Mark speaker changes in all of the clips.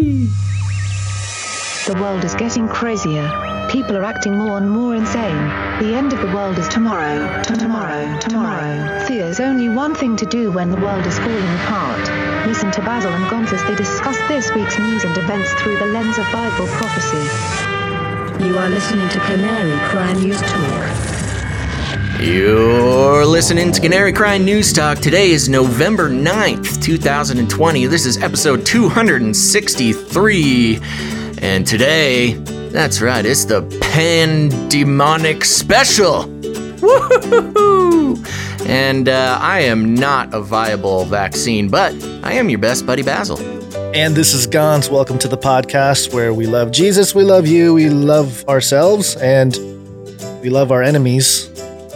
Speaker 1: The world is getting crazier. People are acting more and more insane. The end of the world is tomorrow. Tomorrow. Tomorrow. There's only one thing to do when the world is falling apart. Listen to Basil and Gonz as they discuss this week's news and events through the lens of Bible prophecy.
Speaker 2: You are listening to Canary Cry News Talk.
Speaker 3: You're listening to Canary Cry News Talk. Today is November 9th, 2020. This is episode 263. And today, that's right, it's the Pandemonic Special. Woohoo! And uh, I am not a viable vaccine, but I am your best buddy Basil.
Speaker 4: And this is Gonz. Welcome to the podcast where we love Jesus, we love you, we love ourselves, and we love our enemies,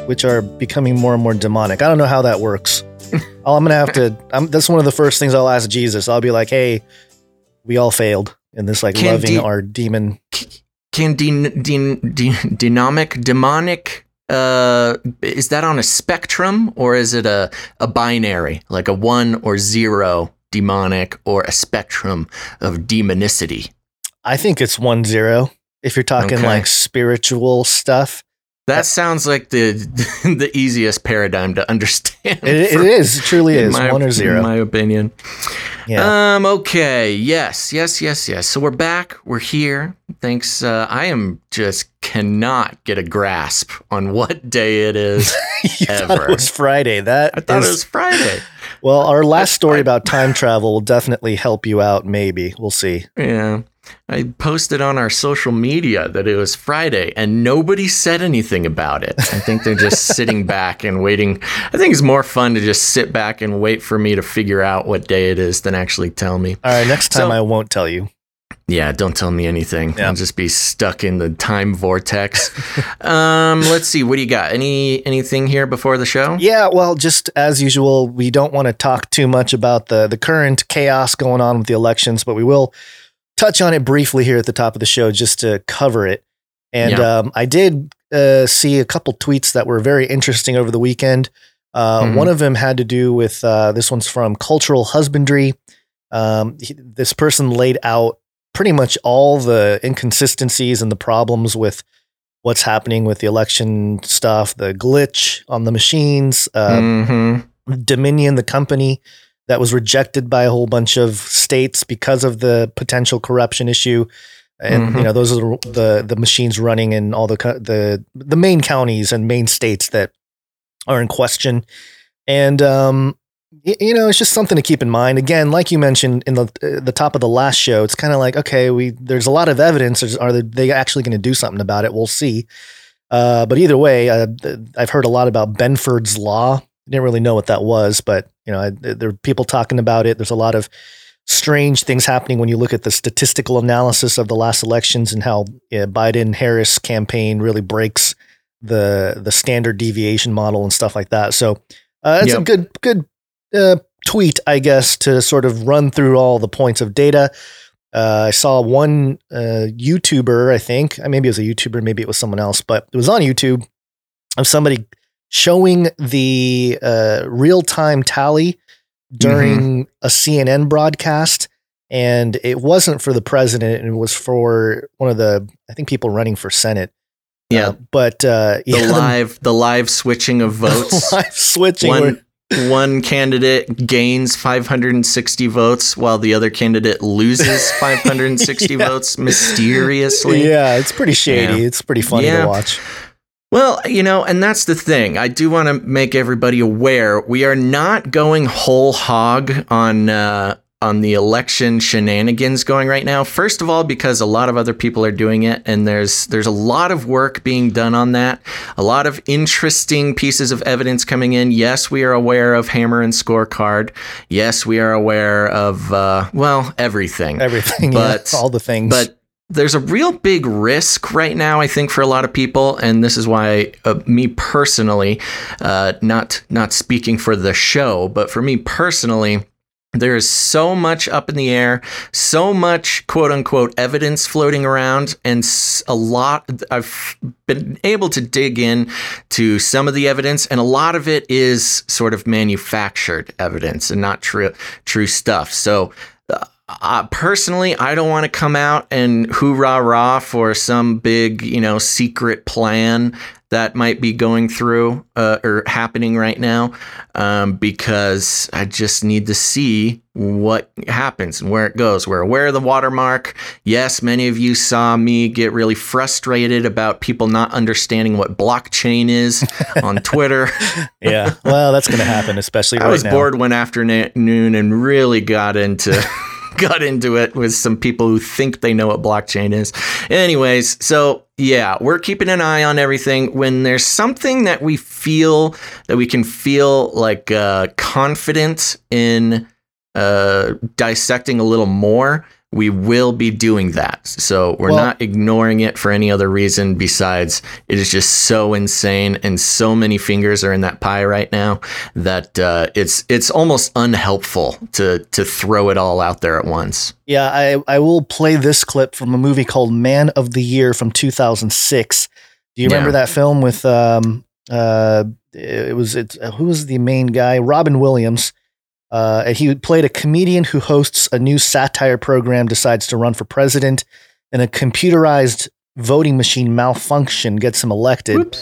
Speaker 4: which are becoming more and more demonic. I don't know how that works. All I'm gonna have to. I'm, that's one of the first things I'll ask Jesus. I'll be like, "Hey, we all failed in this, like
Speaker 3: Can
Speaker 4: loving
Speaker 3: de-
Speaker 4: our demon."
Speaker 3: Can din, din, din, dynamic, demonic, uh, is that on a spectrum or is it a, a binary, like a one or zero demonic or a spectrum of demonicity?
Speaker 4: I think it's one zero. If you're talking
Speaker 3: Okay.
Speaker 4: like spiritual stuff,
Speaker 3: That sounds like the the easiest paradigm to understand.
Speaker 4: it, it
Speaker 3: for-
Speaker 4: is. It truly
Speaker 3: in
Speaker 4: is
Speaker 3: my-
Speaker 4: one or
Speaker 3: In
Speaker 4: zero.
Speaker 3: my opinion.
Speaker 4: yeah.
Speaker 3: Um. Okay. Yes. Yes. Yes. Yes. So we're back. We're here. Thanks. Uh, I am just cannot get a grasp on what day it is.
Speaker 4: you thought it was Friday. That
Speaker 3: I thought
Speaker 4: is-
Speaker 3: it was Friday.
Speaker 4: well. Our last story about time travel will definitely help you out. Maybe we'll see.
Speaker 3: Yeah. I posted on our social media that it was Friday and nobody said anything about it. I think they're just sitting back and waiting. I think it's more fun to just sit back and wait for me to figure out what day it is than actually tell me.
Speaker 4: All right. Next time
Speaker 3: So-
Speaker 4: I won't tell you.
Speaker 3: Yeah, don't tell me anything.
Speaker 4: Yeah.
Speaker 3: I'll just be stuck in the time vortex. um, let's see. What do you got? Any anything here before the show?
Speaker 4: Yeah, well, just as usual, we don't want to talk too much about the the current chaos going on with the elections, but we will touch on it briefly here at the top of the show just to cover it. And
Speaker 3: Yeah.
Speaker 4: um, I did uh, see a couple tweets that were very interesting over the weekend. Uh,
Speaker 3: Mhm.
Speaker 4: One of them had to do with uh, this one's from Cultural Husbandry. Um, he- this person laid out pretty much all the inconsistencies and the problems with what's happening with the election stuff, the glitch on the machines, uh,
Speaker 3: hmm
Speaker 4: Dominion, the company that was rejected by a whole bunch of states because of the potential corruption issue. And
Speaker 3: Mhm.
Speaker 4: you know those are the, the the machines running in all the the the main counties and main states that are in question. And um, you know, it's just something to keep in mind. Again, like you mentioned in the uh, the top of the last show, it's kind of like okay, we there's a lot of evidence. Are they, they actually going to do something about it? We'll see. Uh, but either way, uh, I've heard a lot about Benford's law. Didn't really know what that was, but you know, I, there are people talking about it. There's a lot of strange things happening when you look at the statistical analysis of the last elections and how uh, Biden Harris campaign really breaks the the standard deviation model and stuff like that. So uh, it's a good good uh, tweet, I guess, to sort of run through all the points of data. Uh, I saw one uh, YouTuber, I think, uh, maybe it was a YouTuber, maybe it was someone else, but it was on YouTube of somebody showing the uh, real time tally during a CNN broadcast. And it wasn't for the president, it was for one of the, I think, people running for Senate.
Speaker 3: Yeah.
Speaker 4: Uh, but uh,
Speaker 3: The
Speaker 4: yeah,
Speaker 3: live the live switching of votes.
Speaker 4: live switching.
Speaker 3: one one candidate gains 560 votes while the other candidate loses 560
Speaker 4: Yeah.
Speaker 3: votes mysteriously.
Speaker 4: yeah, it's pretty shady.
Speaker 3: Yeah.
Speaker 4: It's pretty funny to watch.
Speaker 3: Well, you know, and that's the thing. I do want to make everybody aware we are not going whole hog on uh, on the election shenanigans going right now. First of all, because a lot of other people are doing it, and there's there's a lot of work being done on that. A lot of interesting pieces of evidence coming in. Yes, we are aware of Hammer and Scorecard. Yes, we are aware of uh, well everything.
Speaker 4: Everything, yeah, all the things.
Speaker 3: But there's a real big risk right now, I think, for a lot of people, and this is why uh, me personally, uh, not not speaking for the show, but for me personally. There is so much up in the air, so much quote unquote evidence floating around, and a lot. I've been able to dig in to some of the evidence, and a lot of it is sort of manufactured evidence and not true true stuff. So uh, personally, I don't want to come out and hoorah rah for some big, you know, secret plan that might be going through uh, or happening right now um, because I just need to see what happens and where it goes. We're aware of the watermark. Yes, many of you saw me get really frustrated about people not understanding what blockchain is on Twitter.
Speaker 4: yeah, well, that's going to happen, especially
Speaker 3: I
Speaker 4: right
Speaker 3: was
Speaker 4: now.
Speaker 3: bored one afternoon and really got into got into it with some people who think they know what blockchain is. Anyways, so yeah, we're keeping an eye on everything. When there's something that we feel that we can feel like uh, confident in uh, dissecting a little more, we will be doing that. So we're
Speaker 4: Well-
Speaker 3: not ignoring it for any other reason besides it is just so insane and so many fingers are in that pie right now that uh, it's it's almost unhelpful to to throw it all out there at once.
Speaker 4: Yeah, I, I will play this clip from a movie called Man of the Year from 2006. Do you remember
Speaker 3: Yeah.
Speaker 4: that film with um uh it was it who was the main guy? Robin Williams. Uh, and he played a comedian who hosts a new satire program, decides to run for president, and a computerized voting machine malfunction gets him elected.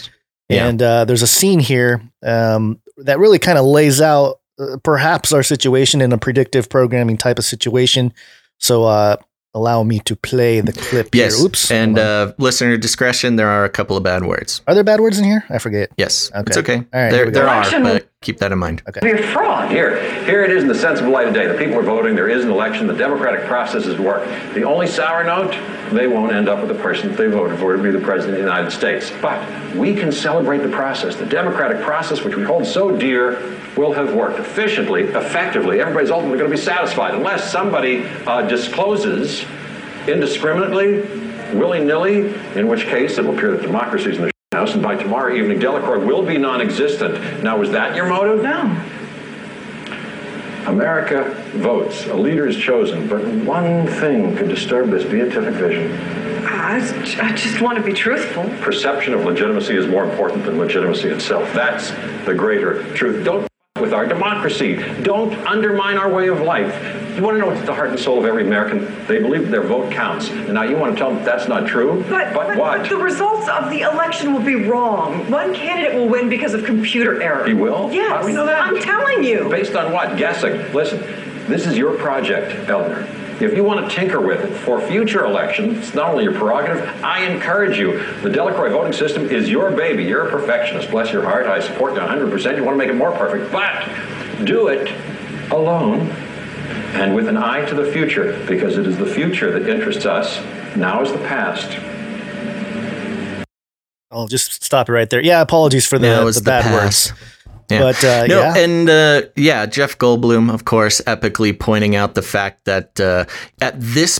Speaker 3: Yeah.
Speaker 4: And uh, there's a scene here um, that really kind of lays out uh, perhaps our situation in a predictive programming type of situation. So uh, allow me to play the clip
Speaker 3: Yes.
Speaker 4: here. Oops.
Speaker 3: And
Speaker 4: hold on.
Speaker 3: uh, listener discretion, there are a couple of bad words.
Speaker 4: are there bad words in here? I forget.
Speaker 3: Yes, Okay. it's
Speaker 4: Okay.
Speaker 3: okay.
Speaker 4: All right,
Speaker 3: there there are, but keep that in mind.
Speaker 5: Okay. a fraud.
Speaker 6: Here, here it is in the sense sensible light of day. The people are voting. There is an election. The democratic process is work. The only sour note, they won't end up with the person that they voted for to be the president of the United States. But we can celebrate the process. The democratic process, which we hold so dear, will have worked efficiently, effectively. Everybody's ultimately going to be satisfied unless somebody uh, discloses indiscriminately, willy-nilly, in which case it will appear that democracy is in the house, and by tomorrow evening, Delacroix will be non-existent. Now, was that your motive?
Speaker 5: No.
Speaker 6: America votes, a leader is chosen, but one thing could disturb this beatific vision.
Speaker 5: I, I just want to be truthful.
Speaker 6: Perception of legitimacy is more important than legitimacy itself. That's the greater truth. Don't with our democracy. Don't undermine our way of life. You want to know what's the heart and soul of every American? They believe their vote counts. And now you want to tell them that's not true?
Speaker 5: But,
Speaker 6: but what?
Speaker 5: the results of the election will be wrong. One candidate will win because of computer error.
Speaker 6: He will?
Speaker 5: Yes.
Speaker 6: How do we know that?
Speaker 5: I'm telling you.
Speaker 6: Based on what? Guessing. Listen, this is your project, Eleanor. If you want to tinker with it for future elections, it's not only your prerogative, I encourage you. The Delacroix voting system is your baby. You're a perfectionist. Bless your heart. I support you 100%. You want to make it more perfect. But do it alone and with an eye to the future because it is the future that interests us. Now is the past.
Speaker 4: I'll just stop it right there. Yeah, apologies for the,
Speaker 3: was
Speaker 4: the
Speaker 3: the
Speaker 4: bad
Speaker 3: past.
Speaker 4: words.
Speaker 3: Yeah.
Speaker 4: But uh,
Speaker 3: no,
Speaker 4: yeah.
Speaker 3: and uh, yeah, Jeff Goldblum, of course, epically pointing out the fact that uh, at this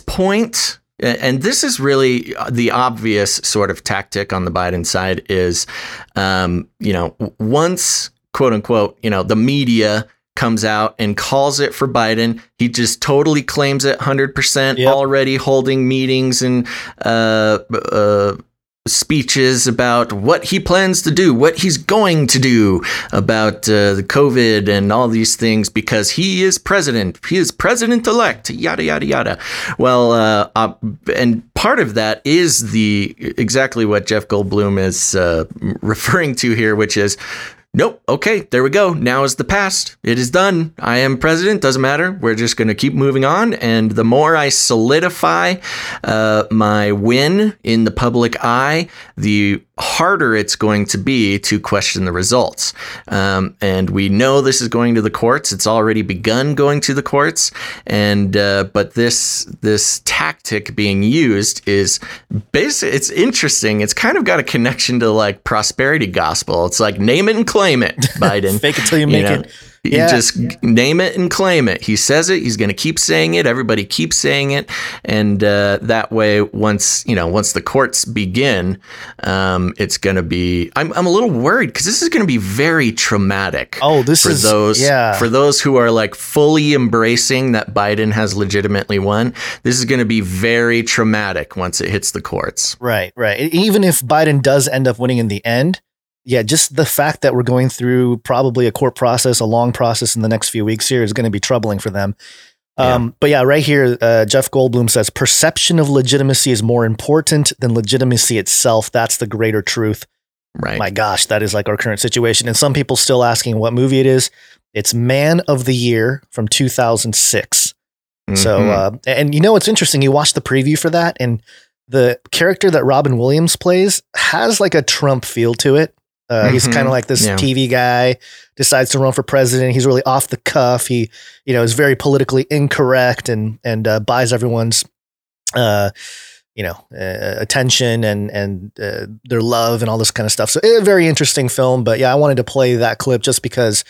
Speaker 3: and this is really the obvious sort of tactic on the Biden side is, um, you know, once quote unquote, you know, the media comes out and calls it for Biden, he just totally claims it 100%,
Speaker 4: Yep.
Speaker 3: already holding meetings and uh, uh, speeches about what he plans to do, what he's going to do about uh, the COVID and all these things because he is president. He is president elect, yada, yada, yada. Well, uh, uh, and part of that is the exactly what Jeff Goldblum is uh, referring to here, which is Nope. Okay, there we go. Now is the past. It is done. I am president. Doesn't matter. We're just going to keep moving on. And the more I solidify uh, my win in the public eye, the harder it's going to be to question the results. Um, and we know this is going to the courts. It's already begun going to the courts. And uh, but this this tactic being used is basically it's interesting. It's kind of got a connection to like prosperity gospel. It's like name it and claim it, Biden.
Speaker 4: Fake it till you make it.
Speaker 3: You
Speaker 4: Yeah.
Speaker 3: just g- name it and claim it. He says it. He's going to keep saying it. Everybody keeps saying it, and uh, that way, once you know, once the courts begin, um, it's going to be. I'm, I'm a little worried because this is going to be very traumatic.
Speaker 4: Oh, this
Speaker 3: for
Speaker 4: is-
Speaker 3: those
Speaker 4: yeah.
Speaker 3: for those who are like fully embracing that Biden has legitimately won. This is going to be very traumatic once it hits the courts.
Speaker 4: Right, right. Even if Biden does end up winning in the end, yeah, just the fact that we're going through probably a court process, a long process in the next few weeks here is going to be troubling for them. Um, But yeah, right here, uh, Jeff Goldblum says perception of legitimacy is more important than legitimacy itself. That's the greater truth.
Speaker 3: Right.
Speaker 4: My gosh, that is like our current situation. And some people still asking what movie it is. It's Man of the Year from 2006. So,
Speaker 3: Mhm.
Speaker 4: uh, and you know what's interesting? You watch the preview for that, and the character that Robin Williams plays has like a Trump feel to it. Uh, He's
Speaker 3: Mhm.
Speaker 4: kind of like this
Speaker 3: Yeah.
Speaker 4: TV guy, decides to run for president. He's really off the cuff. He, you know, is very politically incorrect and and uh, buys everyone's, uh, you know, uh, attention and and uh, their love and all this kind of stuff. So, a very interesting film. But yeah, I wanted to play that clip just because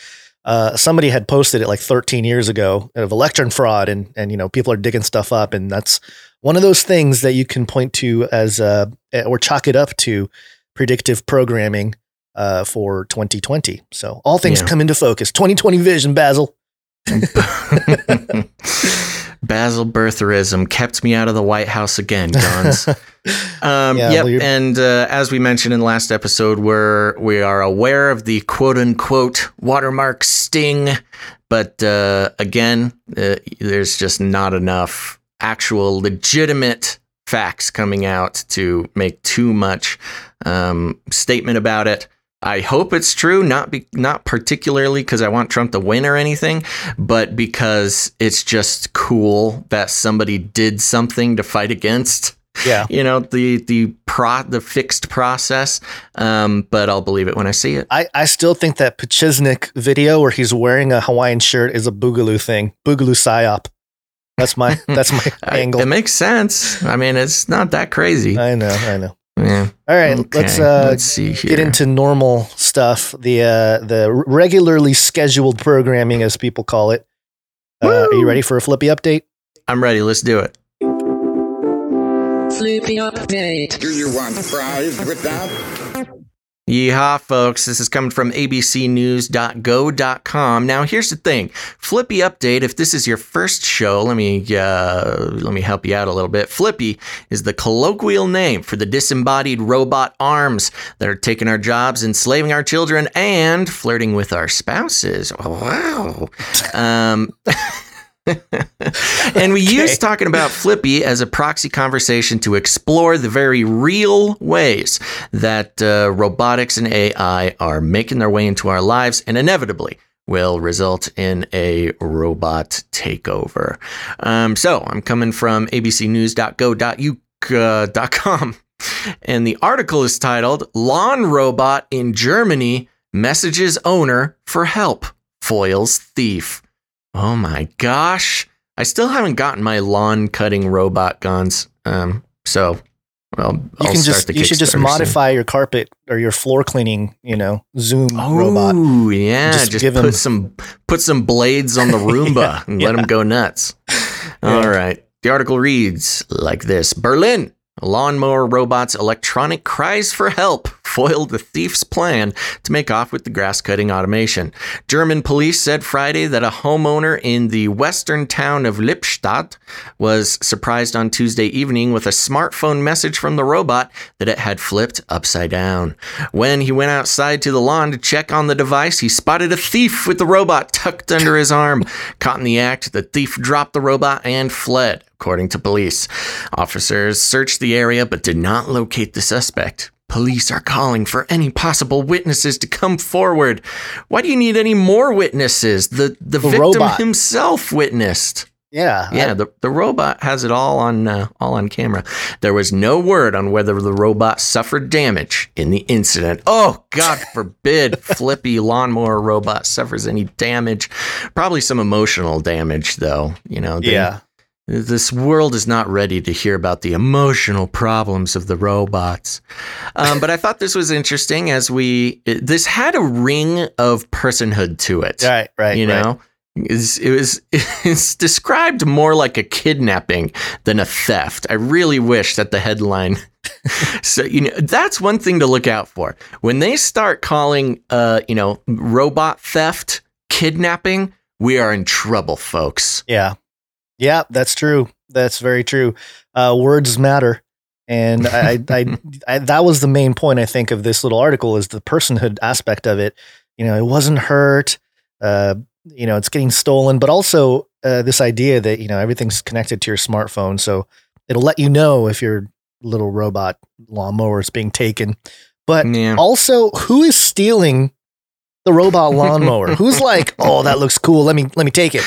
Speaker 4: uh, somebody had posted it like 13 years ago of election fraud, and and you know people are digging stuff up, and that's one of those things that you can point to as uh, or chalk it up to predictive programming uh, for 2020. So all things
Speaker 3: Yeah.
Speaker 4: come into focus. 2020 vision, Basil.
Speaker 3: Basil birtherism kept me out of the White House again, Gonz. Um,
Speaker 4: Yeah,
Speaker 3: yep,
Speaker 4: well,
Speaker 3: and uh, as we mentioned in the last episode, we're we are aware of the quote unquote watermark sting, but uh, again, uh, there's just not enough actual legitimate facts coming out to make too much um, statement about it. I hope it's true, not be, not particularly because I want Trump to win or anything, but because it's just cool that somebody did something to fight against
Speaker 4: Yeah.
Speaker 3: you know the the pro the fixed process um but i'll believe it when i see it
Speaker 4: I, I still think that Pachiznik video where he's wearing a Hawaiian shirt is a Boogaloo thing. Boogaloo psyop. That's my that's my angle.
Speaker 3: it makes sense i mean it's not that crazy
Speaker 4: I know, I know.
Speaker 3: Yeah
Speaker 4: All right,
Speaker 3: Okay,
Speaker 4: let's uh
Speaker 3: let's see here
Speaker 4: get into normal stuff. The uh the regularly scheduled programming as people call it. Uh, are you ready for a flippy update?
Speaker 3: i'm ready let's do it
Speaker 2: Floopy update.
Speaker 7: Do you want fries with that?
Speaker 3: Yeehaw, folks. This is coming from abcnews.go.com. Now, here's the thing. Flippy update. If this is your first show, let me uh, let me help you out a little bit. Flippy is the colloquial name for the disembodied robot arms that are taking our jobs, enslaving our children, and flirting with our spouses. Wow. Um, and we use talking about Flippy as a proxy conversation to explore the very real ways that uh, robotics and AI are making their way into our lives and inevitably will result in a robot takeover. Um, so I'm coming from abcnews.go.uk.com. And the article is titled Lawn Robot in Germany Messages Owner for Help, Foils Thief. Oh my gosh. I still haven't gotten my lawn cutting robot Gonz. Um, so well,
Speaker 4: You can
Speaker 3: start
Speaker 4: just you should just
Speaker 3: Kickstarter soon.
Speaker 4: modify your carpet or your floor cleaning, you know, Zoom robot.
Speaker 3: Oh yeah,
Speaker 4: Just
Speaker 3: just,
Speaker 4: give
Speaker 3: put
Speaker 4: him-
Speaker 3: some put some blades on the Roomba
Speaker 4: Yeah,
Speaker 3: and let
Speaker 4: yeah.
Speaker 3: him go nuts.
Speaker 4: Yeah.
Speaker 3: All right. The article reads like this: Berlin. Lawnmower robot's electronic cries for help foiled the thief's plan to make off with the grass cutting automation. German police said Friday that a homeowner in the western town of Lippstadt was surprised on Tuesday evening with a smartphone message from the robot that it had flipped upside down. When he went outside to the lawn to check on the device, he spotted a thief with the robot tucked under his arm. Caught in the act, the thief dropped the robot and fled, according to police. Officers searched the area but did not locate the suspect. Police are calling for any possible witnesses to come forward. Why do you need any more witnesses? The the, victim
Speaker 4: robot.
Speaker 3: himself witnessed.
Speaker 4: Yeah.
Speaker 3: Yeah, the, the robot has it all on uh, all on camera. There was no word on whether the robot suffered damage in the incident. Oh, God forbid, Flippy lawnmower robot suffers any damage. Probably some emotional damage, though. You know, they-
Speaker 4: yeah.
Speaker 3: This world is not ready to hear about the emotional problems of the robots. Um, but I thought this was interesting as we, this had a ring of personhood to it
Speaker 4: Right, right.
Speaker 3: you
Speaker 4: right.
Speaker 3: know It's- it was it's described more like a kidnapping than a theft i really wish that the headline so you know that's one thing to look out for when they start calling uh you know robot theft kidnapping we are in trouble folks
Speaker 4: Yeah. Yeah, that's true. That's very true. Uh, words matter. And I, I, I, that was the main point, I think, of this little article is the personhood aspect of it. You know, it wasn't hurt. Uh, you know, it's getting stolen, but also uh, this idea that you know everything's connected to your smartphone, so it'll let you know if your little robot lawnmower is being taken. But
Speaker 3: Yeah.
Speaker 4: also, who is stealing the robot lawnmower? Who's like, oh, that looks cool. Let me let me take it.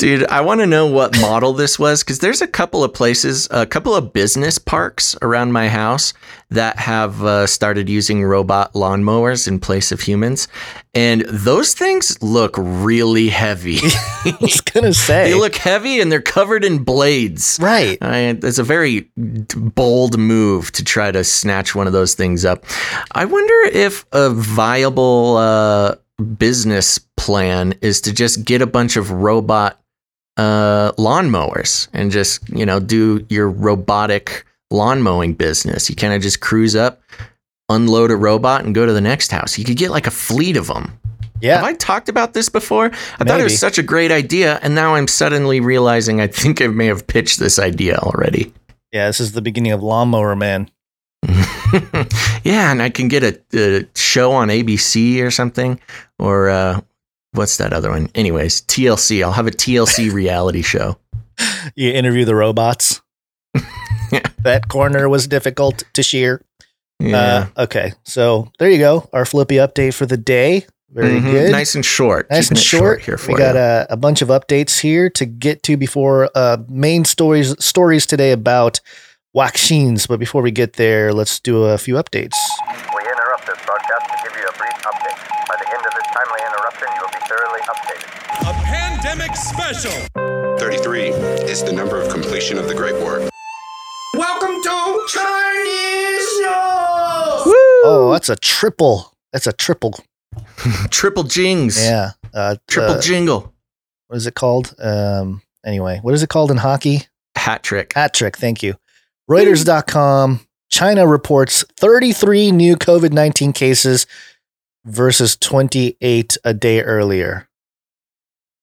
Speaker 3: Dude, I want to know what model this was because there's a couple of places, a couple of business parks around my house that have uh, started using robot lawnmowers in place of humans. And those things look really heavy.
Speaker 4: I was gonna say,
Speaker 3: they look heavy and they're covered in blades.
Speaker 4: right.
Speaker 3: I, it's a very bold move to try to snatch one of those things up. I wonder if a viable uh, business plan is to just get a bunch of robot uh, lawnmowers and just you know do your robotic lawn mowing business. You kind of just cruise up, unload a robot, and go to the next house. You could get like a fleet of them.
Speaker 4: Yeah.
Speaker 3: Have I talked about this before? I thought it was such a great idea, and now I'm suddenly realizing I think I may have pitched this idea already.
Speaker 4: yeah. This is the beginning of Lawnmower Man.
Speaker 3: yeah, and I can get a, a show on ABC or something, or uh, what's that other one? Anyways, TLC. I'll have a TLC reality show.
Speaker 4: You interview the robots. That corner was difficult to shear.
Speaker 3: Yeah,
Speaker 4: Uh, okay, so there you go. Our Flippy update for the day. Very
Speaker 3: Mhm.
Speaker 4: good.
Speaker 3: nice and short.
Speaker 4: Nice
Speaker 3: Keeping
Speaker 4: and
Speaker 3: it
Speaker 4: short.
Speaker 3: here for
Speaker 4: we got a, a bunch of updates here to get to before uh, main stories stories today about vaccines. But before we get there, let's do a few updates.
Speaker 8: We interrupt this broadcast to give you a brief update. By the end of this timely interruption, you will be thoroughly updated.
Speaker 9: A pandemic special.
Speaker 10: 33 is the number of completion of the Great War.
Speaker 9: Welcome to Chinese News.
Speaker 4: Oh, that's a triple. That's a triple.
Speaker 3: triple jings.
Speaker 4: Yeah. Uh,
Speaker 3: Triple
Speaker 4: uh,
Speaker 3: jingle.
Speaker 4: what is it called? Um, anyway, what is it called in hockey?
Speaker 3: Hat trick.
Speaker 4: Hat trick. Thank you. Reuters.com. China reports 33 new COVID 19 cases versus 28 a day earlier.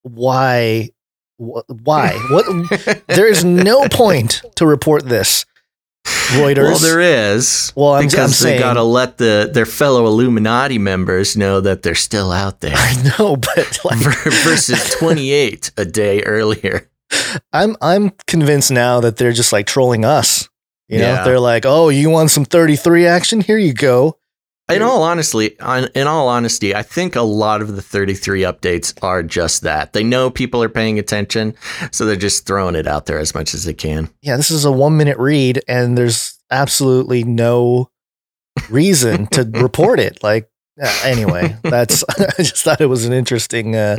Speaker 4: Why? Wh- Why? What? there is no point to report this. Reuters.
Speaker 3: Well, there is.
Speaker 4: Well, I'm- I'm
Speaker 3: because they got to let the their fellow Illuminati members know that they're still out there.
Speaker 4: I know, but like,
Speaker 3: versus 28 a day earlier.
Speaker 4: I'm I'm convinced now that they're just like trolling us. You know,
Speaker 3: Yeah.
Speaker 4: they're like, "Oh, you want some 33 action? Here you go."
Speaker 3: In all honesty, in all honesty, I think a lot of the 33 updates are just that. They know people are paying attention, so they're just throwing it out there as much as they can.
Speaker 4: yeah, this is a one minute read, and there's absolutely no reason to report it. Like, anyway, that's, I just thought it was an interesting uh,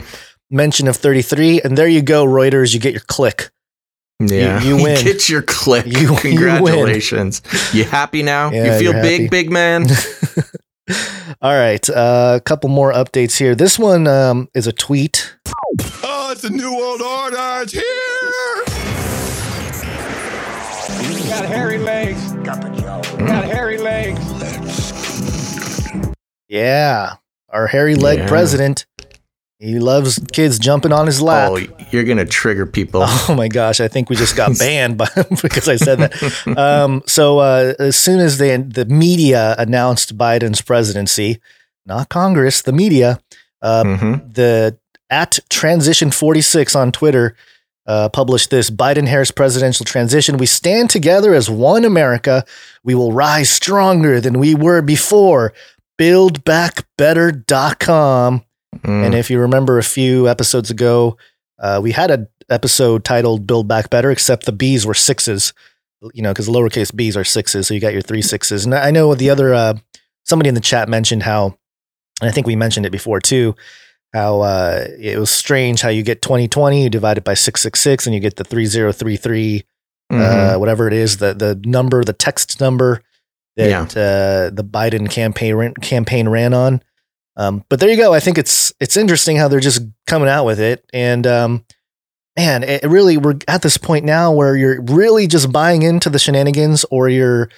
Speaker 4: mention of 33. And there you go, Reuters, you get your click.
Speaker 3: Yeah,
Speaker 4: you win.
Speaker 3: Get your click.
Speaker 4: You- you.
Speaker 3: Congratulations. You, happy now?
Speaker 4: Yeah,
Speaker 3: you feel
Speaker 4: you're
Speaker 3: big,
Speaker 4: happy.
Speaker 3: big man?
Speaker 4: All right, uh, a couple more updates here. This one um, is a tweet.
Speaker 9: Oh, it's a new world order. It's here.
Speaker 11: Got hairy legs. Got the gel. Got hairy legs.
Speaker 4: Yeah, our hairy leg
Speaker 3: Yeah.
Speaker 4: president. He loves kids jumping on his lap.
Speaker 3: oh, you're going to trigger people.
Speaker 4: Oh my gosh, I think we just got banned by, because I said that. Um, so uh, as soon as they, the media announced Biden's presidency, not Congress, the media, uh,
Speaker 3: Mhm.
Speaker 4: the at transition 46 on Twitter uh, published this Biden Harris presidential transition. We stand together as one America. We will rise stronger than we were before. Buildbackbetter.com.
Speaker 3: Mm.
Speaker 4: And if you remember a few episodes ago, uh, we had an episode titled Build Back Better, except the B's were sixes, you know, because lowercase b's are sixes. So you got your three sixes. And I know the other, uh, somebody in the chat mentioned how, and I think we mentioned it before too, how uh, it was strange how you get 2020, you divide it by 666, and you get the 3033,
Speaker 3: Mhm.
Speaker 4: uh, whatever it is, the, the number, the text number that uh, the Biden campaign campaign ran on. Um, but there you go. I think it's it's interesting how they're just coming out with it, and um, man, it really we're at this point now where you're really just buying into the shenanigans, or you're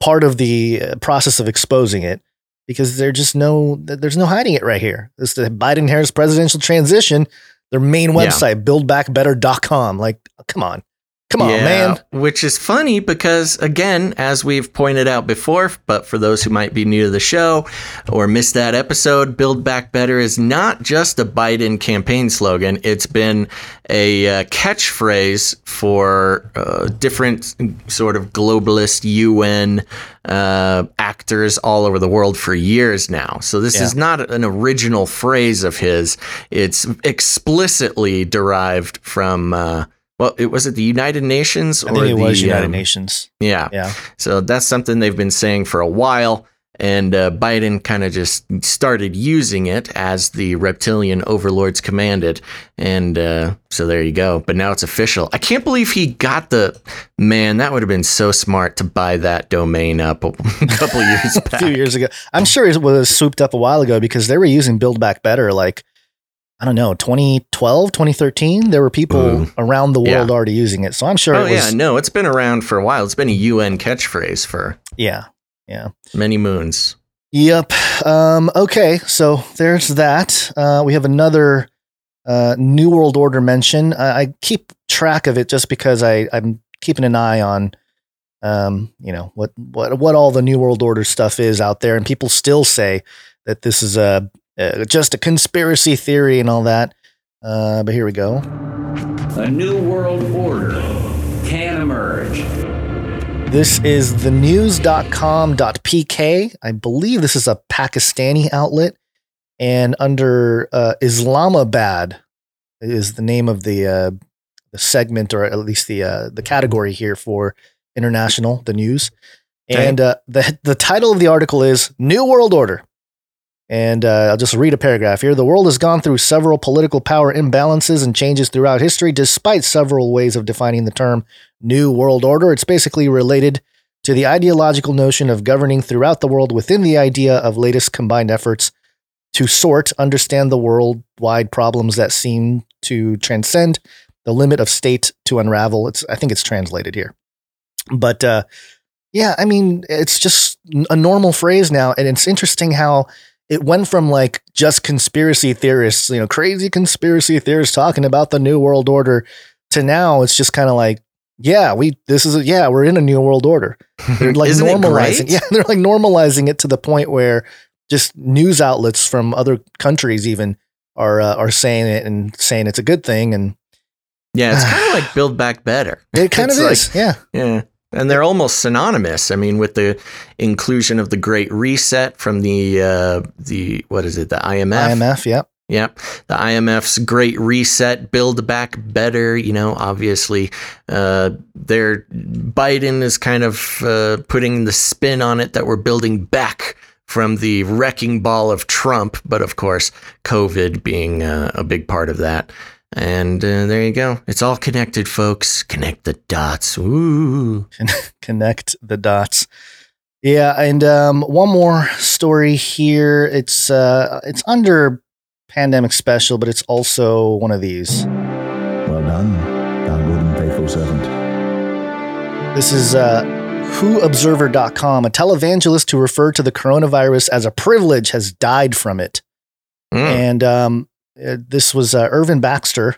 Speaker 4: part of the uh, process of exposing it because there's just no there's no hiding it right here. This the Biden Harris presidential transition. Their main website
Speaker 3: Yeah.
Speaker 4: website, buildbackbetter.com. Like, come on. Come on, man.
Speaker 3: Which is funny because, again, as we've pointed out before, but for those who might be new to the show or missed that episode, Build Back Better is not just a Biden campaign slogan. It's been a uh, catchphrase for uh, different sort of globalist UN uh, actors all over the world for years now. So this
Speaker 4: Yeah.
Speaker 3: is not an original phrase of his. It's explicitly derived from. Well, it was it the United Nations
Speaker 4: I
Speaker 3: or
Speaker 4: think it
Speaker 3: the
Speaker 4: was United
Speaker 3: um,
Speaker 4: Nations.
Speaker 3: Yeah,
Speaker 4: Yeah.
Speaker 3: So that's something they've been saying for a while, and uh, Biden kind of just started using it as the reptilian overlords commanded, and uh, so there you go. But now it's official. I can't believe he got the man. That would have been so smart to buy that domain up a couple years
Speaker 4: a few years ago. I'm sure it was swooped up a while ago because they were using Build Back Better like, I don't know, 2012, 2013. There were people
Speaker 3: Ooh.
Speaker 4: around the
Speaker 3: Yeah.
Speaker 4: world already using it. So I'm sure
Speaker 3: Oh
Speaker 4: it was.
Speaker 3: yeah, no, it's been around for a while. It's been a UN catchphrase for
Speaker 4: yeah. Yeah.
Speaker 3: many moons.
Speaker 4: Yep. Um, okay. So there's that. Uh, we have another uh, New World Order mention. I, I keep track of it just because I, I'm keeping an eye on, um, you know, what, what, what all the New World Order stuff is out there. And people still say that this is a, uh, just a conspiracy theory and all that. Uh, but here we go.
Speaker 12: A new world order can emerge.
Speaker 4: This is thenews.com.pk. I believe this is a Pakistani outlet. And under uh, Islamabad is the name of the uh, the segment, or at least the uh, the category here for international, the news. And uh, the the title of the article is "New World Order." And uh, I'll just read a paragraph here. The world has gone through several political power imbalances and changes throughout history, despite several ways of defining the term New World Order. It's basically related to the ideological notion of governing throughout the world within the idea of latest combined efforts to sort, understand the worldwide problems that seem to transcend the limit of state to unravel. It's I think it's translated here. But uh, yeah, I mean, it's just a normal phrase now, and it's interesting how it went from like just conspiracy theorists, you know, crazy conspiracy theorists talking about the new world order to now it's just kind of like, yeah, we this is a, yeah, we're in a new world order. They're like normalizing. Yeah, they're like normalizing it to the point where just news outlets from other countries even are uh, are saying it and saying it's a good thing and
Speaker 3: Yeah, it's kind of like Build Back Better.
Speaker 4: it kind of is.
Speaker 3: like-
Speaker 4: yeah.
Speaker 3: Yeah. And they're almost synonymous. I mean, with the inclusion of the Great Reset from the uh, the what is it, the IMF?
Speaker 4: IMF, yep.
Speaker 3: Yep. The IMF's Great Reset, Build Back Better. You know, obviously, uh, they're Biden is kind of uh, putting the spin on it that we're building back from the wrecking ball of Trump, but of course, COVID being uh, a big part of that. And uh, there you go. It's all connected, folks. Connect the dots. Ooh.
Speaker 4: connect the dots. Yeah, and um, one more story here. It's uh, it's under pandemic special, but it's also one of these.
Speaker 13: Well done, Dan Gordon, faithful servant.
Speaker 4: This is uh, WhoObserver.com. A televangelist who referred to the coronavirus as a privilege has died from it.
Speaker 3: Mm.
Speaker 4: And um, uh, this was uh, Irvin Baxter.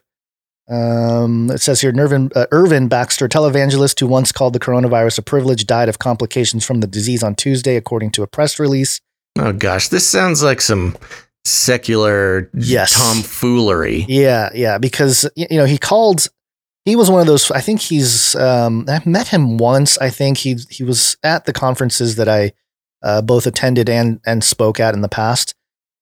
Speaker 4: Um, it says here, Irvin, uh, Irvin Baxter, televangelist who once called the coronavirus a privilege, died of complications from the disease on Tuesday, according to a press release.
Speaker 3: Oh gosh, this sounds like some secular
Speaker 4: Yes.
Speaker 3: tomfoolery.
Speaker 4: Yeah, yeah, because you know he called. He was one of those. I think he's. Um, I met him once. I think he he was at the conferences that I uh, both attended and and spoke at in the past.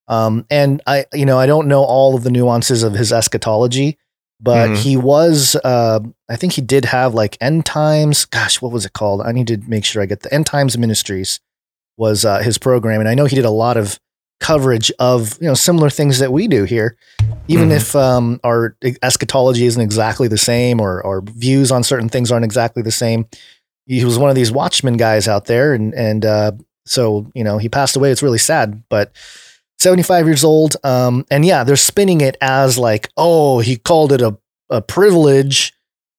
Speaker 4: Um, and I, you know, I don't know all of the nuances of his eschatology, but
Speaker 3: Mhm.
Speaker 4: he was. Uh, I think he did have like end times. Gosh, what was it called? I need to make sure I get the end times ministries was uh, his program, and I know he did a lot of coverage of you know similar things that we do here even
Speaker 3: Mhm.
Speaker 4: if um, our eschatology isn't exactly the same or our views on certain things aren't exactly the same he was one of these watchman guys out there and and uh, so you know he passed away it's really sad but 75 years old um, and yeah they're spinning it as like oh he called it a, a privilege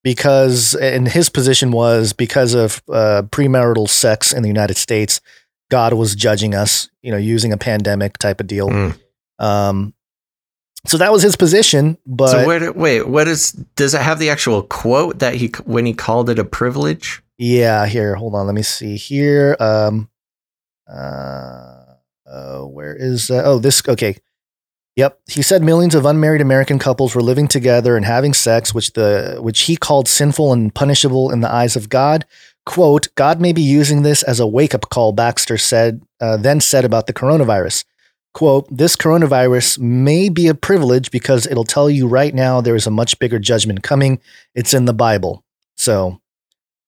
Speaker 4: because and his position was because of uh, premarital sex in the united states god was judging us you know using a pandemic type of deal
Speaker 3: Mm.
Speaker 4: um, So that was his position, but
Speaker 3: so where, wait, what is? Does it have the actual quote that he when he called it a privilege?
Speaker 4: Yeah, here, hold on, let me see here. Um, uh, uh where is? Uh, oh, this okay. Yep, he said millions of unmarried American couples were living together and having sex, which the which he called sinful and punishable in the eyes of God. "Quote: God may be using this as a wake up call." Baxter said, uh, then said about the coronavirus. "Quote: This coronavirus may be a privilege because it'll tell you right now there is a much bigger judgment coming. It's in the Bible." So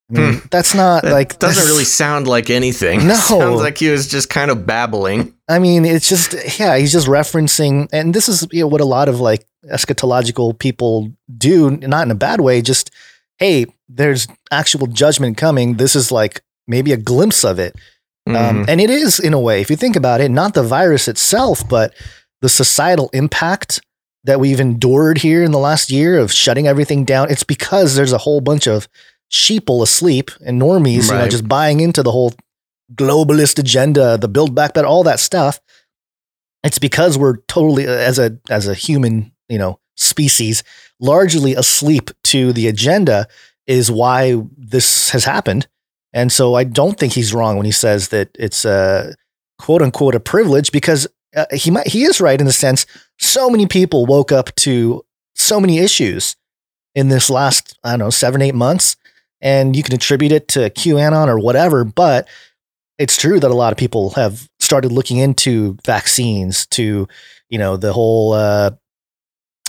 Speaker 4: I mean, hmm. that's not
Speaker 3: that
Speaker 4: like
Speaker 3: doesn't really sound like anything.
Speaker 4: No,
Speaker 3: sounds like he was just kind of babbling.
Speaker 4: I mean, it's just yeah, he's just referencing, and this is you know what a lot of like eschatological people do, not in a bad way. Just hey, there's actual judgment coming. This is like maybe a glimpse of it, um, mm-hmm. um, and it is in a way. If you think about it, not the virus itself, but the societal impact that we've endured here in the last year of shutting everything down. It's because there's a whole bunch of sheeple asleep and normies, right. you know, just buying into the whole globalist agenda, the build back better, all that stuff. It's because we're totally uh, as a as a human, you know, species, largely asleep to the agenda is why this has happened. And so I don't think he's wrong when he says that it's a quote unquote a privilege because uh, he might he is right in the sense so many people woke up to so many issues in this last I don't know 7 8 months and you can attribute it to QAnon or whatever, but it's true that a lot of people have started looking into vaccines, to you know the whole uh,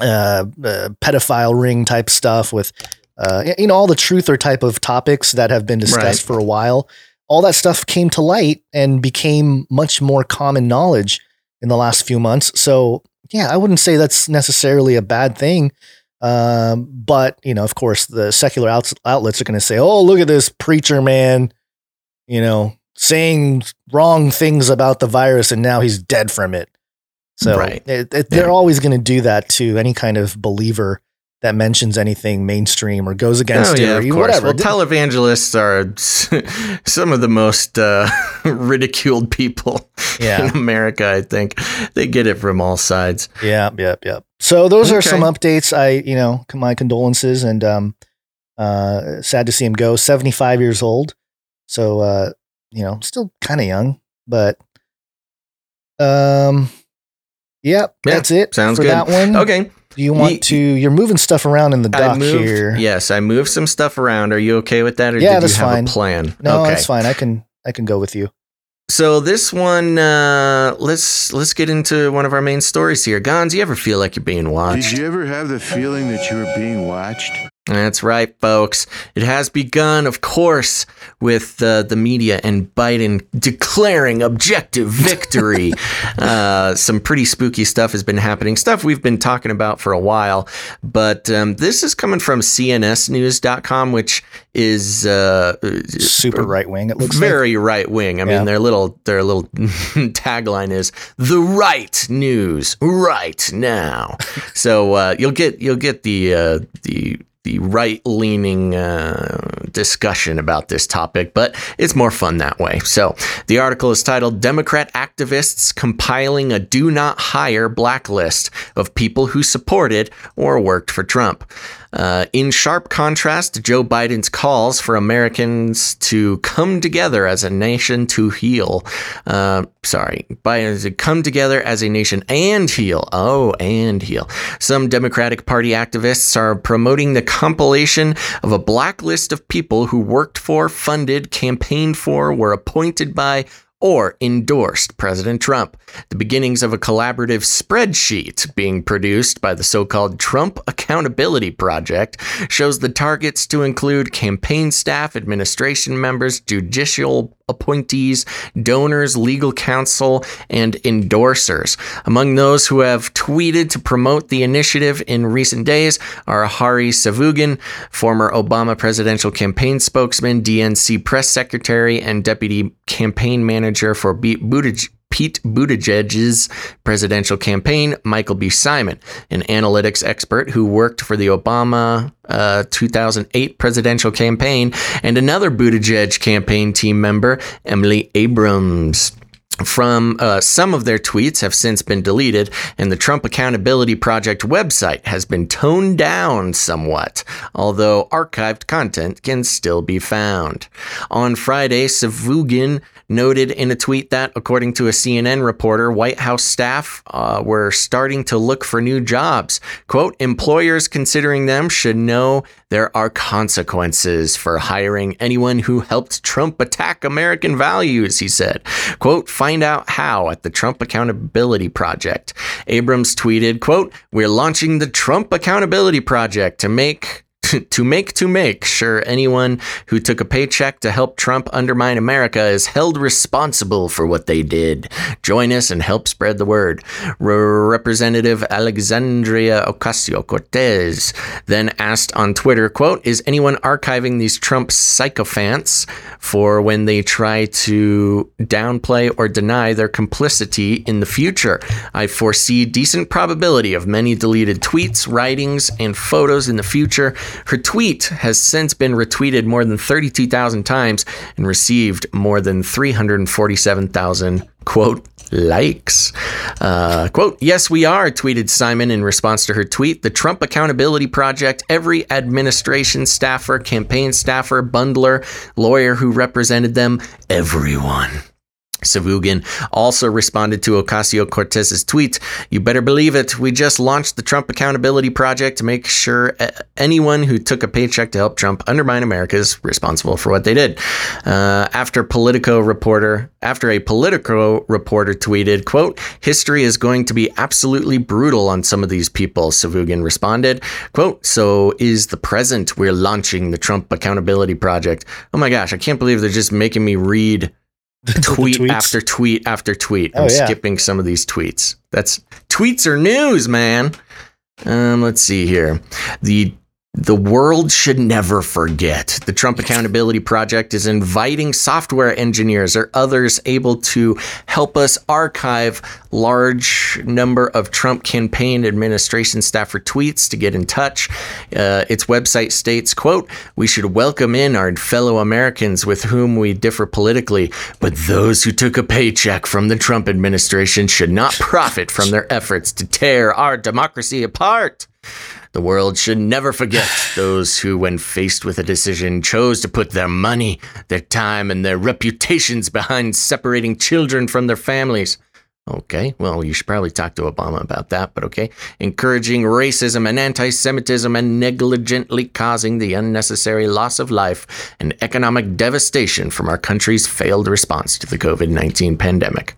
Speaker 4: uh, uh, pedophile ring type stuff with uh, you know all the truther type of topics that have been discussed right. for a while. All that stuff came to light and became much more common knowledge in the last few months. So yeah, I wouldn't say that's necessarily a bad thing. Um, but you know, of course, the secular outs- outlets are going to say, "Oh, look at this preacher man," you know, saying wrong things about the virus, and now he's dead from it. So right. it, it, they're yeah. always going to do that to any kind of believer that mentions anything mainstream or goes against oh, yeah, it or whatever.
Speaker 3: Well, televangelists are some of the most uh, ridiculed people yeah. in America. I think they get it from all sides.
Speaker 4: Yeah, yep, yep. So those okay. are some updates. I, you know, my condolences and um, uh, sad to see him go. Seventy five years old. So uh, you know, still kind of young, but um, yep, yeah, that's it.
Speaker 3: Sounds
Speaker 4: for
Speaker 3: good.
Speaker 4: That one.
Speaker 3: Okay.
Speaker 4: Do you want to? You're moving stuff around in the dock
Speaker 3: moved,
Speaker 4: here.
Speaker 3: Yes, I moved some stuff around. Are you okay with that, or
Speaker 4: yeah,
Speaker 3: did
Speaker 4: that's
Speaker 3: you have
Speaker 4: fine.
Speaker 3: a plan?
Speaker 4: No,
Speaker 3: okay.
Speaker 4: that's fine. I can I can go with you.
Speaker 3: So this one, uh, let's let's get into one of our main stories here. Gonz, you ever feel like you're being watched?
Speaker 9: Did you ever have the feeling that you were being watched?
Speaker 3: That's right, folks. It has begun, of course, with uh, the media and Biden declaring objective victory. uh, some pretty spooky stuff has been happening, stuff we've been talking about for a while. But um, this is coming from CNSNews.com, which is uh,
Speaker 4: super right wing. It looks
Speaker 3: very
Speaker 4: like.
Speaker 3: right wing. I yeah. mean, their little their little tagline is "the right news right now." so uh, you'll get you'll get the uh, the the right leaning uh, discussion about this topic, but it's more fun that way. So the article is titled Democrat Activists Compiling a Do Not Hire Blacklist of People Who Supported or Worked for Trump. Uh, in sharp contrast to Joe Biden's calls for Americans to come together as a nation to heal. Uh, sorry, Biden to come together as a nation and heal. Oh, and heal. Some Democratic Party activists are promoting the compilation of a blacklist of people who worked for, funded, campaigned for, were appointed by, or endorsed President Trump. The beginnings of a collaborative spreadsheet being produced by the so called Trump Accountability Project shows the targets to include campaign staff, administration members, judicial appointees, donors, legal counsel, and endorsers. Among those who have tweeted to promote the initiative in recent days are Hari Sevugan, former Obama presidential campaign spokesman, DNC press secretary, and deputy campaign manager for Buttigieg. Pete Buttigieg's presidential campaign, Michael B. Simon, an analytics expert who worked for the Obama uh, 2008 presidential campaign, and another Buttigieg campaign team member, Emily Abrams. From uh, some of their tweets have since been deleted, and the Trump Accountability Project website has been toned down somewhat, although archived content can still be found. On Friday, Sevugan noted in a tweet that, according to a CNN reporter, White House staff uh, were starting to look for new jobs. Quote, employers considering them should know there are consequences for hiring anyone who helped Trump attack American values, he said. Quote, find out how at the Trump Accountability Project. Abrams tweeted, quote, we're launching the Trump Accountability Project to make to make to make sure anyone who took a paycheck to help Trump undermine America is held responsible for what they did. Join us and help spread the word. Representative Alexandria Ocasio-Cortez then asked on Twitter, quote, is anyone archiving these Trump sycophants for when they try to downplay or deny their complicity in the future? I foresee decent probability of many deleted tweets, writings, and photos in the future her tweet has since been retweeted more than 32,000 times and received more than 347,000 quote likes. Uh, quote, yes, we are, tweeted Simon in response to her tweet. The Trump Accountability Project, every administration staffer, campaign staffer, bundler, lawyer who represented them, everyone. Sevugan also responded to Ocasio Cortez's tweet You better believe it. We just launched the Trump Accountability Project to make sure anyone who took a paycheck to help Trump undermine America is responsible for what they did. Uh, after Politico reporter, after a Politico reporter tweeted, quote, history is going to be absolutely brutal on some of these people, Sevugan responded, quote, so is the present. We're launching the Trump Accountability Project. Oh my gosh, I can't believe they're just making me read tweet after tweet after tweet. I'm oh, yeah. skipping some of these tweets. That's tweets are news, man. Um, let's see here. The the world should never forget. The Trump Accountability Project is inviting software engineers or others able to help us archive large number of Trump campaign administration staffer tweets to get in touch. Uh, its website states, quote, we should welcome in our fellow Americans with whom we differ politically, but those who took a paycheck from the Trump administration should not profit from their efforts to tear our democracy apart. The world should never forget those who, when faced with a decision, chose to put their money, their time, and their reputations behind separating children from their families. Okay, well, you should probably talk to Obama about that, but okay. Encouraging racism and anti Semitism and negligently causing the unnecessary loss of life and economic devastation from our country's failed response to the COVID 19 pandemic.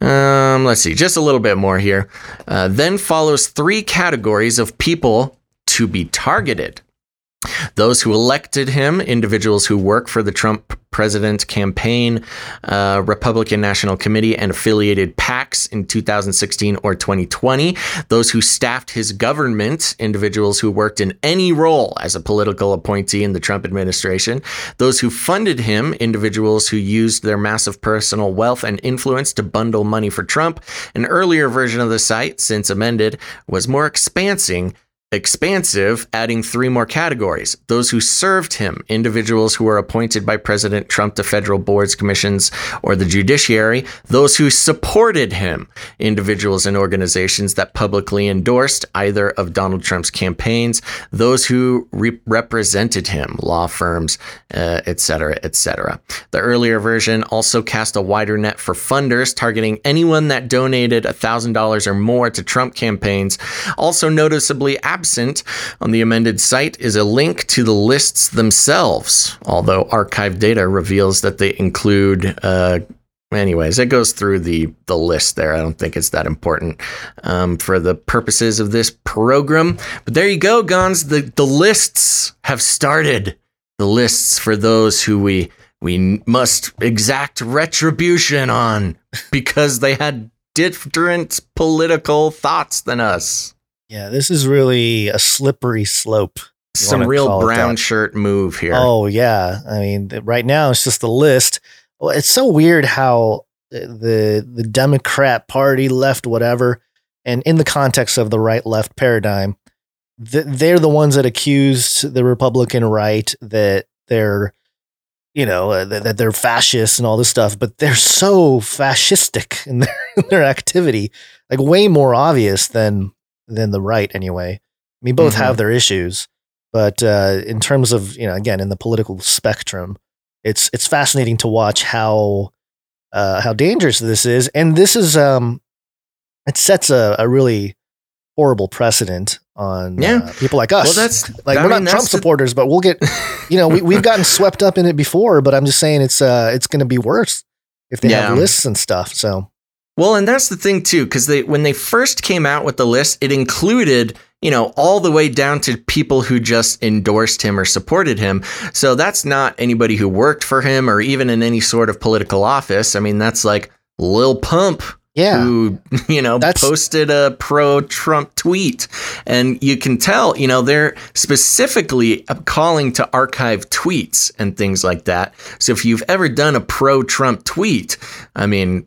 Speaker 3: Um, let's see, just a little bit more here. Uh, then follows three categories of people to be targeted. Those who elected him, individuals who work for the Trump president campaign, uh, Republican National Committee, and affiliated PACs in 2016 or 2020. Those who staffed his government, individuals who worked in any role as a political appointee in the Trump administration. Those who funded him, individuals who used their massive personal wealth and influence to bundle money for Trump. An earlier version of the site, since amended, was more expansing expansive, adding three more categories. Those who served him, individuals who were appointed by President Trump to federal boards, commissions, or the judiciary. Those who supported him, individuals and organizations that publicly endorsed either of Donald Trump's campaigns. Those who re- represented him, law firms, etc., uh, etc. Et the earlier version also cast a wider net for funders, targeting anyone that donated $1,000 or more to Trump campaigns. Also noticeably absent on the amended site is a link to the lists themselves, although archived data reveals that they include. Uh, anyways, it goes through the the list there. I don't think it's that important um, for the purposes of this program. But there you go, Gonz. The the lists have started. The lists for those who we we must exact retribution on because they had different political thoughts than us.
Speaker 4: Yeah, this is really a slippery slope.
Speaker 3: Some real brown shirt move here.
Speaker 4: Oh yeah, I mean, right now it's just the list. Well, it's so weird how the the Democrat Party left whatever, and in the context of the right left paradigm, they're the ones that accused the Republican right that they're you know, uh, that, that they're fascists and all this stuff, but they're so fascistic in their, in their activity, like way more obvious than than the right anyway. I mean, both
Speaker 3: Mhm.
Speaker 4: have their issues, but uh, in terms of you know, again, in the political spectrum, it's it's fascinating to watch how uh, how dangerous this is, and this is um, it sets a, a really horrible precedent on
Speaker 3: Yeah.
Speaker 4: uh, people like us.
Speaker 3: Well, that's-
Speaker 4: like
Speaker 3: I
Speaker 4: we're
Speaker 3: mean,
Speaker 4: not Trump
Speaker 3: the-
Speaker 4: supporters, but we'll get you know we we've gotten swept up in it before. But I'm just saying it's uh it's going to be worse if they
Speaker 3: Yeah.
Speaker 4: have lists and stuff. So
Speaker 3: Well, and that's the thing too, because they when they first came out with the list, it included you know all the way down to people who just endorsed him or supported him. So that's not anybody who worked for him or even in any sort of political office. I mean, that's like Lil Pump.
Speaker 4: Yeah.
Speaker 3: Who, you know, posted a pro Trump tweet. And you can tell, you know, they're specifically calling to archive tweets and things like that. So if you've ever done a pro Trump tweet, I mean,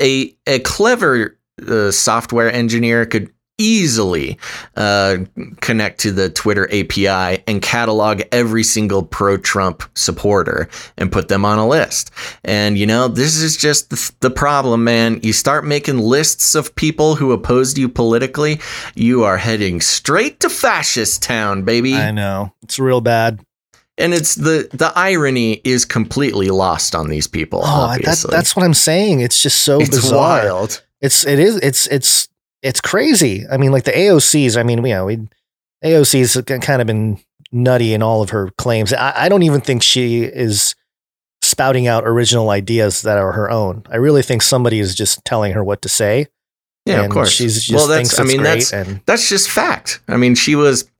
Speaker 3: a a clever uh, software engineer could easily uh, connect to the Twitter API and catalog every single pro Trump supporter and put them on a list. And you know, this is just the, the problem, man. You start making lists of people who opposed you politically, you are heading straight to fascist town, baby.
Speaker 4: I know it's real bad.
Speaker 3: And it's the the irony is completely lost on these people.
Speaker 4: Oh, that, that's what I'm saying. It's just so
Speaker 3: It's
Speaker 4: bizarre.
Speaker 3: wild.
Speaker 4: It's it is it's it's it's crazy. I mean, like the AOCs. I mean, you know, we AOC's kind of been nutty in all of her claims. I, I don't even think she is spouting out original ideas that are her own. I really think somebody is just telling her what to say.
Speaker 3: Yeah, of course.
Speaker 4: She's just
Speaker 3: well, that's I mean that's
Speaker 4: and
Speaker 3: that's just fact. I mean, she was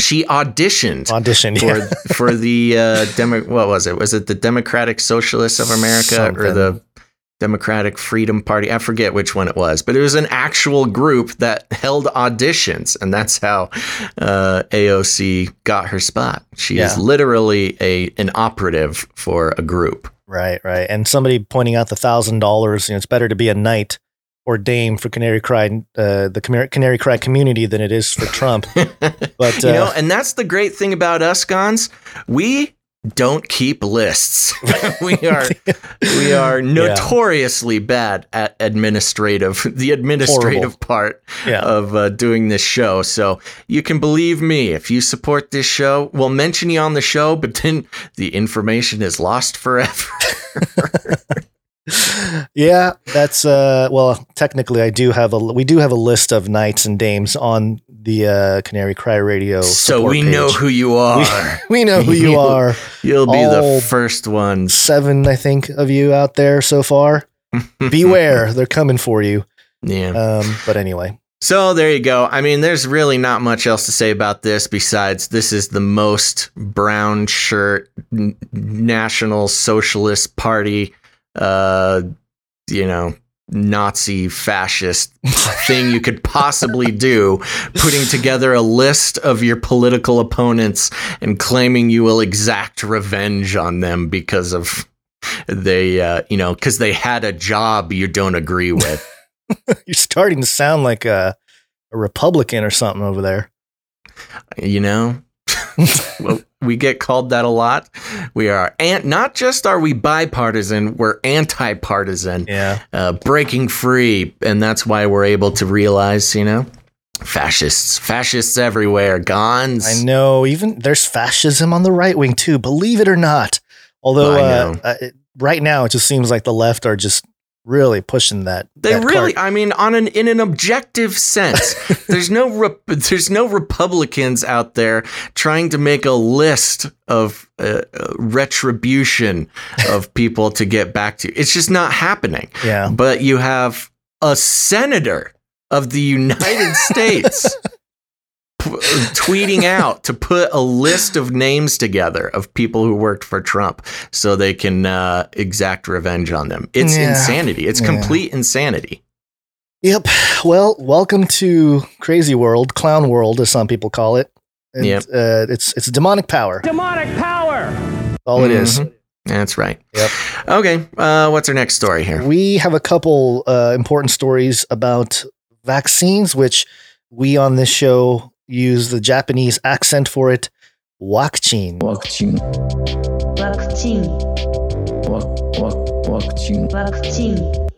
Speaker 3: she auditioned
Speaker 4: auditioned
Speaker 3: for
Speaker 4: yeah.
Speaker 3: for the uh demo what was it? Was it the Democratic Socialists of America or the Democratic Freedom Party? I forget which one it was, but it was an actual group that held auditions, and that's how uh, AOC got her spot. She is literally a an operative for a group.
Speaker 4: Right, right. And somebody pointing out the thousand dollars, you know, it's better to be a knight or dame for Canary Cry, uh, the Canary, Canary Cry community than it is for Trump. but
Speaker 3: you know,
Speaker 4: uh,
Speaker 3: and that's the great thing about us, Gonz. We don't keep lists. we are we are notoriously bad at administrative the administrative
Speaker 4: Horrible.
Speaker 3: part
Speaker 4: Yeah.
Speaker 3: of uh, doing this show. So you can believe me if you support this show, we'll mention you on the show, but then the information is lost forever.
Speaker 4: Yeah, that's uh, well, technically, I do have a we do have a list of knights and dames on the uh, Canary Cry Radio.
Speaker 3: so we know who you are.
Speaker 4: We know who you are.
Speaker 3: You'll be
Speaker 4: All
Speaker 3: the first one.
Speaker 4: Seven, I think, of you out there so far. Beware, they're coming for you.
Speaker 3: Yeah.
Speaker 4: Um, but anyway,
Speaker 3: So there you go. I mean, there's really not much else to say about this besides this is the most brown shirt n- National Socialist Party, uh, you know, Nazi fascist thing you could possibly do, putting together a list of your political opponents and claiming you will exact revenge on them because of they, uh, you know, because they had a job you don't agree with.
Speaker 4: you're starting to sound like a, a Republican or something over there.
Speaker 3: you know well, we get called that a lot we are and not just are we bipartisan we're anti-partisan
Speaker 4: Yeah.
Speaker 3: uh, breaking free and that's why we're able to realize you know fascists fascists everywhere Gonz
Speaker 4: I know. Even there's fascism on the right wing too. Believe it or not. Although uh, uh, right now it just seems like the left are just really pushing that.
Speaker 3: They
Speaker 4: that
Speaker 3: really,
Speaker 4: cart.
Speaker 3: I mean, on an in an objective sense, there's no rep- there's no Republicans out there trying to make a list of uh, uh, retribution of people to get back to. It's just not happening.
Speaker 4: Yeah.
Speaker 3: But you have a senator of the United States p- tweeting out to put a list of names together of people who worked for Trump so they can uh, exact revenge on them. It's
Speaker 4: Yeah.
Speaker 3: insanity. It's
Speaker 4: Yeah.
Speaker 3: complete insanity.
Speaker 4: Yep. Well, welcome to crazy world, clown world, as some people call it. And,
Speaker 3: Yep.
Speaker 4: Uh, it's it's demonic power.
Speaker 11: Demonic power!
Speaker 4: All it is.
Speaker 3: Mhm. That's right.
Speaker 4: Yep.
Speaker 3: Okay. Uh, what's our next story here?
Speaker 4: We have a couple uh, important stories about vaccines, which we on this show use the Japanese accent for it. Wakchin.
Speaker 13: Wakchin.
Speaker 2: Wakchin.
Speaker 13: Wak, wak, wakchin.
Speaker 2: Wakchin.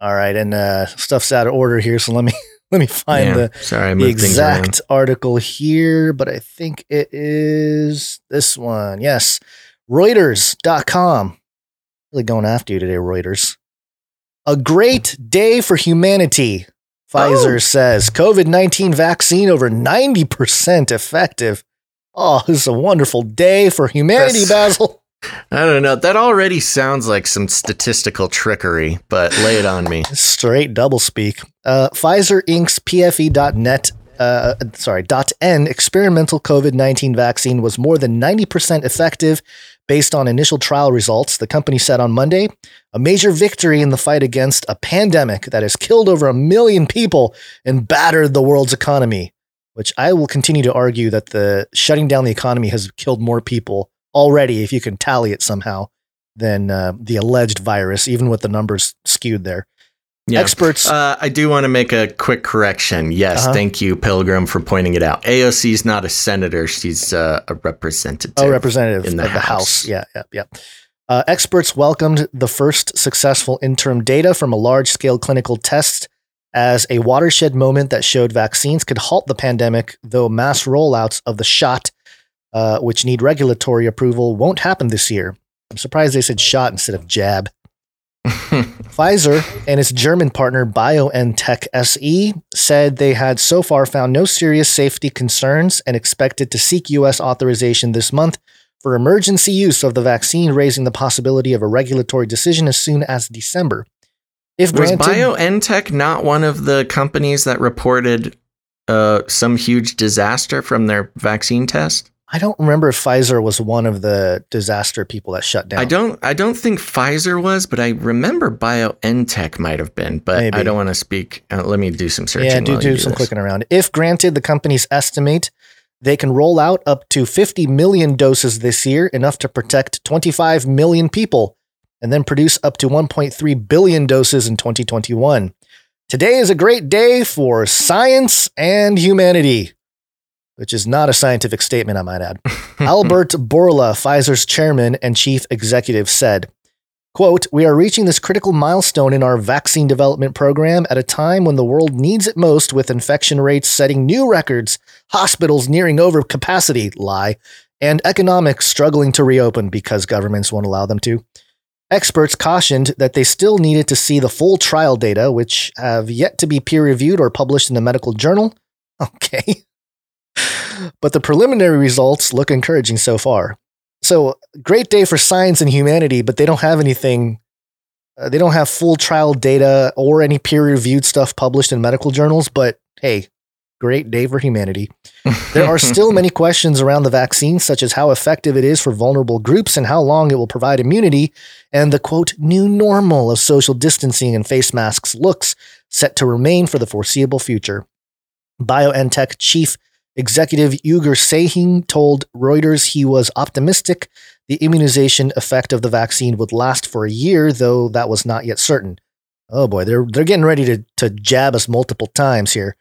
Speaker 4: All right, and uh, stuff's out of order here, so let me let me find
Speaker 3: Yeah,
Speaker 4: the,
Speaker 3: sorry, I
Speaker 4: the
Speaker 3: moved things around.
Speaker 4: exact article here, but I think it is this one. Yes, Reuters.com. Really going after you today, Reuters. A great day for humanity, Pfizer
Speaker 3: Oh.
Speaker 4: says. COVID 19 vaccine over 90% effective. Oh, this is a wonderful day for humanity,
Speaker 3: That's-
Speaker 4: Basil.
Speaker 3: I don't know. That already sounds like some statistical trickery, but lay it on me.
Speaker 4: Straight double speak. Uh, Pfizer Inc.'s PFE.net, uh, sorry, dot .n experimental COVID 19 vaccine was more than 90% effective based on initial trial results, the company said on Monday. A major victory in the fight against a pandemic that has killed over a million people and battered the world's economy, which I will continue to argue that the shutting down the economy has killed more people already, if you can tally it somehow, than uh, the alleged virus, even with the numbers skewed there.
Speaker 3: Yeah.
Speaker 4: Experts.
Speaker 3: Uh, I do want to make a quick correction. Yes,
Speaker 4: Uh-huh.
Speaker 3: thank you, Pilgrim, for pointing it out. AOC is not a senator; she's uh, a representative.
Speaker 4: Oh, representative
Speaker 3: in the
Speaker 4: of the House.
Speaker 3: House.
Speaker 4: Yeah, yeah, yeah. Uh, experts welcomed the first successful interim data from a large scale clinical test as a watershed moment that showed vaccines could halt the pandemic, though mass rollouts of the shot, uh, which need regulatory approval, won't happen this year. I'm surprised they said shot instead of jab. Pfizer and its German partner BioNTech SE said they had so far found no serious safety concerns and expected to seek US authorization this month for emergency use of the vaccine, raising the possibility of a regulatory decision as soon as December. If
Speaker 3: Was
Speaker 4: granted,
Speaker 3: BioNTech not one of the companies that reported uh, some huge disaster from their vaccine test?
Speaker 4: I don't remember if Pfizer was one of the disaster people that shut down.
Speaker 3: I don't. I don't think Pfizer was, but I remember BioNTech might have been. But
Speaker 4: Maybe.
Speaker 3: I don't want to speak. Uh, let me do some searching.
Speaker 4: Yeah, do do some clicking around. If granted, the companies estimate they can roll out up to 50 million doses this year, enough to protect 25 million people, and then produce up to 1.3 billion doses in 2021. Today is a great day for science and humanity, which is not a scientific statement, I might add. Albert Bourla, Pfizer's chairman and chief executive, said, Quote, we are reaching this critical milestone in our vaccine development program at a time when the world needs it most, with infection rates setting new records, hospitals nearing overcapacity, lie, and economics struggling to reopen because governments won't allow them to. Experts cautioned that they still needed to see the full trial data, which have yet to be peer reviewed or published in a medical journal. Okay. But the preliminary results look encouraging so far. So, great day for science and humanity, but they don't have anything. Uh, they don't have full trial data or any peer reviewed stuff published in medical journals, but hey, great day for humanity. There are still many questions around the vaccine, such as how effective it is for vulnerable groups and how long it will provide immunity, and the quote, new normal of social distancing and face masks looks set to remain for the foreseeable future. BioNTech chief executive Ugur Sahin told Reuters he was optimistic the immunization effect of the vaccine would last for a year, though that was not yet certain. Oh boy, they're they're getting ready to to jab us multiple times here.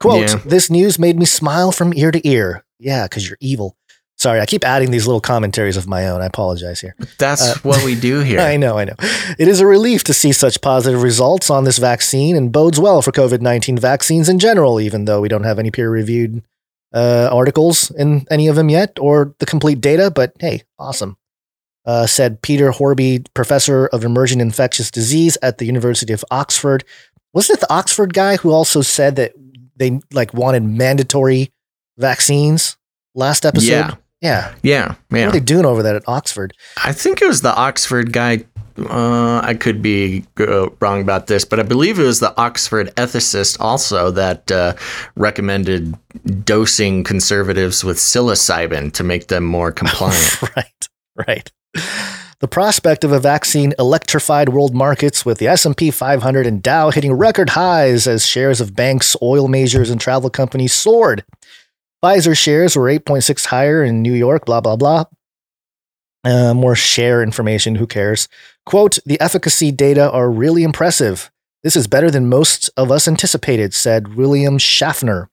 Speaker 4: Quote,
Speaker 3: Yeah.
Speaker 4: this news made me smile from ear to ear. Yeah, because you're evil. Sorry, I keep adding these little commentaries of my own. I apologize here.
Speaker 3: That's
Speaker 4: Uh,
Speaker 3: what we do here.
Speaker 4: I know, I know. It is a relief to see such positive results on this vaccine and bodes well for COVID 19 vaccines in general, even though we don't have any peer reviewed uh, articles in any of them yet or the complete data. But hey, awesome. Uh, said Peter Horby, professor of emerging infectious disease at the University of Oxford. Wasn't it the Oxford guy who also said that they like wanted mandatory vaccines last episode?
Speaker 3: Yeah.
Speaker 4: Yeah.
Speaker 3: Yeah,
Speaker 4: What are they doing over there at Oxford?
Speaker 3: I think it was the Oxford guy. Uh, I could be uh, wrong about this, but I believe it was the Oxford ethicist also that uh, recommended dosing conservatives with psilocybin to make them more compliant.
Speaker 4: right, right. The prospect of a vaccine electrified world markets with the S&P 500 and Dow hitting record highs as shares of banks, oil majors, and travel companies soared. Pfizer shares were 8.6 higher in New York, blah, blah, blah. Uh, more share information, who cares? Quote, the efficacy data are really impressive. This is better than most of us anticipated, said William Schaffner,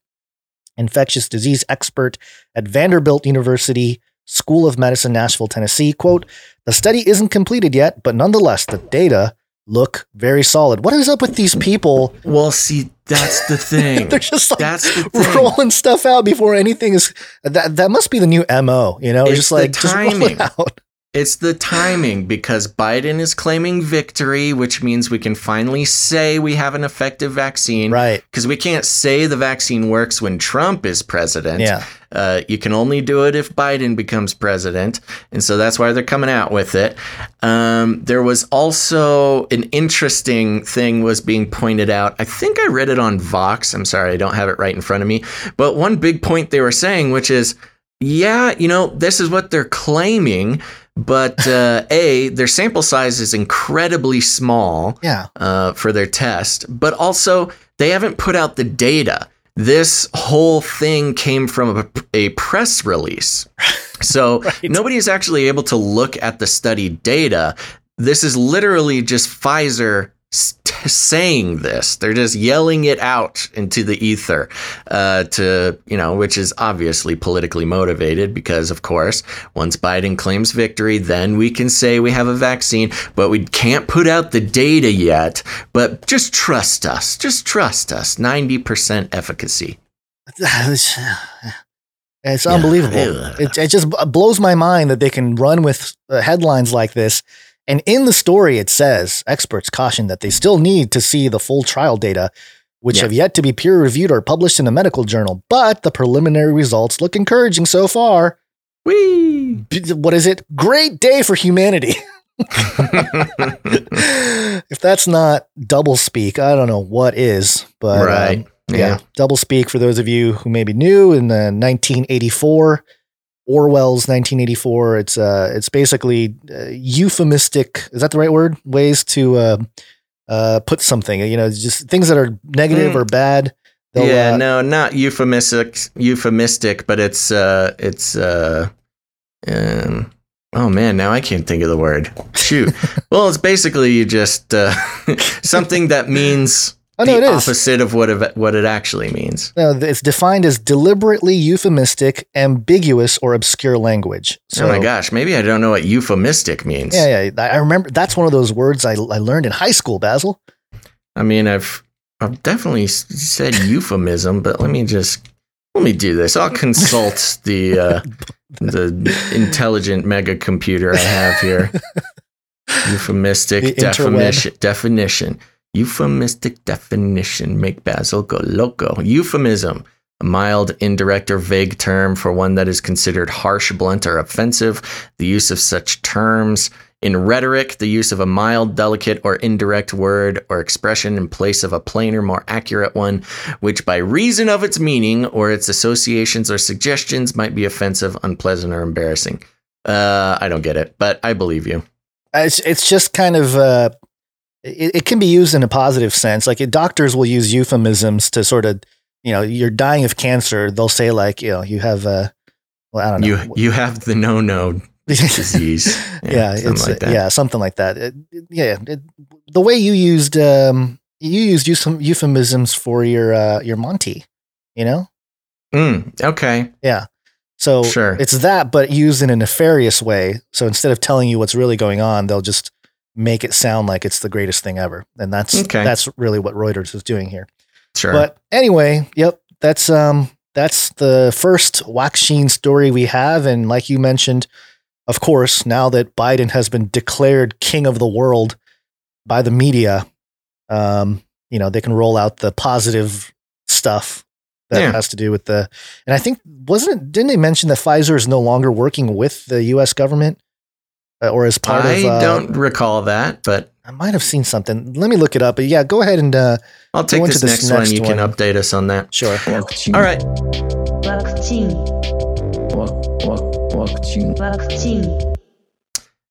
Speaker 4: infectious disease expert at Vanderbilt University School of Medicine, Nashville, Tennessee. Quote, the study isn't completed yet, but nonetheless, the data look very solid. What is up with these people?
Speaker 3: Well, see, that's the thing.
Speaker 4: They're just like
Speaker 3: that's the thing.
Speaker 4: rolling stuff out before anything is that that must be the new MO, you know?
Speaker 3: It's
Speaker 4: just like just roll it out.
Speaker 3: It's the timing because Biden is claiming victory, which means we can finally say we have an effective vaccine.
Speaker 4: Right.
Speaker 3: Because we can't say the vaccine works when Trump is president.
Speaker 4: Yeah.
Speaker 3: Uh, you can only do it if Biden becomes president. And so that's why they're coming out with it. Um, there was also an interesting thing was being pointed out. I think I read it on Vox. I'm sorry, I don't have it right in front of me. But one big point they were saying, which is, yeah, you know, this is what they're claiming, but uh, A, their sample size is incredibly small
Speaker 4: Yeah.
Speaker 3: uh, for their test, but also they haven't put out the data. This whole thing came from a, a press release. So nobody is actually able to look at the study data. This is literally just Pfizer s- t- saying this. They're just yelling it out into the ether uh, to, you know, which is obviously politically motivated because, of course, once Biden claims victory, then we can say we have a vaccine, but we can't put out the data yet. But just trust us. Just trust us. 90% efficacy.
Speaker 4: It's unbelievable. It, it just blows my mind that they can run with uh, headlines like this. And in the story, it says experts caution that they still need to see the full trial data, which
Speaker 3: Yeah.
Speaker 4: have yet to be peer reviewed or published in a medical journal. But the preliminary results look encouraging so far.
Speaker 3: Whee!
Speaker 4: What is it? Great day for humanity. if that's not double speak, I don't know what is. But um, yeah.
Speaker 3: Yeah.
Speaker 4: double speak for those of you who may be new in the 1984 Orwell's 1984. It's uh, it's basically uh, euphemistic. Is that the right word? Ways to uh, uh, put something. You know, just things that are negative
Speaker 3: Mm.
Speaker 4: or bad. They'll,
Speaker 3: yeah,
Speaker 4: uh,
Speaker 3: no, not euphemistic, euphemistic, but it's uh, it's uh, um, oh man, now I can't think of the word. Shoot. well, it's basically you just uh, something that means
Speaker 4: Oh, no,
Speaker 3: the
Speaker 4: it is.
Speaker 3: opposite of what it, what it actually means.
Speaker 4: No, it's defined as deliberately euphemistic, ambiguous, or obscure language.
Speaker 3: oh my gosh, maybe I don't know what euphemistic means.
Speaker 4: Yeah, yeah. I remember that's one of those words I, I learned in high school, Basil.
Speaker 3: I mean, I've I've definitely said euphemism, but let me just let me do this. I'll consult the uh, the intelligent mega computer I have here. Euphemistic definition definition. Euphemistic definition make Basil go loco. Euphemism. A mild, indirect, or vague term for one that is considered harsh, blunt, or offensive. The use of such terms in rhetoric, the use of a mild, delicate, or indirect word or expression in place of a plainer, more accurate one, which by reason of its meaning or its associations or suggestions might be offensive, unpleasant, or embarrassing. Uh, I don't get it, but I believe you.
Speaker 4: It's it's just kind of uh, it, it can be used in a positive sense. Like doctors will use euphemisms to sort of you know you're dying of cancer. They'll say like you know you have a, well I don't know
Speaker 3: You you have the no no disease.
Speaker 4: yeah,
Speaker 3: something
Speaker 4: it's
Speaker 3: like that.
Speaker 4: yeah something like that. It- it- yeah, it, the way you used um you used euphemisms for your uh, your Monty, you know.
Speaker 3: Mm, okay.
Speaker 4: Yeah. So
Speaker 3: Sure.
Speaker 4: it's that, but used in a nefarious way. So instead of telling you what's really going on, they'll just make it sound like it's the greatest thing ever. And that's
Speaker 3: Okay.
Speaker 4: that's really what Reuters is doing here.
Speaker 3: Sure.
Speaker 4: But anyway, yep, that's um that's the first Waxine story we have. And like you mentioned, of course, now that Biden has been declared king of the world by the media, um, you know, they can roll out the positive stuff that
Speaker 3: Yeah.
Speaker 4: has to do with the and I think wasn't it didn't they mention that Pfizer is no longer working with the US government? Uh, or as part
Speaker 3: I
Speaker 4: of uh,
Speaker 3: don't recall that, but
Speaker 4: I might have seen something. Let me look it up. But yeah, go ahead and uh
Speaker 3: I'll take
Speaker 4: go
Speaker 3: this,
Speaker 4: into
Speaker 3: next, one. You can update us on that.
Speaker 4: Sure.
Speaker 3: All right.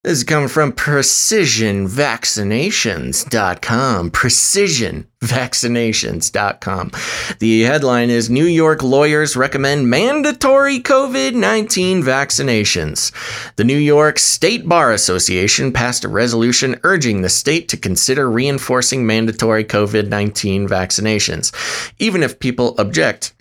Speaker 3: This is coming from precisionvaccinations.com. Precisionvaccinations.com. The headline is New York lawyers recommend mandatory COVID 19 vaccinations. The New York State Bar Association passed a resolution urging the state to consider reinforcing mandatory COVID 19 vaccinations, even if people object.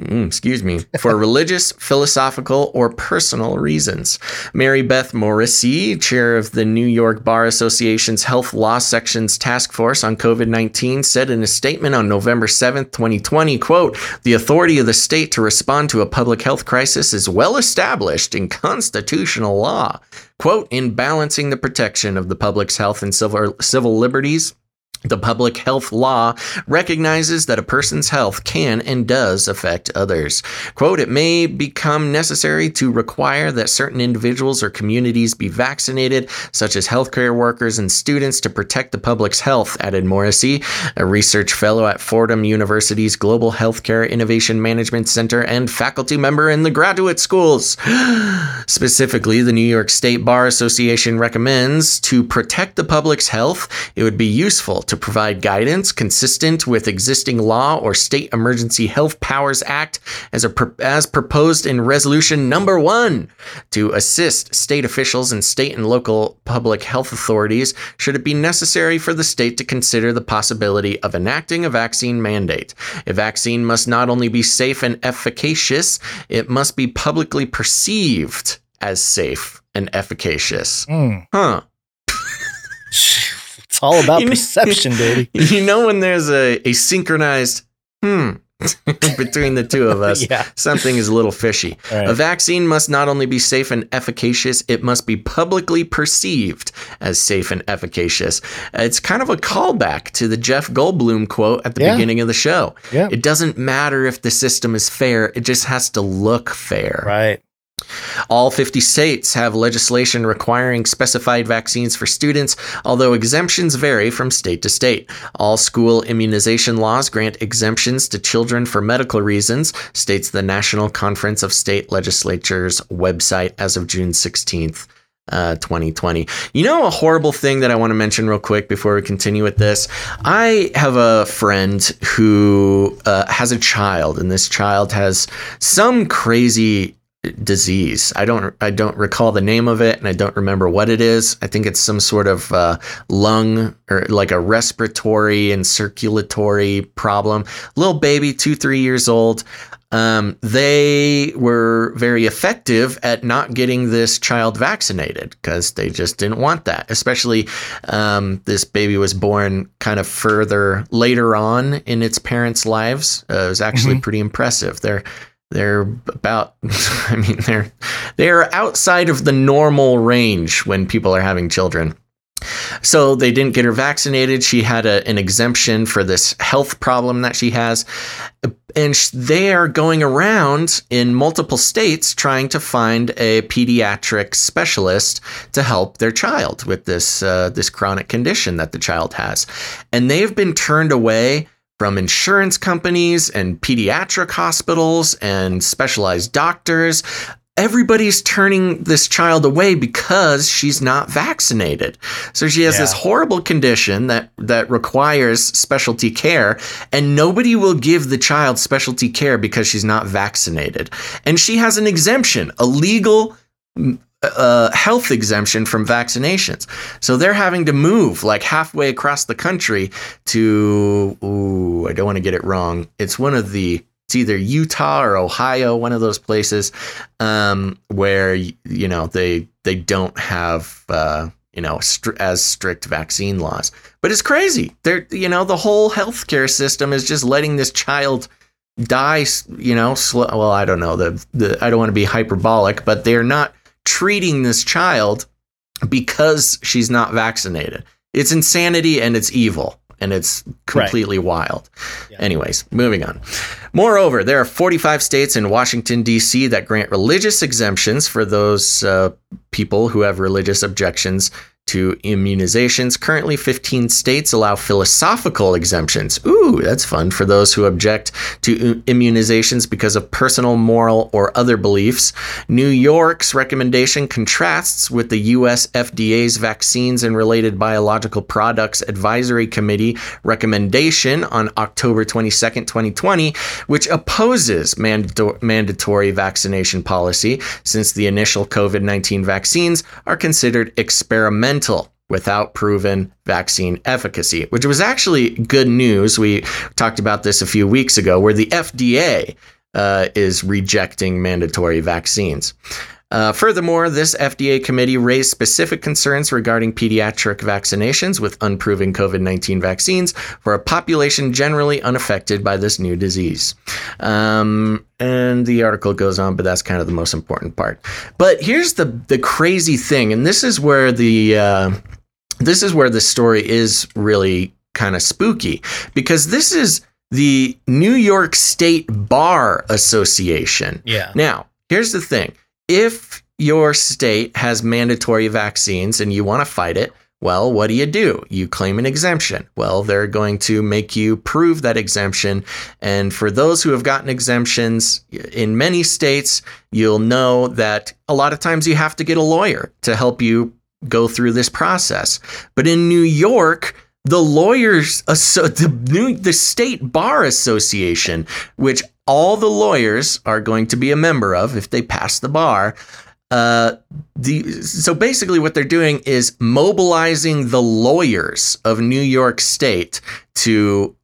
Speaker 3: Mm, excuse me, for religious, philosophical, or personal reasons. Mary Beth Morrissey, chair of the New York Bar Association's Health Law Section's Task Force on COVID 19, said in a statement on November 7th, 2020, quote, the authority of the state to respond to a public health crisis is well established in constitutional law. Quote, in balancing the protection of the public's health and civil, civil liberties, the public health law recognizes that a person's health can and does affect others. Quote, it may become necessary to require that certain individuals or communities be vaccinated, such as healthcare workers and students, to protect the public's health, added Morrissey, a research fellow at Fordham University's Global Healthcare Innovation Management Center and faculty member in the graduate schools. Specifically, the New York State Bar Association recommends to protect the public's health, it would be useful to provide guidance consistent with existing law or State Emergency Health Powers Act as, a, as proposed in Resolution Number One to assist state officials and state and local public health authorities should it be necessary for the state to consider the possibility of enacting a vaccine mandate. A vaccine must not only be safe and efficacious, it must be publicly perceived as safe and efficacious.
Speaker 4: Mm.
Speaker 3: Huh.
Speaker 4: It's all about perception, baby.
Speaker 3: You know when there's a, a synchronized hmm between the two of us,
Speaker 4: Yeah.
Speaker 3: something is a little fishy.
Speaker 4: Right.
Speaker 3: A vaccine must not only be safe and efficacious, it must be publicly perceived as safe and efficacious. It's kind of a callback to the Jeff Goldblum quote at the
Speaker 4: Yeah.
Speaker 3: beginning of the show.
Speaker 4: Yeah.
Speaker 3: It doesn't matter if the system is fair, it just has to look fair.
Speaker 4: Right.
Speaker 3: All 50 states have legislation requiring specified vaccines for students, although exemptions vary from state to state. All school immunization laws grant exemptions to children for medical reasons, states the National Conference of State Legislatures website as of June 16th. Uh, 2020. You know, a horrible thing that I want to mention real quick before we continue with this. I have a friend who uh, has a child, and this child has some crazy disease. I don't I don't recall the name of it and I don't remember what it is. I think it's some sort of uh, lung or like a respiratory and circulatory problem. Little baby, 2 3 years old. Um, they were very effective at not getting this child vaccinated because they just didn't want that. Especially um, this baby was born kind of further later on in its parents' lives. Uh, it was actually
Speaker 4: Mhm.
Speaker 3: pretty impressive. They're they're about i mean they're they're outside of the normal range when people are having children. So they didn't get her vaccinated. She had a, an exemption for this health problem that she has. And they are going around in multiple states trying to find a pediatric specialist to help their child with this uh, this chronic condition that the child has. And they've been turned away from insurance companies and pediatric hospitals and specialized doctors. Everybody's turning this child away because she's not vaccinated. So she has this horrible condition that that requires specialty care and nobody will give the child specialty care because she's not vaccinated. And she has an exemption, a legal uh, health exemption from vaccinations. So they're having to move like halfway across the country to, ooh, don't want to get it wrong. It's one of the, it's either Utah or Ohio, one of those places um, where, you know, they, they don't have, uh, you know, str- as strict vaccine laws. But it's crazy. They're, you know, the whole healthcare system is just letting this child die, you know, well, I don't know. The, the, I don't want to be hyperbolic, but they're not treating this child because she's not vaccinated. It's insanity and it's evil and it's completely wild. Anyways, moving on. Moreover, there are 45 states in Washington, D.C. that grant religious exemptions for those uh, people who have religious objections to immunizations. Currently, 15 states allow philosophical exemptions. Ooh, that's fun for those who object to immunizations because of personal, moral, or other beliefs. New York's recommendation contrasts with the U.S. FDA's Vaccines and Related Biological Products Advisory Committee recommendation on October 22, 2020, which opposes mandato- mandatory vaccination policy since the initial COVID 19 vaccines are considered experimental without proven vaccine efficacy, which was actually good news. We talked about this a few weeks ago, where the FDA uh, is rejecting mandatory vaccines. Uh, furthermore, this FDA committee raised specific concerns regarding pediatric vaccinations with unproven COVID 19 vaccines for a population generally unaffected by this new disease. Um, and the article goes on, but that's kind of the most important part. But here's the, the crazy thing, and this is where the. Uh, this is where the story is really kind of spooky because this is the New York State Bar Association.
Speaker 4: Yeah.
Speaker 3: Now, here's the thing if your state has mandatory vaccines and you want to fight it, well, what do you do? You claim an exemption. Well, they're going to make you prove that exemption. And for those who have gotten exemptions in many states, you'll know that a lot of times you have to get a lawyer to help you go through this process. But in New York, the lawyers, the new, the state bar association, which all the lawyers are going to be a member of if they pass the bar. Uh, the so basically what they're doing is mobilizing the lawyers of New York State to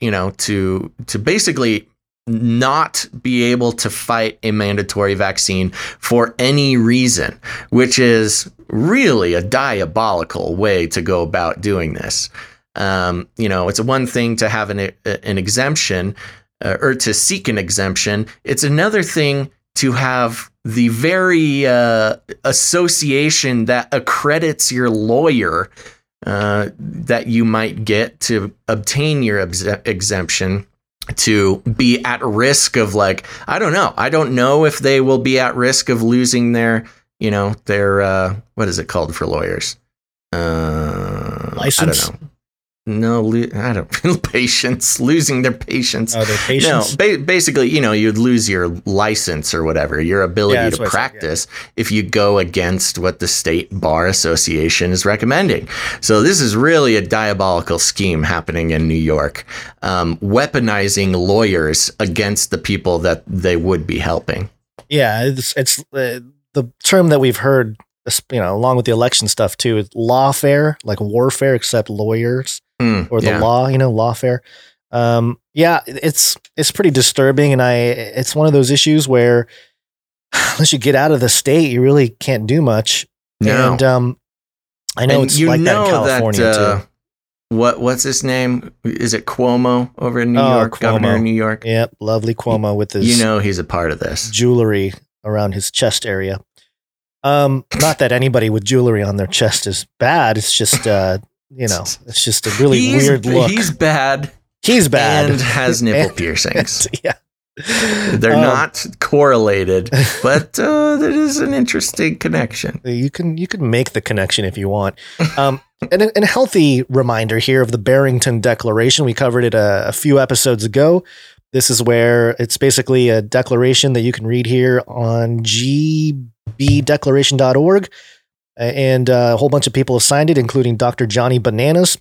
Speaker 3: you know to to basically not be able to fight a mandatory vaccine for any reason, which is really a diabolical way to go about doing this. Um, you know, it's one thing to have an, an exemption uh, or to seek an exemption. It's another thing to have the very uh, association that accredits your lawyer uh, that you might get to obtain your ex- exemption to be at risk of like I don't know. I don't know if they will be at risk of losing their you know their uh, what is it called for lawyers? Uh,
Speaker 4: license
Speaker 3: I don't know no, lo- I don't patience, losing their patience.
Speaker 4: Oh, their patience.
Speaker 3: No, ba- basically, you know, you'd lose your license or whatever, your ability
Speaker 4: Yeah,
Speaker 3: to
Speaker 4: I said,
Speaker 3: practice if you go against what the state bar association is recommending. So this is really a diabolical scheme happening in New York, um, weaponizing lawyers against the people that they would be helping.
Speaker 4: Yeah, it's it's uh, the term that we've heard, you know, along with the election stuff too, is lawfare, like warfare, except lawyers
Speaker 3: Mm,
Speaker 4: or the
Speaker 3: yeah.
Speaker 4: law, you know, lawfare. Um, yeah, it's it's pretty disturbing, and I it's one of those issues where unless you get out of the state, you really can't do much.
Speaker 3: No.
Speaker 4: And um, I know
Speaker 3: And
Speaker 4: it's like that in California
Speaker 3: uh,
Speaker 4: too.
Speaker 3: What what's his name? Is it Cuomo over in New
Speaker 4: Oh,
Speaker 3: York? Governor
Speaker 4: Cuomo.
Speaker 3: of New York.
Speaker 4: Yep, lovely Cuomo with his
Speaker 3: You know he's a part of this.
Speaker 4: jewelry around his chest area. Um, not that anybody with jewelry on their chest is bad. It's just, uh, you know, it's just a really
Speaker 3: he's,
Speaker 4: weird look.
Speaker 3: He's bad
Speaker 4: He's bad
Speaker 3: and has nipple
Speaker 4: And-
Speaker 3: piercings.
Speaker 4: yeah,
Speaker 3: They're
Speaker 4: Um,
Speaker 3: not correlated, but uh, there is an interesting connection.
Speaker 4: You can you can make the connection if you want. Um, and, a, and a healthy reminder here of the Barrington Declaration. We covered it a, a few episodes ago. This is where it's basically a declaration that you can read here on gbdeclaration.org. And uh, a whole bunch of people have signed it, including Dr. Johnny Bananas,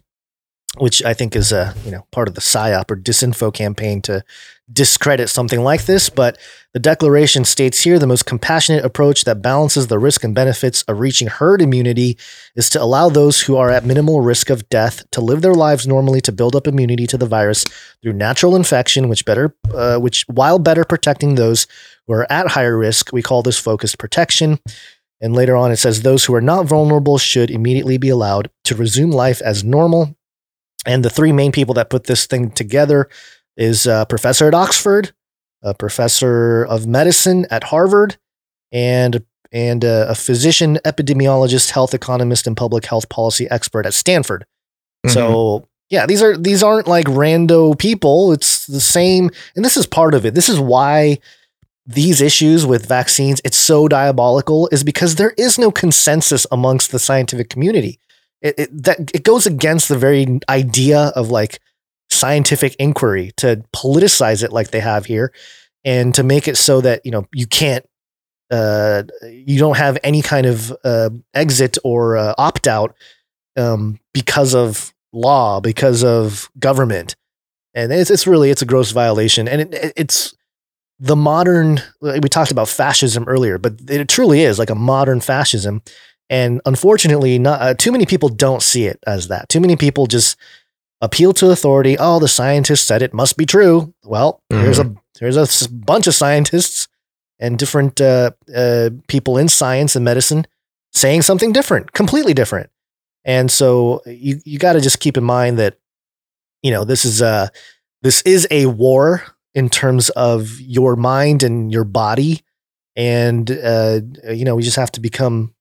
Speaker 4: which I think is a you know part of the psyop or disinfo campaign to discredit something like this. But the declaration states here the most compassionate approach that balances the risk and benefits of reaching herd immunity is to allow those who are at minimal risk of death to live their lives normally to build up immunity to the virus through natural infection, which better, uh, which while better protecting those who are at higher risk. We call this focused protection. And later on, it says those who are not vulnerable should immediately be allowed to resume life as normal. And the three main people that put this thing together is a professor at Oxford, a professor of medicine at Harvard, and and a, a physician, epidemiologist, health economist, and public health policy expert at Stanford. So mm-hmm. yeah, these are these aren't like rando people. It's the same, and this is part of it. This is why these issues with vaccines it's so diabolical is because there is no consensus amongst the scientific community. It, it that it goes against the very idea of like scientific inquiry to politicize it like they have here and to make it so that you know you can't uh, you don't have any kind of uh, exit or uh, opt out um, because of law because of government and it's, it's really it's a gross violation and it, it- it's the modern we talked about fascism earlier but it truly is like a modern fascism. And unfortunately not uh, too many people don't see it as that. Too many people just appeal to authority. Oh the scientists said it must be true. Well here's a there's a bunch of scientists and different uh, uh, people in science and medicine saying something different, completely different. And so you you got to just keep in mind that you know this is a this is a war in terms of your mind and your body, and uh, you know we just have to become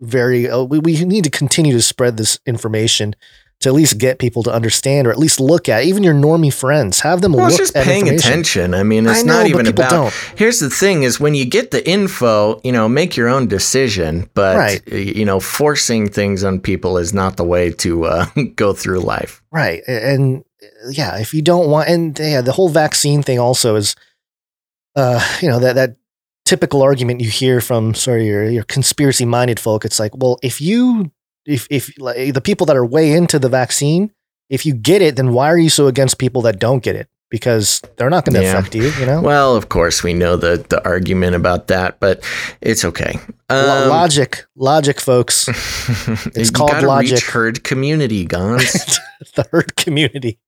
Speaker 4: very. Uh, we we need to continue to spread this information to at least get people to understand or at least look at even your normie friends have them
Speaker 3: Well,
Speaker 4: look
Speaker 3: it's just
Speaker 4: at
Speaker 3: paying attention. I mean, it's
Speaker 4: I know,
Speaker 3: not even about.
Speaker 4: don't.
Speaker 3: Here's the thing: is when you get the info, you know, make your own decision. But
Speaker 4: Right.
Speaker 3: you know, forcing things on people is not the way to uh, go through life.
Speaker 4: Right. And uh, yeah, if you don't want, and yeah, the whole vaccine thing also is, uh, you know, that, that typical argument you hear from, sorry, your, your conspiracy minded folk. It's like, well, if you, if, if like, the people that are way into the vaccine, if you get it, then why are you so against people that don't get it? Because they're not going to
Speaker 3: Yeah.
Speaker 4: affect you, you know?
Speaker 3: Well, of course, we know the the argument about that, but it's okay. Um,
Speaker 4: logic, logic, folks.
Speaker 3: it's
Speaker 4: called logic.
Speaker 3: Reach herd community, Gonz.
Speaker 4: the herd community.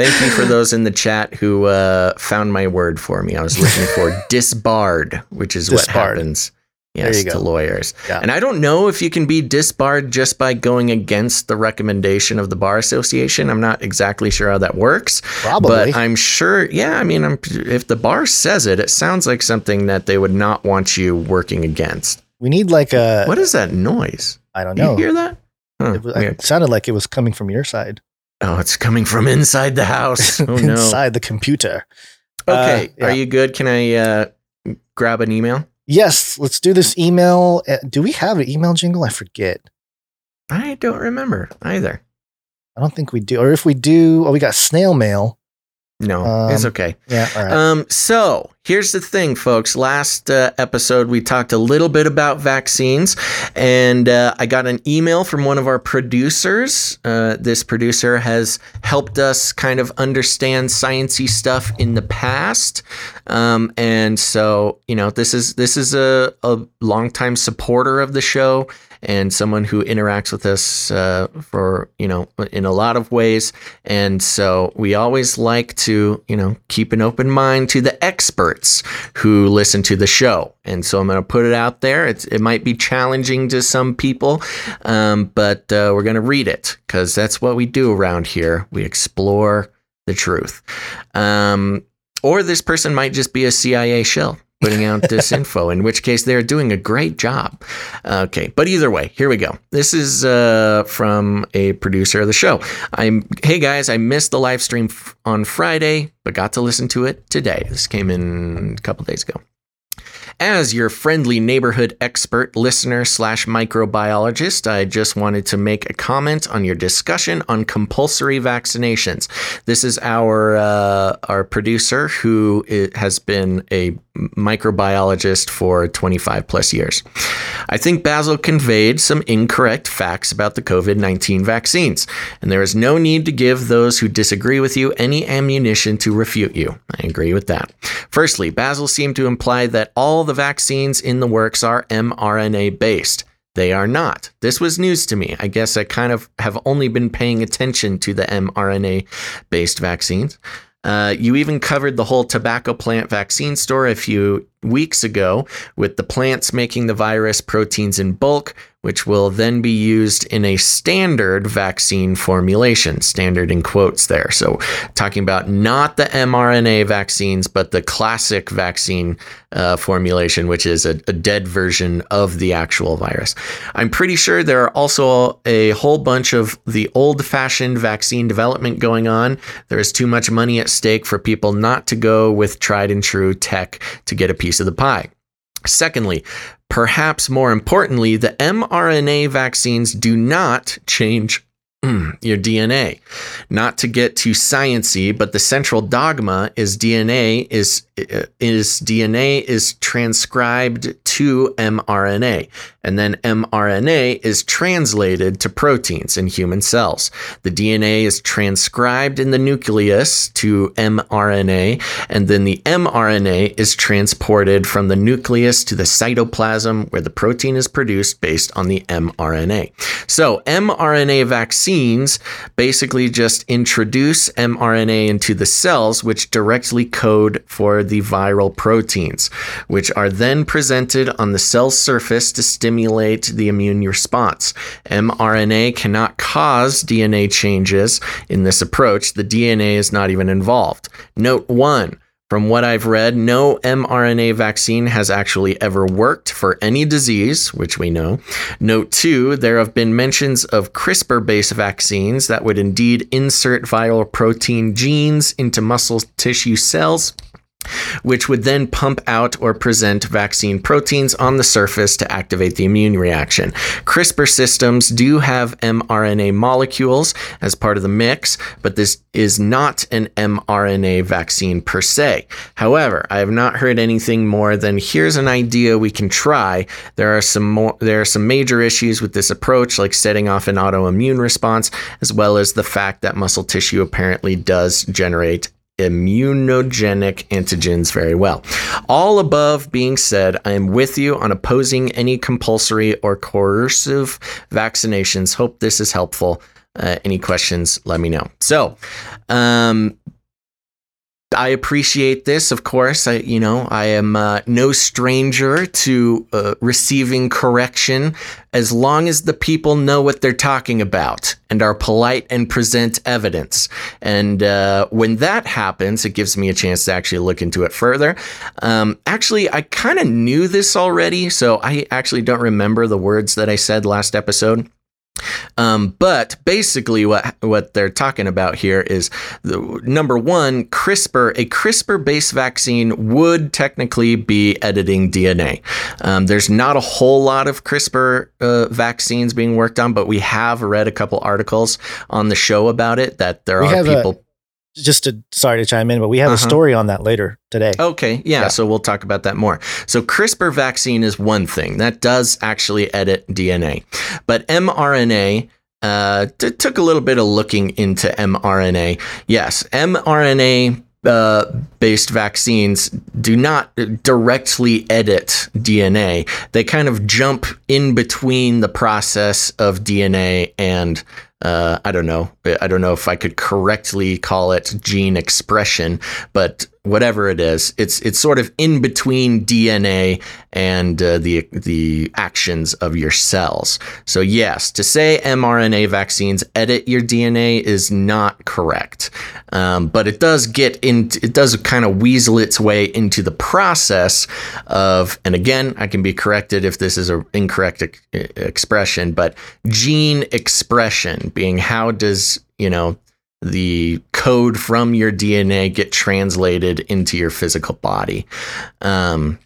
Speaker 3: Thank you for those in the chat who uh, found my word for me. I was looking for disbarred, which is what happens. Yes, to lawyers.
Speaker 4: Yeah.
Speaker 3: And I don't know if you can be disbarred just by going against the recommendation of the Bar Association. I'm not exactly sure how that works.
Speaker 4: Probably.
Speaker 3: But I'm sure, yeah, I mean, I'm, if the bar says it, it sounds like something that they would not want you working against.
Speaker 4: We need like a,
Speaker 3: What is that noise?
Speaker 4: I don't
Speaker 3: Do you
Speaker 4: know.
Speaker 3: hear that? Huh,
Speaker 4: It, was, it sounded like it was coming from your side.
Speaker 3: Oh, it's coming from inside the house. Oh, no.
Speaker 4: inside the computer.
Speaker 3: Okay.
Speaker 4: Uh, yeah.
Speaker 3: Are you good? Can I uh, grab an email?
Speaker 4: Yes, let's do this email. Uh, Do we have an email jingle? I forget.
Speaker 3: I don't remember either.
Speaker 4: I don't think we do. Or if we do, oh, we got snail mail.
Speaker 3: No, it's
Speaker 4: Um,
Speaker 3: okay.
Speaker 4: Yeah, all right.
Speaker 3: Um, so here's the thing, folks. Last uh, episode, we talked a little bit about vaccines, and uh, I got an email from one of our producers. Uh, this producer has helped us kind of understand sciency stuff in the past, um, and so you know this is this is a, a longtime supporter of the show and someone who interacts with us uh, for you know in a lot of ways. And so we always like to you know keep an open mind to the experts who listen to the show. And so i'm going to put it out there. It's, it might be challenging to some people um, but uh, we're going to read it because that's what we do around here. We explore the truth. Um, or this person might just be a cia shill putting out this info, in which case they're doing a great job. Okay, but either way, here we go. This is uh, from a producer of the show. I'm hey guys, I missed the live stream f- on Friday, but got to listen to it today. This came in a couple days ago. As your friendly neighborhood expert, listener slash microbiologist, I just wanted to make a comment on your discussion on compulsory vaccinations. This is our uh, our producer who has been a microbiologist for 25 plus years. I think Basil conveyed some incorrect facts about the COVID 19 vaccines, and there is no need to give those who disagree with you any ammunition to refute you. I agree with that. Firstly, Basil seemed to imply that all the vaccines in the works are mRNA based. They are not. This was news to me. I guess I kind of have only been paying attention to the mRNA based vaccines. Uh, you even covered the whole tobacco plant vaccine story a few weeks ago with the plants making the virus proteins in bulk, which will then be used in a standard vaccine formulation, standard in quotes there. So, talking about not the mRNA vaccines, but the classic vaccine uh, formulation, which is a, a dead version of the actual virus. I'm pretty sure there are also a whole bunch of the old fashioned vaccine development going on. There is too much money at stake for people not to go with tried and true tech to get a piece of the pie. Secondly, perhaps more importantly, the mRNA vaccines do not change mm, your DNA. Not to get too sciency, but the central dogma is DNA is is DNA is transcribed to mRNA. And then mRNA is translated to proteins in human cells. The DNA is transcribed in the nucleus to mRNA, and then the mRNA is transported from the nucleus to the cytoplasm where the protein is produced based on the mRNA. So, mRNA vaccines basically just introduce mRNA into the cells, which directly code for the viral proteins, which are then presented on the cell surface to stimulate stimulate the immune response. mRNA cannot cause DNA changes in this approach. The DNA is not even involved. Note one. From what I've read, no mRNA vaccine has actually ever worked for any disease, which we know. Note two, there have been mentions of CRISPR based vaccines that would indeed insert viral protein genes into muscle tissue cells which would then pump out or present vaccine proteins on the surface to activate the immune reaction. CRISPR systems do have mRNA molecules as part of the mix, but this is not an mRNA vaccine per se. However, I have not heard anything more than here's an idea we can try. There are some more there are some major issues with this approach like setting off an autoimmune response as well as the fact that muscle tissue apparently does generate immunogenic antigens very well. All above being said, I am with you on opposing any compulsory or coercive vaccinations. Hope this is helpful. Uh, any questions, let me know. So, um, I appreciate this, of course. I, you know, I am uh, no stranger to uh, receiving correction as long as the people know what they're talking about and are polite and present evidence. And uh, when that happens, it gives me a chance to actually look into it further. Um, actually, I kind of knew this already, so I actually don't remember the words that I said last episode. Um, but basically, what what they're talking about here is the, number one, CRISPR. A CRISPR-based vaccine would technically be editing DNA. Um, there's not a whole lot of CRISPR uh, vaccines being worked on, but we have read a couple articles on the show about it. That there
Speaker 4: We
Speaker 3: are
Speaker 4: have a-
Speaker 3: people.
Speaker 4: Just to sorry to chime in, but we have
Speaker 3: Uh-huh.
Speaker 4: a story on that later today.
Speaker 3: Okay, yeah, so we'll talk about that more. So CRISPR vaccine is one thing that does actually edit DNA, but mRNA. Uh, t- took a little bit of looking into mRNA. Yes, mRNA uh, based vaccines do not directly edit DNA. They kind of jump in between the process of DNA and uh, I don't know. I don't know if I could correctly call it gene expression, but whatever it is, it's it's sort of in between DNA and uh, the the actions of your cells. So yes, to say mRNA vaccines edit your DNA is not correct, um, but it does get in. It does kind of weasel its way into the process of. And again, I can be corrected if this is an incorrect ex- expression, but gene expression being how does you know the code from your DNA get translated into your physical body. Um,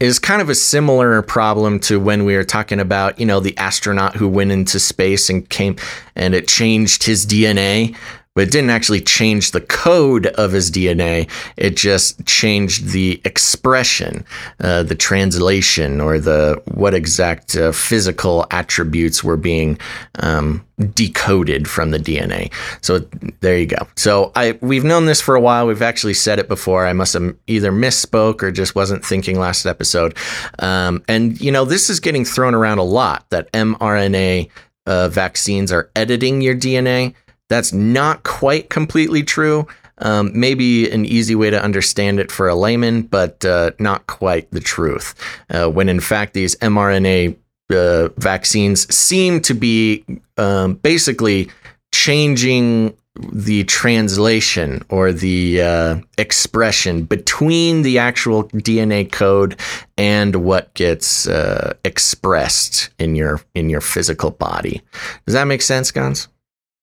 Speaker 3: is kind of a similar problem to when we were talking about, you know, the astronaut who went into space and came and it changed his DNA, but it didn't actually change the code of his DNA. It just changed the expression, uh, the translation, or the what exact uh, physical attributes were being um, decoded from the DNA. So there you go. So I we've known this for a while. We've actually said it before. I must have either misspoke or just wasn't thinking last episode. Um, and you know this is getting thrown around a lot that mRNA uh, vaccines are editing your DNA. That's not quite completely true. Um, maybe an easy way to understand it for a layman, but uh, not quite the truth. Uh, when in fact, these mRNA uh, vaccines seem to be um, basically changing the translation or the uh, expression between the actual DNA code and what gets uh, expressed in your in your physical body. Does that make sense, Gonz?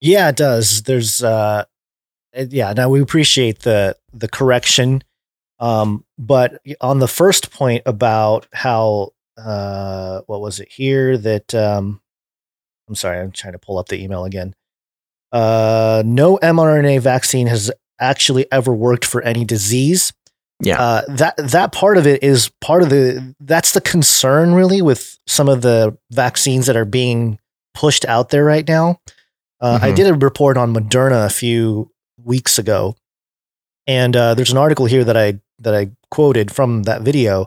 Speaker 4: Yeah, it does. There's uh yeah, now we appreciate the the correction. Um but on the first point about how uh what was it here that um I'm sorry, I'm trying to pull up the email again. Uh no mRNA vaccine has actually ever worked for any disease.
Speaker 3: Yeah.
Speaker 4: Uh, that that part of it is part of the that's the concern really with some of the vaccines that are being pushed out there right now. Uh, I
Speaker 3: Mhm.
Speaker 4: did a report on Moderna a few weeks ago, and uh, there's an article here that I that I quoted from that video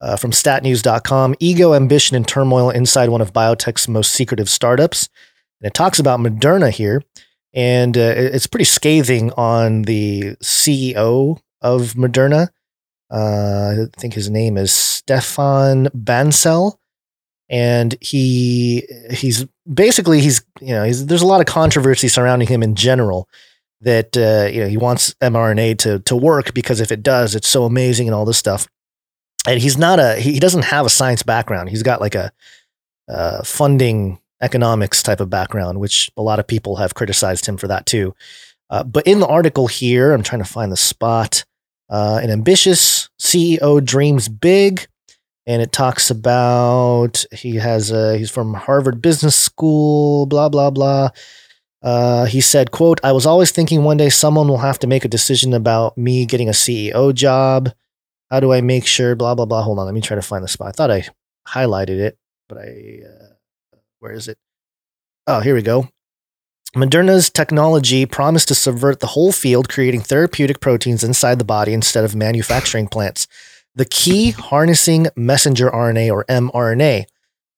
Speaker 4: uh, from StatNews.com. Ego, ambition, and turmoil inside one of biotech's most secretive startups, and it talks about Moderna here, and uh, it's pretty scathing on the CEO of Moderna. Uh, I think his name is Stefan Bancel, and he he's basically he's you know he's, there's a lot of controversy surrounding him in general that uh, you know he wants mRNA to to work because if it does, it's so amazing and all this stuff. And he's not a he, doesn't have a science background. He's got like a uh, funding economics type of background, which a lot of people have criticized him for that too. Uh, but in the article here, I'm trying to find the spot. Uh, an ambitious CEO dreams big, and it talks about he has a, he's from Harvard Business School, blah blah blah. Uh, he said, "quote I was always thinking one day someone will have to make a decision about me getting a CEO job. How do I make sure? Blah blah blah. Hold on, let me try to find the spot. I thought I highlighted it, but I uh, where is it? Oh, here we go. Moderna's technology promised to subvert the whole field, creating therapeutic proteins inside the body instead of manufacturing plants. The key harnessing messenger RNA or mRNA.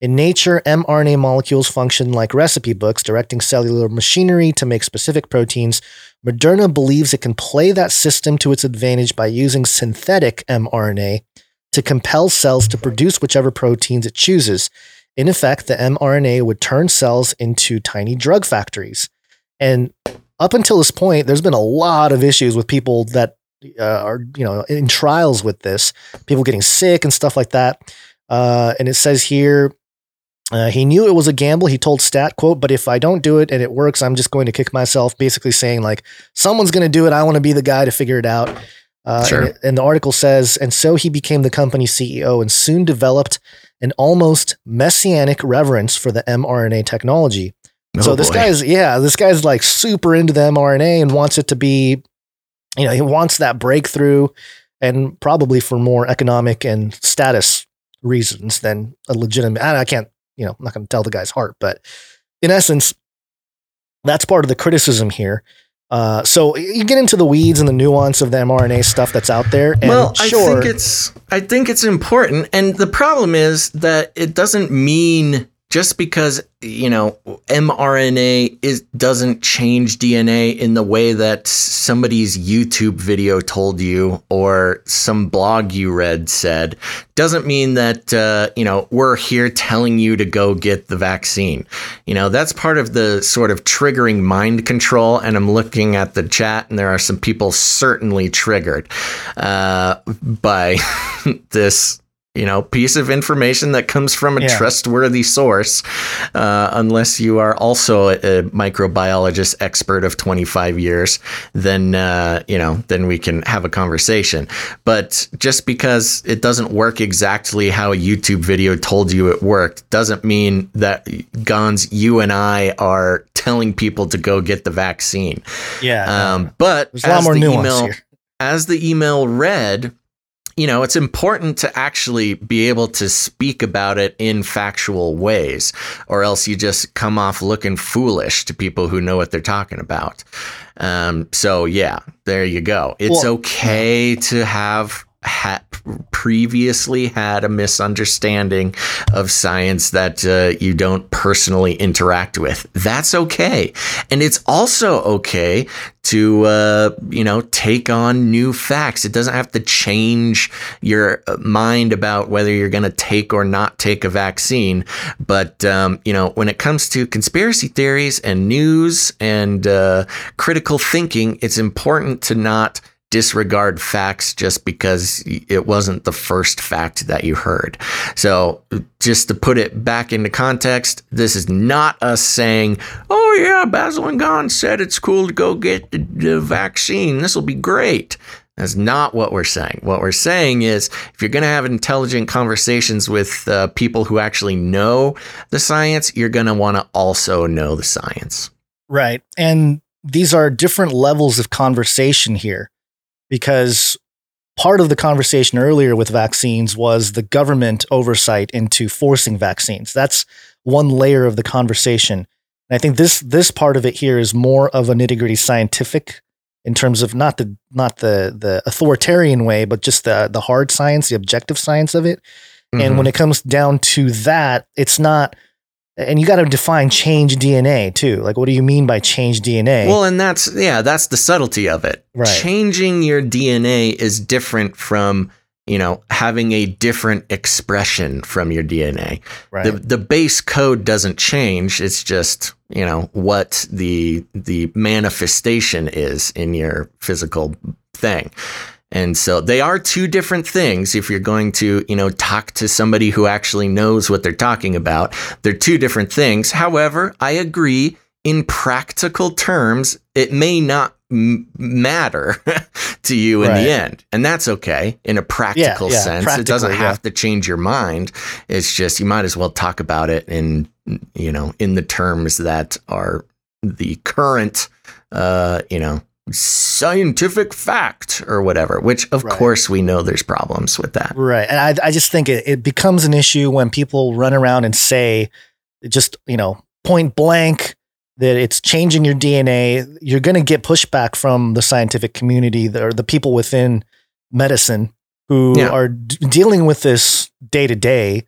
Speaker 4: In nature, mRNA molecules function like recipe books, directing cellular machinery to make specific proteins. Moderna believes it can play that system to its advantage by using synthetic mRNA to compel cells to produce whichever proteins it chooses. In effect, the mRNA would turn cells into tiny drug factories. And up until this point, there's been a lot of issues with people that uh, are, you know, in trials with this, people getting sick and stuff like that. Uh, and it says here, uh, he knew it was a gamble. He told Stat, quote, but if I don't do it and it works, I'm just going to kick myself, basically saying, like, someone's going to do it. I want to be the guy to figure it out. Uh,
Speaker 3: Sure.
Speaker 4: and, it- and the article says, and so he became the company's CEO and soon developed an almost messianic reverence for the mRNA technology. so
Speaker 3: Oh,
Speaker 4: this guy's, yeah, this guy's like super into the mRNA and wants it to be, you know, he wants that breakthrough and probably for more economic and status reasons than a legitimate. I can't, you know, I'm not going to tell the guy's heart, but in essence, that's part of the criticism here. Uh, so you get into the weeds and the nuance of the mRNA stuff that's out there. And
Speaker 3: well,
Speaker 4: sure,
Speaker 3: I think it's I think it's important, and the problem is that it doesn't mean just because you know mRNA is doesn't change DNA in the way that somebody's YouTube video told you or some blog you read said doesn't mean that uh, you know we're here telling you to go get the vaccine. You know that's part of the sort of triggering mind control. And I'm looking at the chat, and there are some people certainly triggered uh, by this you know piece of information that comes from a
Speaker 4: Yeah.
Speaker 3: trustworthy source uh, unless you are also a, microbiologist expert of 25 years then uh, you know then we can have a conversation but just because it doesn't work exactly how a youtube video told you it worked doesn't mean that Gonz you and i are telling people to go get the vaccine
Speaker 4: yeah,
Speaker 3: um, but
Speaker 4: There's a lot more
Speaker 3: the
Speaker 4: nuance
Speaker 3: email,
Speaker 4: here.
Speaker 3: as the email read, you know, it's important to actually be able to speak about it in factual ways, or else you just come off looking foolish to people who know what they're talking about. Um, so yeah, there you go. It's
Speaker 4: Well-
Speaker 3: okay to have ha- previously had a misunderstanding of science that uh, you don't personally interact with. That's okay. And it's also okay to, uh, you know, take on new facts. It doesn't have to change your uh, mind about whether you're going to take or not take a vaccine. But, um, you know, when it comes to conspiracy theories and news and uh, critical thinking, it's important to not disregard facts just because it wasn't the first fact that you heard. So, just to put it back into context, this is not us saying, oh, yeah, Basil and Gon said it's cool to go get the, the vaccine. This will be great. That's not what we're saying. What we're saying is if you're going to have intelligent conversations with uh, people who actually know the science, you're going to want to also know the science.
Speaker 4: Right. And these are different levels of conversation here because part of the conversation earlier with vaccines was the government oversight into forcing vaccines. That's one layer of the conversation. And I think this this part of it here is more of a nitty gritty scientific in terms of not the not the the authoritarian way, but just the the hard science, the objective science of it. Mm-hmm. And when it comes down to that, it's not and you got to define change DNA too. Like, what do you mean by change DNA?
Speaker 3: Well, and that's, yeah, that's the subtlety of it.
Speaker 4: Right.
Speaker 3: Changing your DNA is different from, you know, having a different expression from your DNA.
Speaker 4: Right.
Speaker 3: The, the base code doesn't change. It's just, you know, what the, the manifestation is in your physical thing. And so they are two different things. If you're going to, you know, talk to somebody who actually knows what they're talking about, they're two different things. However, I agree in practical terms, it may not m- matter to you in
Speaker 4: Right.
Speaker 3: the end. And that's okay in a practical
Speaker 4: yeah,
Speaker 3: sense. It doesn't
Speaker 4: practically, yeah.
Speaker 3: have to change your mind. It's just you might as well talk about it in, you know, in the terms that are the current, uh, you know, scientific fact or whatever, which of
Speaker 4: Right.
Speaker 3: course we know there's problems with that.
Speaker 4: Right. And I, I just think it, it becomes an issue when people run around and say, just, you know, point blank that it's changing your DNA. You're going to get pushback from the scientific community or the people within medicine who
Speaker 3: Yeah.
Speaker 4: are d- dealing with this day to day.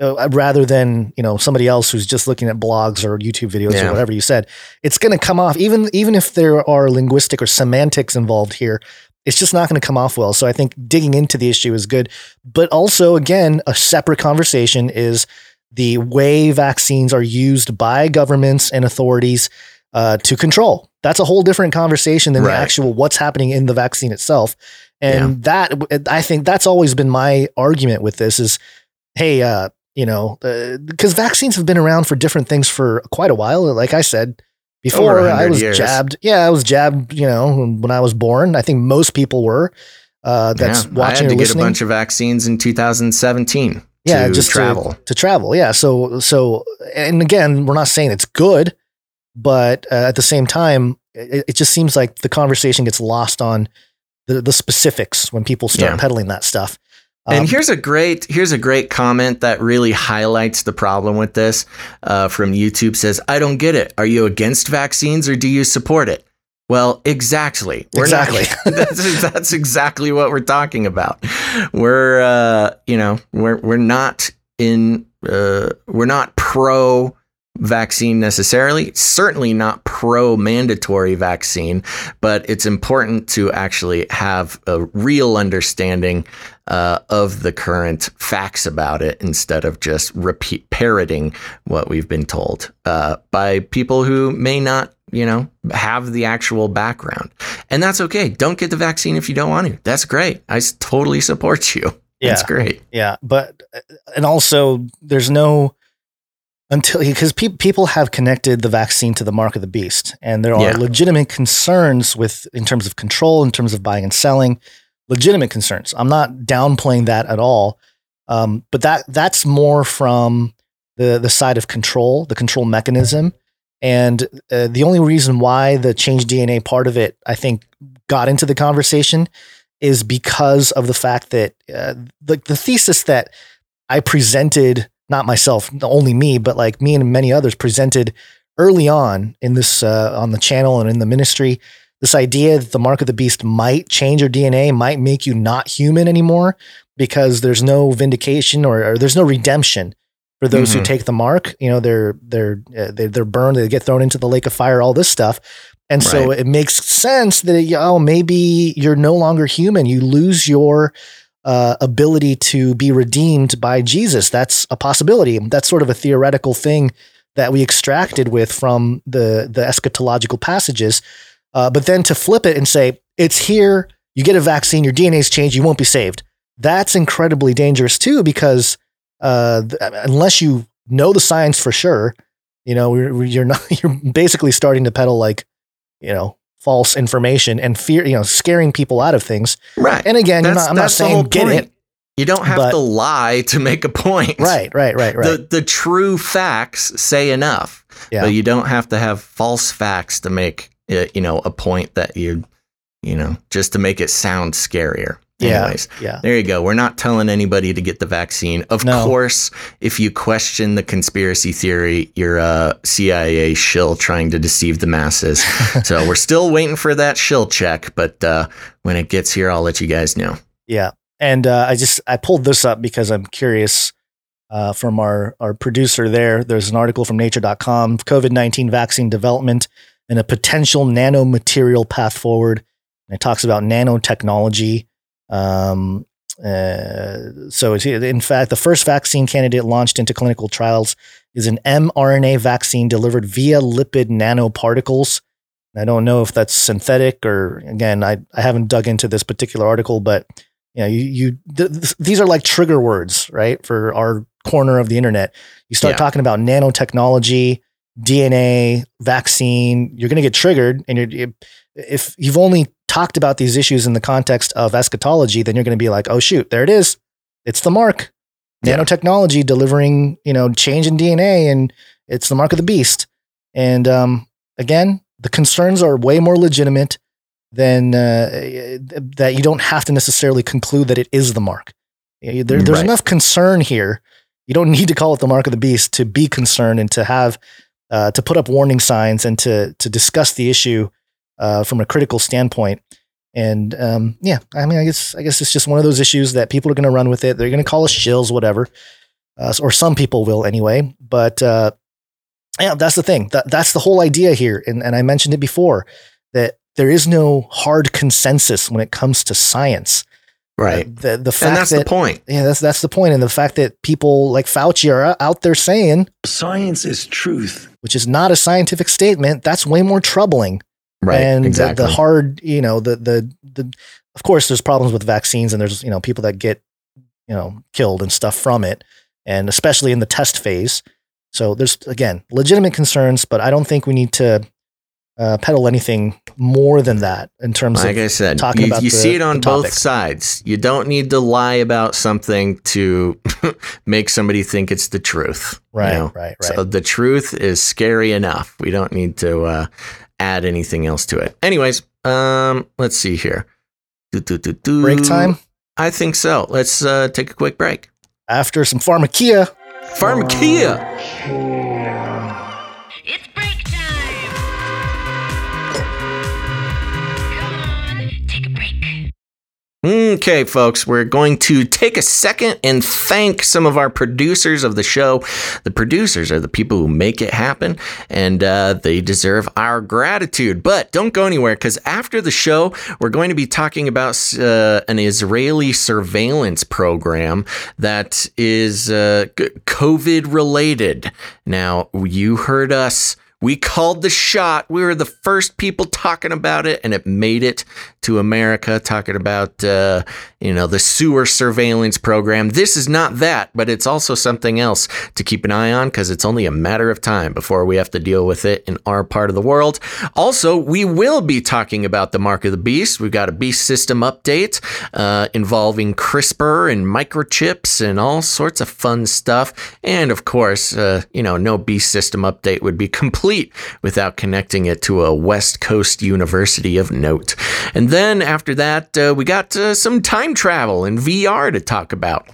Speaker 4: Uh, Rather than you know somebody else who's just looking at blogs or YouTube videos
Speaker 3: Yeah.
Speaker 4: or whatever you said, it's going to come off even even if there are linguistic or semantics involved here it's just not going to come off well. So I think digging into the issue is good. But also, again, a separate conversation is the way vaccines are used by governments and authorities uh, to control. That's a whole different conversation than
Speaker 3: Right.
Speaker 4: the actual what's happening in the vaccine itself. And that I think that's always been my argument with this is, hey, uh, you know, because vaccines have been around for different things for quite a while. Like I said before, I was
Speaker 3: years.
Speaker 4: jabbed. Yeah, I was jabbed. You know, when I was born. I think most people were. Uh, that's
Speaker 3: Yeah, I
Speaker 4: watching
Speaker 3: had to
Speaker 4: or
Speaker 3: get
Speaker 4: listening.
Speaker 3: a bunch of vaccines in 2017
Speaker 4: yeah,
Speaker 3: to
Speaker 4: just to-
Speaker 3: travel.
Speaker 4: to, travel. Yeah. So so and again, we're not saying it's good, but uh, at the same time, it, it just seems like the conversation gets lost on the the specifics when people start
Speaker 3: Yeah.
Speaker 4: peddling that stuff.
Speaker 3: And
Speaker 4: Um,
Speaker 3: here's a great here's a great comment that really highlights the problem with this uh, from YouTube. Says I don't get it. Are you against vaccines or do you support it? Well exactly. We're not-
Speaker 4: Exactly.
Speaker 3: that's, that's exactly what we're talking about. We're uh, you know we're we're not in uh, we're not pro vaccine necessarily certainly not pro mandatory vaccine but it's important to actually have a real understanding uh, of the current facts about it instead of just repeat parroting what we've been told uh, by people who may not you know have the actual background. And that's okay. Don't get the vaccine if you don't want to. That's great. I totally support you. That's
Speaker 4: Yeah.
Speaker 3: great.
Speaker 4: Yeah, but uh, and also there's no until because pe- people have connected the vaccine to the mark of the beast, and there are
Speaker 3: Yeah.
Speaker 4: legitimate concerns with in terms of control, in terms of buying and selling, legitimate concerns. I'm not downplaying that at all, um, but that that's more from the the side of control, the control mechanism, and uh, the only reason why the change DNA part of it, I think, got into the conversation is because of the fact that uh, the, the thesis that I presented, not myself, only me, but like me and many others presented early on in this, uh, on the channel and in the ministry, this idea that the mark of the beast might change your DNA, might make you not human anymore because there's no vindication or, or there's no redemption for those who
Speaker 3: Mhm.
Speaker 4: take the mark. You know, they're, they're, uh, they're, they're burned, they get thrown into the lake of fire, all this stuff. And so
Speaker 3: Right.
Speaker 4: it makes sense that, oh, maybe you're no longer human. You lose your uh, ability to be redeemed by Jesus. That's a possibility. That's sort of a theoretical thing that we extracted with from the, the eschatological passages. Uh, but then to flip it and say, it's here, you get a vaccine, your DNA's changed, you won't be saved. That's incredibly dangerous too, because uh, th- unless you know the science for sure, you know, you're, you're not, you're basically starting to peddle like, you know, false information and fear, you know, scaring people out of things.
Speaker 3: right
Speaker 4: And again, you're not, I'm not
Speaker 3: that's the whole
Speaker 4: saying get
Speaker 3: point.
Speaker 4: it.
Speaker 3: you don't have
Speaker 4: but-
Speaker 3: to lie to make a point
Speaker 4: Right, right, right, right.
Speaker 3: the the true facts say enough
Speaker 4: Yeah.
Speaker 3: but you don't have to have false facts to make you know a point that you you know just to make it sound scarier
Speaker 4: Yeah,
Speaker 3: Anyways,
Speaker 4: yeah.
Speaker 3: there you go. We're not telling anybody to get the vaccine. Of
Speaker 4: No.
Speaker 3: course, if you question the conspiracy theory, you're a CIA shill trying to deceive the masses. so we're still waiting for that shill check, but uh, when it gets here, I'll let you guys know.
Speaker 4: Yeah, and uh, I just I pulled this up because I'm curious uh, from our our producer there. There's an article from Nature.com: COVID nineteen vaccine development and a potential nanomaterial path forward. And it talks about nanotechnology. Um, uh, so in fact, the first vaccine candidate launched into clinical trials is an mRNA vaccine delivered via lipid nanoparticles. I don't know if that's synthetic or again, I, I haven't dug into this particular article, but you know, you, you th- these are like trigger words, right? For our corner of the internet. You start
Speaker 3: Yeah.
Speaker 4: talking about nanotechnology, DNA, vaccine, you're going to get triggered. And you're, if you've only talked about these issues in the context of eschatology, then you're going to be like, oh, shoot, there it is. It's the mark.
Speaker 3: Yeah.
Speaker 4: Nanotechnology delivering, you know, change in DNA and it's the mark of the beast. And um, again, the concerns are way more legitimate than uh, that you don't have to necessarily conclude that it is the mark. There, there's
Speaker 3: Right.
Speaker 4: enough concern here. You don't need to call it the mark of the beast to be concerned and to have uh, to put up warning signs and to to discuss the issue uh, from a critical standpoint. And um, yeah, I mean, I guess I guess it's just one of those issues that people are going to run with it. They're going to call us shills, whatever, uh, or some people will anyway. But uh, yeah, that's the thing. That, that's the whole idea here. And, and I mentioned it before that there is no hard consensus when it comes to science.
Speaker 3: Right.
Speaker 4: The, the fact
Speaker 3: And that's
Speaker 4: that,
Speaker 3: the point.
Speaker 4: Yeah, that's, that's the point. And the fact that people like Fauci are out there saying
Speaker 14: science is truth,
Speaker 4: which is not a scientific statement, that's way more troubling.
Speaker 3: Right.
Speaker 4: And the- the, hard, you know, the, the, the, of course, there's problems with vaccines and there's, you know, people that get, you know, killed and stuff from it. And especially in the test phase. So there's, again, legitimate concerns, but I don't think we need to uh, peddle anything more than that in terms
Speaker 3: like
Speaker 4: of
Speaker 3: I said,
Speaker 4: talking
Speaker 3: you,
Speaker 4: about
Speaker 3: you
Speaker 4: the-
Speaker 3: see it on both sides. You don't need to lie about something to make somebody think it's the truth. you
Speaker 4: Right,
Speaker 3: know?
Speaker 4: right,
Speaker 3: So the truth is scary enough. We don't need to uh, add anything else to it. Anyways, um, let's see here. Do, do, do, do.
Speaker 4: Break time?
Speaker 3: I think so. Let's uh, take a quick break.
Speaker 4: After some pharmakia.
Speaker 3: Pharmakia. Okay, folks, we're going to take a second and thank some of our producers of the show. The producers are the people who make it happen, and uh, they deserve our gratitude. But don't go anywhere because after the show, we're going to be talking about uh, an Israeli surveillance program that is uh, COVID related. Now, you heard us. We called the shot. We were the first people talking about it, and it made it to America, talking about, uh, you know, the sewer surveillance program. This is not that, but it's also something else to keep an eye on because it's only a matter of time before we have to deal with it in our part of the world. Also, we will be talking about the Mark of the Beast. We've got a beast system update uh, involving CRISPR and microchips and all sorts of fun stuff. And of course, uh, you know, no beast system update would be complete without connecting it to a West Coast university of note. And then after that, uh, we got uh, some time travel and VR to talk about.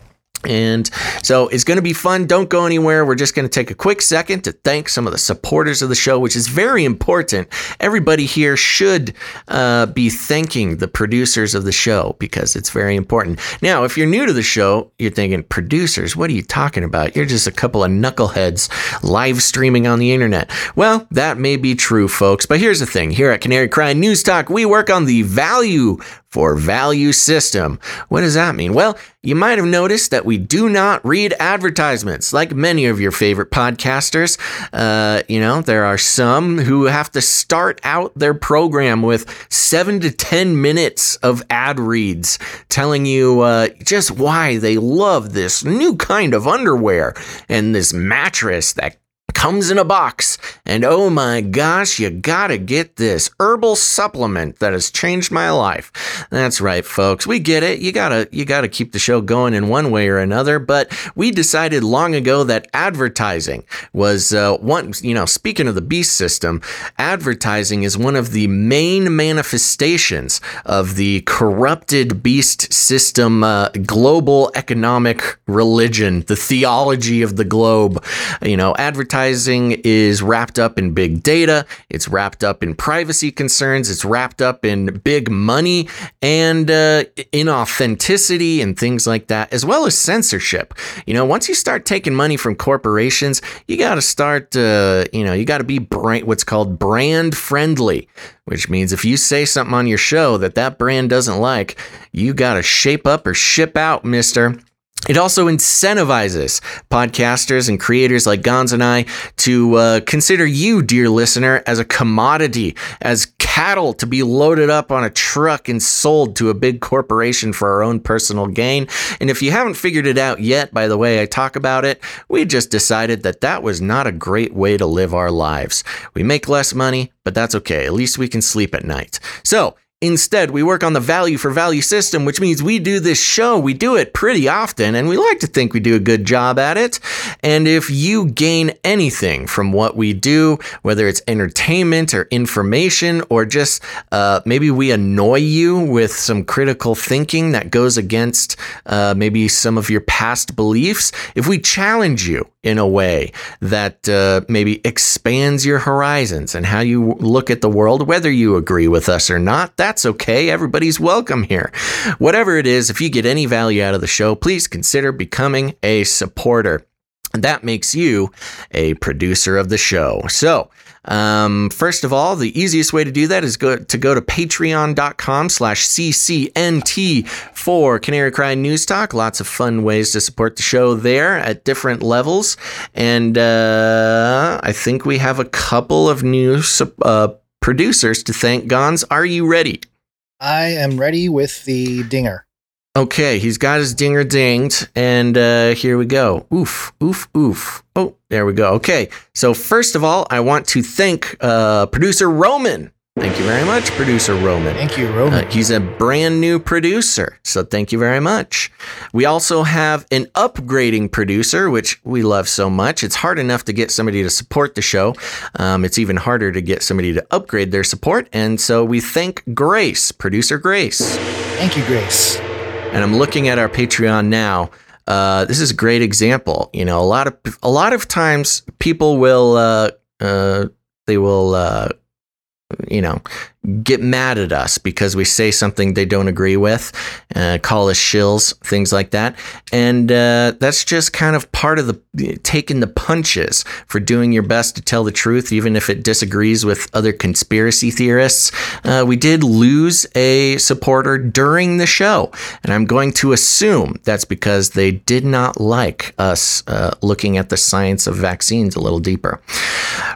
Speaker 3: And so it's going to be fun. Don't go anywhere. We're just going to take a quick second to thank some of the supporters of the show, which is very important. Everybody here should uh, be thanking the producers of the show because it's very important. Now, if you're new to the show, you're thinking, producers, what are you talking about? You're just a couple of knuckleheads live streaming on the internet. Well, that may be true, folks. But here's the thing here at Canary Cry News Talk, we work on the value for value system. What does that mean? Well, you might have noticed that we do not read advertisements like many of your favorite podcasters. Uh, you know, there are some who have to start out their program with seven to 10 minutes of ad reads telling you uh, just why they love this new kind of underwear and this mattress that comes in a box. And oh my gosh, you gotta get this herbal supplement that has changed my life. That's right, folks. We get it. You gotta, you gotta keep the show going in one way or another. But we decided long ago that advertising was uh, one, you know, speaking of the beast system, advertising is one of the main manifestations of the corrupted beast system, uh, global economic religion, the theology of the globe. You know, advertising advertising is wrapped up in big data, it's wrapped up in privacy concerns, it's wrapped up in big money and uh, inauthenticity and things like that, as well as censorship. You know, once you start taking money from corporations, you got to start, uh, you know, you got to be brand, what's called brand friendly, which means if you say something on your show that that brand doesn't like, you got to shape up or ship out, mister. It also incentivizes podcasters and creators like Gonz and I to uh, consider you, dear listener, as a commodity, as cattle to be loaded up on a truck and sold to a big corporation for our own personal gain. And if you haven't figured it out yet, by the way I talk about it, we just decided that that was not a great way to live our lives. We make less money, but that's okay. At least we can sleep at night. So, Instead, we work on the value for value system, which means we do this show. We do it pretty often, and we like to think we do a good job at it. And if you gain anything from what we do, whether it's entertainment or information, or just uh, maybe we annoy you with some critical thinking that goes against uh, maybe some of your past beliefs, if we challenge you in a way that uh, maybe expands your horizons and how you look at the world, whether you agree with us or not, that's okay. Everybody's welcome here. Whatever it is, if you get any value out of the show, please consider becoming a supporter. That makes you a producer of the show. So, um, first of all, the easiest way to do that is go to go to patreon.com slash CCNT for Canary Cry News Talk. Lots of fun ways to support the show there at different levels. And uh, I think we have a couple of new uh, producers to thank. Gonz, are you ready?
Speaker 4: I am ready with the dinger.
Speaker 3: Okay, he's got his dinger dinged, and uh, here we go. Oof, oof, oof. Oh, there we go. Okay, so first of all, I want to thank uh, producer Roman Thank you very much, producer Roman.
Speaker 4: Thank you, Roman.
Speaker 3: Uh, he's a brand new producer, so thank you very much. We also have an upgrading producer, which we love so much. It's hard enough to get somebody to support the show. Um, it's even harder to get somebody to upgrade their support, and so we thank Grace, producer Grace.
Speaker 4: Thank you, Grace.
Speaker 3: And I'm looking at our Patreon now. Uh, this is a great example. You know, a lot of a lot of times people will uh, uh they will uh, you know, get mad at us because we say something they don't agree with, uh, call us shills, things like that. And uh, that's just kind of part of the taking the punches for doing your best to tell the truth, even if it disagrees with other conspiracy theorists. Uh, we did lose a supporter during the show, and I'm going to assume that's because they did not like us uh, looking at the science of vaccines a little deeper.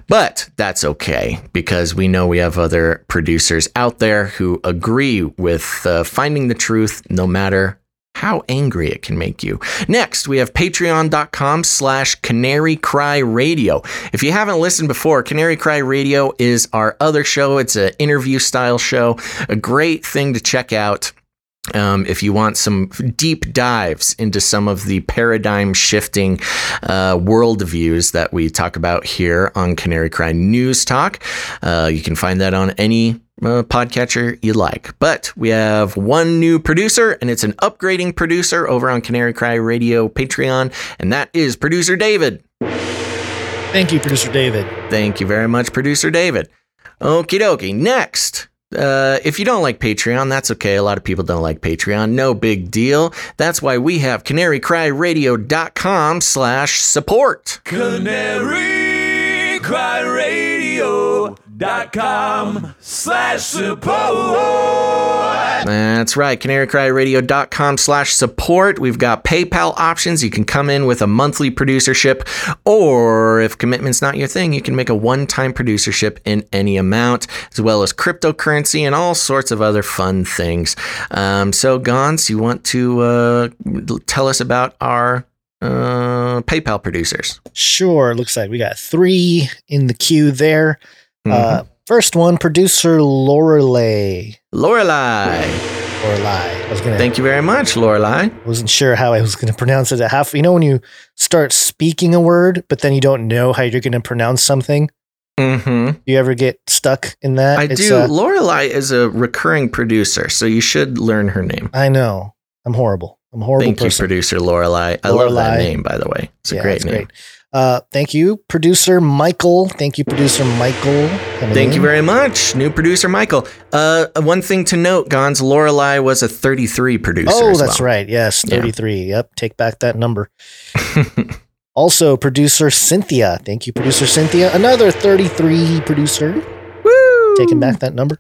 Speaker 3: But that's okay because we know we have other producers producers out there who agree with uh, finding the truth no matter how angry it can make you. Next, we have patreon.com slash canary cry radio. If you haven't listened before, Canary Cry Radio is our other show. It's an interview style show, a great thing to check out. Um, if you want some deep dives into some of the paradigm shifting uh, worldviews that we talk about here on Canary Cry News Talk, uh, you can find that on any uh, podcatcher you like. But we have one new producer, and it's an upgrading producer over on Canary Cry Radio Patreon, and that is producer David.
Speaker 4: Thank you, producer David.
Speaker 3: Thank you very much, producer David. Okie dokie. Next, uh, if you don't like Patreon, that's okay. A lot of people don't like Patreon. No big deal. That's why we have canarycryradio.com slash support.
Speaker 15: Canary Cry Radio dot slash support.
Speaker 3: That's right, canarycryradio.com slash support. We've got PayPal options. You can come in with a monthly producership, or if commitment's not your thing, you can make a one-time producership in any amount, as well as cryptocurrency and all sorts of other fun things. Um, so, Gonz, you want to uh, tell us about our uh, PayPal producers.
Speaker 4: Sure. Looks like we got three in the queue there.
Speaker 3: Mm-hmm.
Speaker 4: Uh, first one, producer Lorelei.
Speaker 3: Lorelei.
Speaker 4: Lorelei. I was gonna.
Speaker 3: Thank you very much, Lorelei.
Speaker 4: Wasn't sure how I was going to pronounce it at half. You know when you start speaking a word, but then you don't know how you're going to pronounce something.
Speaker 3: Mm-hmm.
Speaker 4: You ever get stuck in that?
Speaker 3: I
Speaker 4: It's,
Speaker 3: do.
Speaker 4: uh,
Speaker 3: Lorelei is a recurring producer, so you should learn her name.
Speaker 4: I know. I'm horrible. I'm a horrible
Speaker 3: Thank you,
Speaker 4: person.
Speaker 3: producer Lorelei. I love that name, by the way. It's a
Speaker 4: Yeah,
Speaker 3: great
Speaker 4: it's
Speaker 3: name.
Speaker 4: great. Uh, thank you, producer Michael. Thank you, producer Michael.
Speaker 3: Thank you very much, new producer Michael. Uh, one thing to note, Gonz Lorelei was a 33 producer.
Speaker 4: Oh, that's
Speaker 3: well.
Speaker 4: right. Yes,
Speaker 3: Yeah.
Speaker 4: 33. Yep. Take back that number. also, producer Cynthia. Thank you, producer Cynthia. Another 33 producer.
Speaker 3: Woo!
Speaker 4: Taking back that number.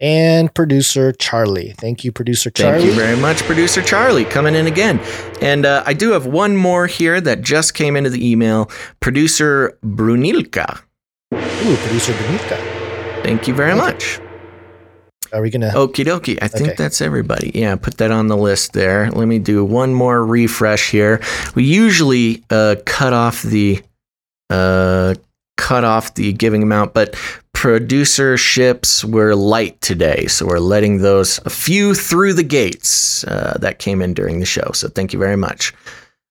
Speaker 4: And producer Charlie. Thank you, producer Charlie.
Speaker 3: Thank you very much, producer Charlie, coming in again. And uh, I do have one more here that just came into the email. Producer Brunilka.
Speaker 4: Ooh, producer Benita.
Speaker 3: Thank you very much.
Speaker 4: Are we gonna?
Speaker 3: Okie dokie. I think
Speaker 4: Okay.
Speaker 3: that's everybody. Yeah, put that on the list there. Let me do one more refresh here. We usually uh, cut off the uh, cut off the giving amount, but producerships were light today, so we're letting those a few through the gates uh, that came in during the show. So thank you very much.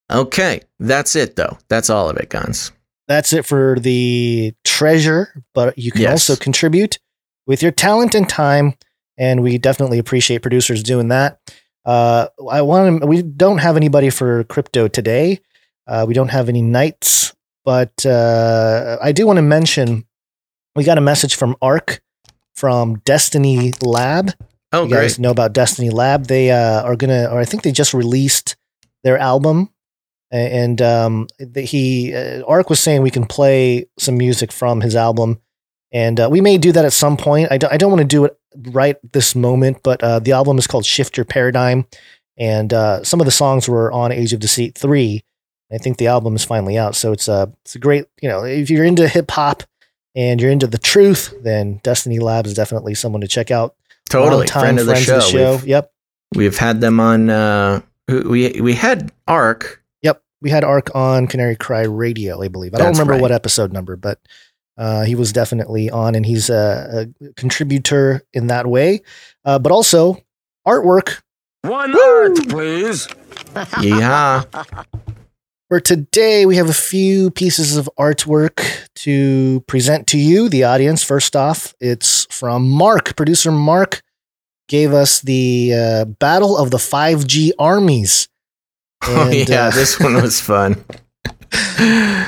Speaker 3: Okay, that's it though. That's all of it, Gonz.
Speaker 4: That's it for the treasure, but you can
Speaker 3: Yes.
Speaker 4: also contribute with your talent and time, and we definitely appreciate producers doing that. Uh, I want to. We don't have anybody for crypto today. Uh, we don't have any knights, but uh, I do want to mention we got a message from Arc from Destiny Lab.
Speaker 3: Oh,
Speaker 4: you guys
Speaker 3: great.
Speaker 4: know about Destiny Lab? They uh, are gonna, or I think they just released their album, and um, the, he uh, Ark was saying we can play some music from his album, and uh, we may do that at some point. I don't, I don't want to do it right this moment, but uh, the album is called Shift Your Paradigm, and uh, some of the songs were on Age of Deceit three. I think the album is finally out, so it's a it's a great you know if you're into hip hop and you're into the truth, then Destiny Labs is definitely someone to check out.
Speaker 3: Totally,
Speaker 4: Longtime
Speaker 3: friend of the
Speaker 4: friends
Speaker 3: show. We've-
Speaker 4: Yep.
Speaker 3: We've had them on. Uh, we we had Arc.
Speaker 4: Yep. We had Ark on Canary Cry Radio, I believe. I don't remember
Speaker 3: right.
Speaker 4: what episode number, but uh, he was definitely on and he's a, a contributor in that way. Uh, but also artwork
Speaker 11: One earth, please.
Speaker 3: Yeah.
Speaker 4: For today, we have a few pieces of artwork to present to you, the audience. First off, it's from Mark. Producer Mark gave us the uh, Battle of the 5G Armies.
Speaker 3: oh yeah,
Speaker 4: uh,
Speaker 3: this one was fun.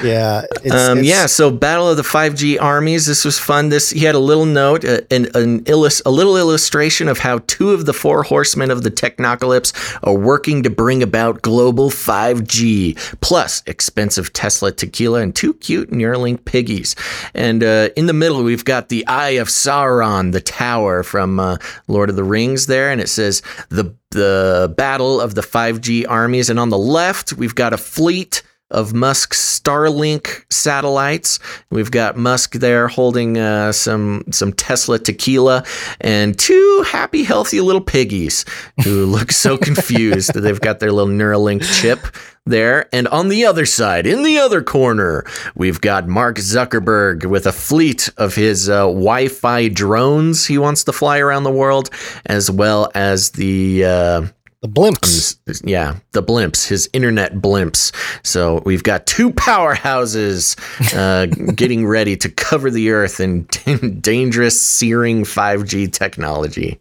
Speaker 4: Yeah. It's,
Speaker 3: um,
Speaker 4: it's-
Speaker 3: yeah, so Battle of the 5G Armies. This was fun. This he had a little note, uh, an, an illus- a little illustration of how two of the four horsemen of the Technocalypse are working to bring about global 5G, plus expensive Tesla tequila and two cute Neuralink piggies. And uh, in the middle, we've got the Eye of Sauron, the tower from uh, Lord of the Rings there, and it says the the battle of the 5G armies. And on the left, we've got a fleet of Musk's Starlink satellites. We've got Musk there holding uh, some some Tesla tequila and two happy, healthy little piggies who look so confused that they've got their little Neuralink chip there. And on the other side, in the other corner, we've got Mark Zuckerberg with a fleet of his uh, Wi-Fi drones he wants to fly around the world, as well as the uh,
Speaker 4: the blimps.
Speaker 3: yeah, the blimps, his internet blimps. So we've got two powerhouses uh, getting ready to cover the earth in dangerous, searing 5G technology.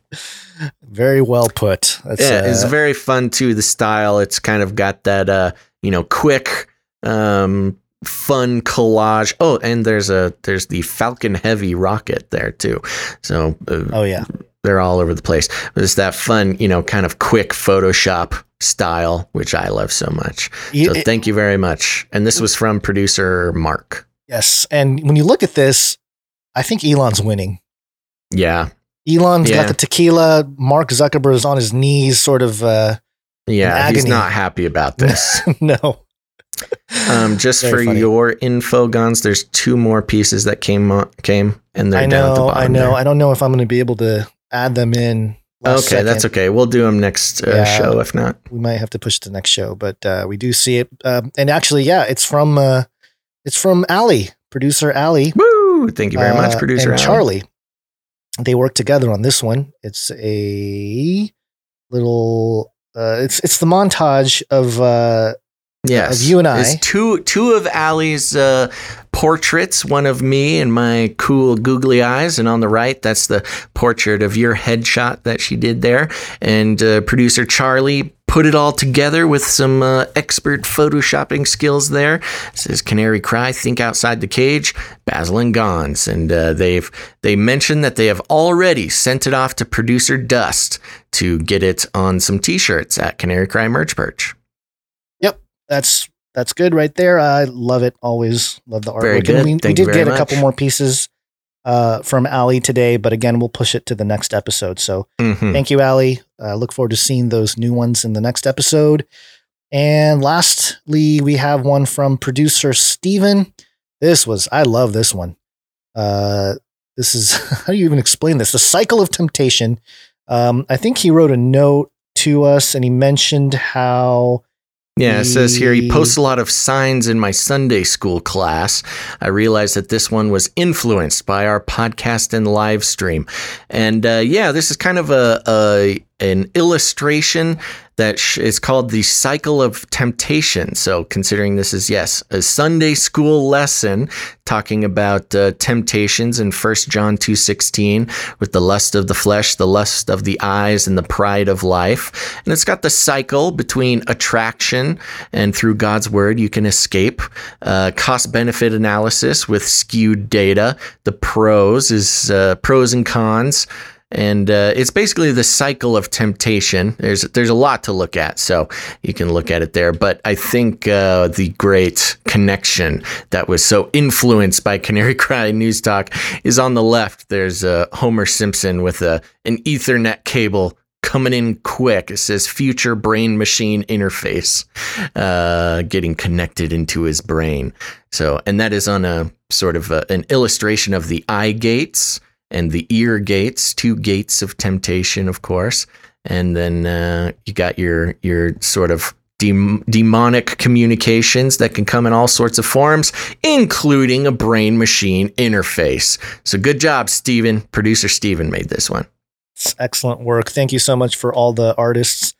Speaker 4: Very well put. That's,
Speaker 3: yeah, it's
Speaker 4: uh,
Speaker 3: very fun too. The style, it's kind of got that, uh, you know, quick, um, fun collage. Oh, and there's a there's the Falcon Heavy rocket there too. So uh,
Speaker 4: oh yeah,
Speaker 3: they're all over the place. It's that fun, you know, kind of quick Photoshop style, which I love so much. So thank you very much. And this was from producer Mark.
Speaker 4: Yes. And when you look at this, I think Elon's winning.
Speaker 3: Yeah.
Speaker 4: Elon's
Speaker 3: Yeah.
Speaker 4: got the tequila. Mark Zuckerberg is on his knees, sort of. Uh,
Speaker 3: Yeah, he's not happy about this.
Speaker 4: no.
Speaker 3: um, just
Speaker 4: Very
Speaker 3: for
Speaker 4: funny.
Speaker 3: your info, Gonz. There's two more pieces that came on, came, and they're
Speaker 4: I
Speaker 3: down at the bottom.
Speaker 4: I know.
Speaker 3: there.
Speaker 4: I don't know if I'm going to be able to add them in
Speaker 3: okay, that's okay. We'll do them next uh,
Speaker 4: Yeah.
Speaker 3: show if not.
Speaker 4: We might have to push to the next show, but uh, we do see it. Um, and actually, yeah, it's from uh, it's from Allie, producer Ali.
Speaker 3: Woo! Thank you very much,
Speaker 4: uh,
Speaker 3: producer
Speaker 4: and
Speaker 3: Allie.
Speaker 4: Charlie. They work together on this one. It's a little. Uh, it's it's the montage of uh,
Speaker 3: Yes,
Speaker 4: of you and I.
Speaker 3: It's two two of Allie's uh, portraits. One of me and my cool googly eyes, and on the right, that's the portrait of your headshot that she did there. And uh, producer Charlie put it all together with some uh, expert photoshopping skills. There it says Canary Cry, Think Outside the Cage, Basil and Gonz, and uh, they've they mentioned that they have already sent it off to producer Dust to get it on some T-shirts at Canary Cry Merch Perch.
Speaker 4: That's that's good right there. I love it. Always love the artwork. And we, we did get a couple
Speaker 3: much.
Speaker 4: more pieces uh, from Ali today, but again, we'll push it to the next episode. So
Speaker 3: Mhm.
Speaker 4: thank you, Ali. Uh, look forward to seeing those new ones in the next episode. And lastly, we have one from producer Steven. This was I love this one. Uh, this is how do you even explain this? The cycle of temptation. Um, I think he wrote a note to us and he mentioned how
Speaker 3: Yeah, it says here he posts a lot of signs in my Sunday school class. I realized that this one was influenced by our podcast and live stream. And uh, yeah, this is kind of a, a an illustration that sh- is called the cycle of temptation. So considering this is yes, a Sunday school lesson talking about uh, temptations in 1 John 2:16 with the lust of the flesh, the lust of the eyes and the pride of life. And it's got the cycle between attraction and through God's word you can escape. Uh, cost benefit analysis with skewed data. The pros is uh, pros and cons and uh, it's basically the cycle of temptation. There's there's a lot to look at, so you can look at it there. But I think uh, the great connection that was so influenced by Canary Cry News Talk is on the left. There's uh, Homer Simpson with a an Ethernet cable coming in quick. It says future brain machine interface uh, getting connected into his brain. So, and that is on a sort of a, an illustration of the eye gates and the ear gates, two gates of temptation, of course. And then uh, you got your your sort of dem- demonic communications that can come in all sorts of forms, including a brain machine interface. So good job, Steven. Producer Steven made this one.
Speaker 4: It's excellent work. Thank you so much for all the artists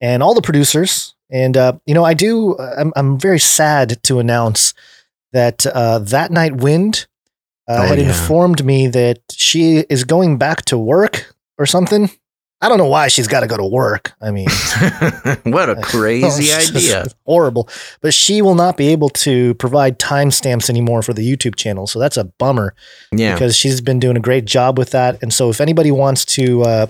Speaker 4: and all the producers. And uh, you know, I do. I'm, I'm very sad to announce that uh, that night wind uh,
Speaker 3: Oh,
Speaker 4: had
Speaker 3: yeah.
Speaker 4: informed me that she is going back to work or something. I don't know why she's got to go to work. I mean,
Speaker 3: what a crazy idea.
Speaker 4: horrible. But she will not be able to provide timestamps anymore for the YouTube channel. So that's a bummer
Speaker 3: Yeah.
Speaker 4: because she's been doing a great job with that. And so if anybody wants to uh,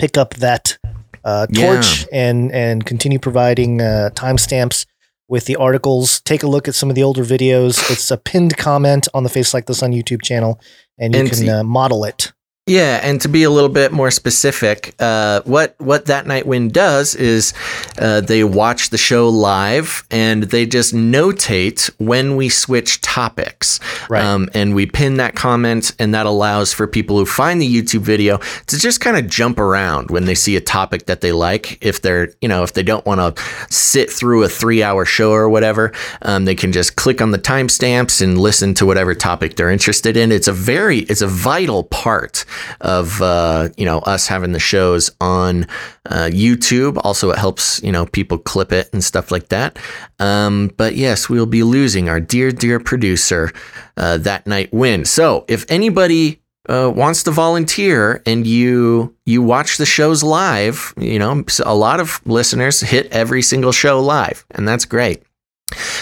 Speaker 4: pick up that uh, torch and and continue providing uh, timestamps with the articles, take a look at some of the older videos. It's a pinned comment on the Face Like This on YouTube channel, and you
Speaker 3: And
Speaker 4: can uh, model it.
Speaker 3: Yeah, and to be a little bit more specific, uh, what what that night wind does is uh, they watch the show live and they just notate when we switch topics,
Speaker 4: Right.
Speaker 3: um, and we pin that comment, and that allows for people who find the YouTube video to just kind of jump around when they see a topic that they like. If they're you know if they don't want to sit through a three hour show or whatever, um, they can just click on the timestamps and listen to whatever topic they're interested in. It's a very it's a vital part of uh, you know us having the shows on uh, YouTube. Also, it helps you know people clip it and stuff like that. Um, but yes, we'll be losing our dear dear producer uh, that night win. So if anybody uh, wants to volunteer and you you watch the shows live, you know a lot of listeners hit every single show live, and that's great.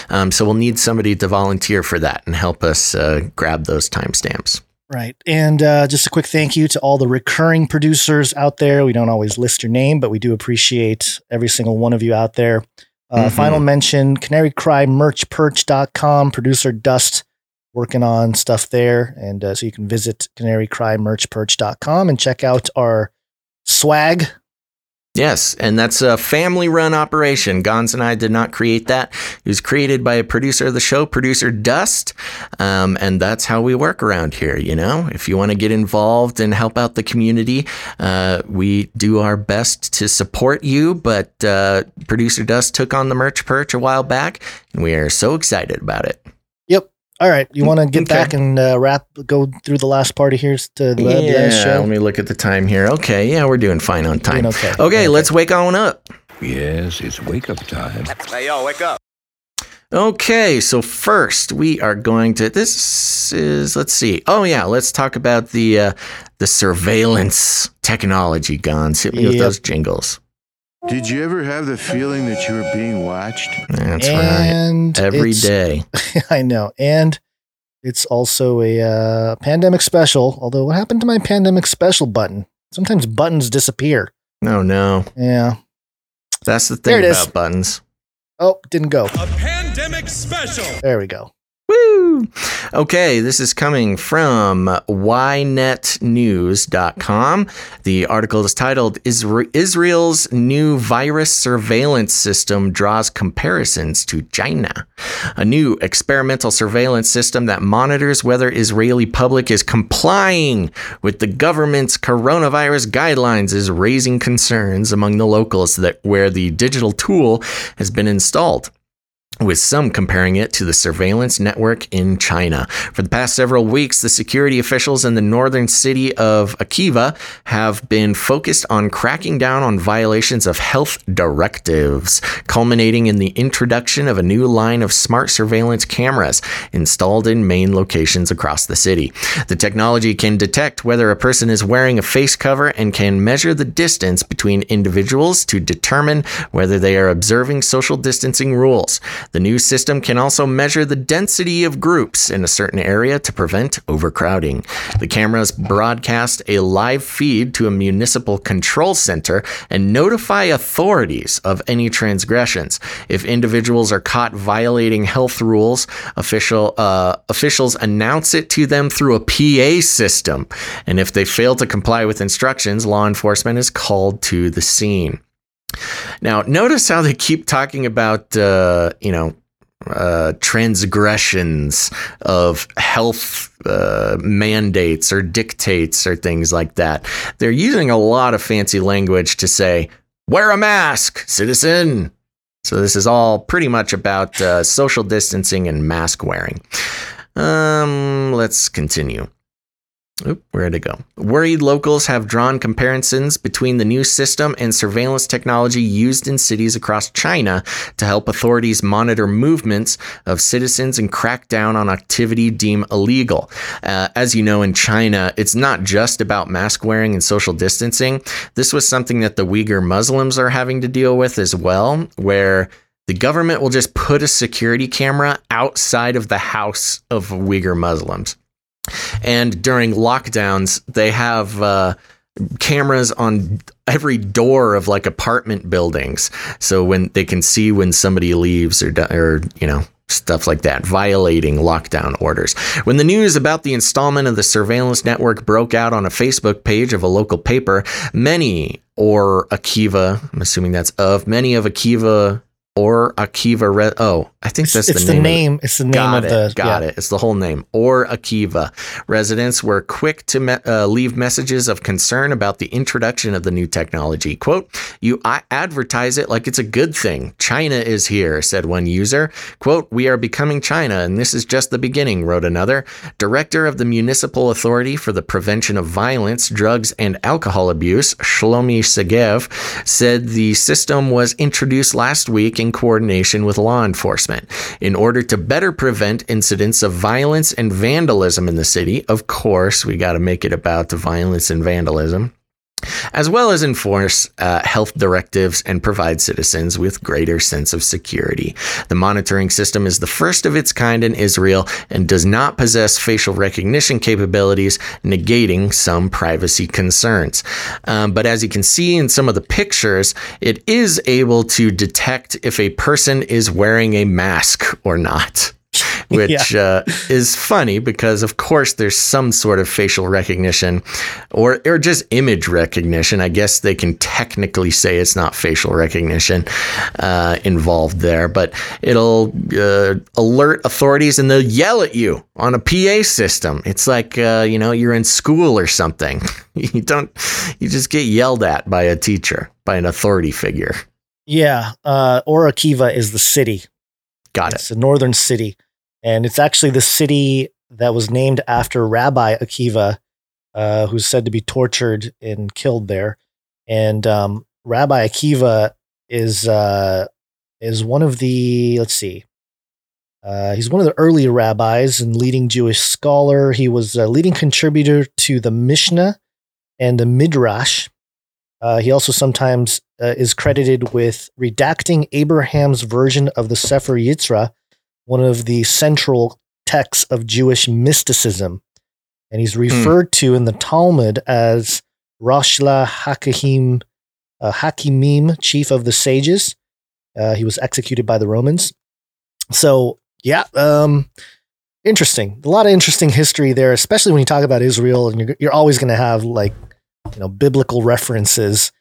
Speaker 3: Um, so we'll need somebody to volunteer for that and help us uh, grab those timestamps.
Speaker 4: Right. And uh, just a quick thank you to all the recurring producers out there. We don't always list your name, but we do appreciate every single one of you out there. Uh,
Speaker 3: Mhm.
Speaker 4: Final mention Canary Cry merchperch.com, producer Dust working on stuff there. And uh, so you can visit canarycrymerchperch.com and check out our swag
Speaker 3: Yes, and that's a family run operation. Gonz and I did not create that. It was created by a producer of the show, producer Dust. Um, and that's how we work around here. You know, if you want to get involved and help out the community, uh, we do our best to support you. But uh, producer Dust took on the merch perch a while back, and we are so excited about it.
Speaker 4: Yep. All right. You want to get okay. back and uh, wrap, go through the last part of here's to the,
Speaker 3: yeah,
Speaker 4: last show?
Speaker 3: Let me look at the time here. Okay. Yeah, we're doing fine on time. Okay. Okay, okay. Let's wake on up.
Speaker 11: Yes, it's wake up time.
Speaker 16: Hey, yo, wake up.
Speaker 3: Okay, so first we are going to. This is let's see. Oh yeah, let's talk about the uh, the surveillance technology. Gonz hit me yep. with those jingles.
Speaker 9: Did you ever have the feeling that you were being watched?
Speaker 3: That's and right. Every day.
Speaker 4: I know. And it's also a uh, pandemic special. Although, what happened to my pandemic special button? Sometimes buttons disappear.
Speaker 3: Oh, no.
Speaker 4: Yeah.
Speaker 3: That's the thing about buttons.
Speaker 4: Oh, didn't go.
Speaker 15: A pandemic special.
Speaker 4: There we go.
Speaker 3: Woo! Okay, this is coming from ynetnews.com. The article is titled Israel's New Virus Surveillance System Draws Comparisons to China. A new experimental surveillance system that monitors whether Israeli public is complying with the government's coronavirus guidelines is raising concerns among the locals that where the digital tool has been installed with some comparing it to the surveillance network in China. For the past several weeks, the security officials in the northern city of Akiva have been focused on cracking down on violations of health directives, culminating in the introduction of a new line of smart surveillance cameras installed in main locations across the city. The technology can detect whether a person is wearing a face cover and can measure the distance between individuals to determine whether they are observing social distancing rules. The new system can also measure the density of groups in a certain area to prevent overcrowding. The cameras broadcast a live feed to a municipal control center and notify authorities of any transgressions. If individuals are caught violating health rules, official uh, officials announce it to them through a PA system. And if they fail to comply with instructions, law enforcement is called to the scene. Now, notice how they keep talking about, uh, you know, uh, transgressions of health uh, mandates or dictates or things like that. They're using a lot of fancy language to say, wear a mask, citizen. So, this is all pretty much about uh, social distancing and mask wearing. Um, let's continue. Oop, where'd it go? Worried locals have drawn comparisons between the new system and surveillance technology used in cities across China to help authorities monitor movements of citizens and crack down on activity deemed illegal. Uh, as you know, in China, it's not just about mask wearing and social distancing. This was something that the Uyghur Muslims are having to deal with as well, where the government will just put a security camera outside of the house of Uyghur Muslims. And during lockdowns, they have uh, cameras on every door of like apartment buildings, so when they can see when somebody leaves or or you know stuff like that, violating lockdown orders. When the news about the installment of the surveillance network broke out on a Facebook page of a local paper, many or Akiva, I'm assuming that's of many of Akiva or Akiva. Re- oh, I think that's
Speaker 4: it's
Speaker 3: the,
Speaker 4: name.
Speaker 3: The
Speaker 4: name. It's the name
Speaker 3: got
Speaker 4: of
Speaker 3: it,
Speaker 4: the.
Speaker 3: Got yeah. it. It's the whole name. Or Akiva. Residents were quick to me- uh, leave messages of concern about the introduction of the new technology. Quote, you I advertise it like it's a good thing. China is here, said one user. Quote, we are becoming China and this is just the beginning, wrote another. Director of the Municipal Authority for the Prevention of Violence, Drugs, and Alcohol Abuse, Shlomi Segev, said the system was introduced last week in coordination with law enforcement. In order to better prevent incidents of violence and vandalism in the city, of course, we got to make it about the violence and vandalism as well as enforce uh, health directives and provide citizens with greater sense of security. The monitoring system is the first of its kind in Israel and does not possess facial recognition capabilities, negating some privacy concerns. Um, but as you can see in some of the pictures, it is able to detect if a person is wearing a mask or not. which uh, is funny because, of course, there's some sort of facial recognition or, or just image recognition. I guess they can technically say it's not facial recognition uh, involved there, but it'll uh, alert authorities and they'll yell at you on a PA system. It's like, uh, you know, you're in school or something. you don't, you just get yelled at by a teacher, by an authority figure.
Speaker 4: Yeah. Uh, Or Akiva is the city.
Speaker 3: Got
Speaker 4: it's it. It's a northern city. And it's actually the city that was named after Rabbi Akiva, uh, who's said to be tortured and killed there. And um, Rabbi Akiva is uh, is one of the let's see, uh, he's one of the early rabbis and leading Jewish scholar. He was a leading contributor to the Mishnah and the Midrash. Uh, he also sometimes uh, is credited with redacting Abraham's version of the Sefer Yetzirah, one of the central texts of Jewish mysticism. And he's hmm. referred hmm. to in the Talmud as Rashla Hakahim, uh, Hakimim, chief of the sages. Uh, he was executed by the Romans. So, yeah, um, interesting. A lot of interesting history there, especially when you talk about Israel, and you're, you're always going to have like, you know, biblical references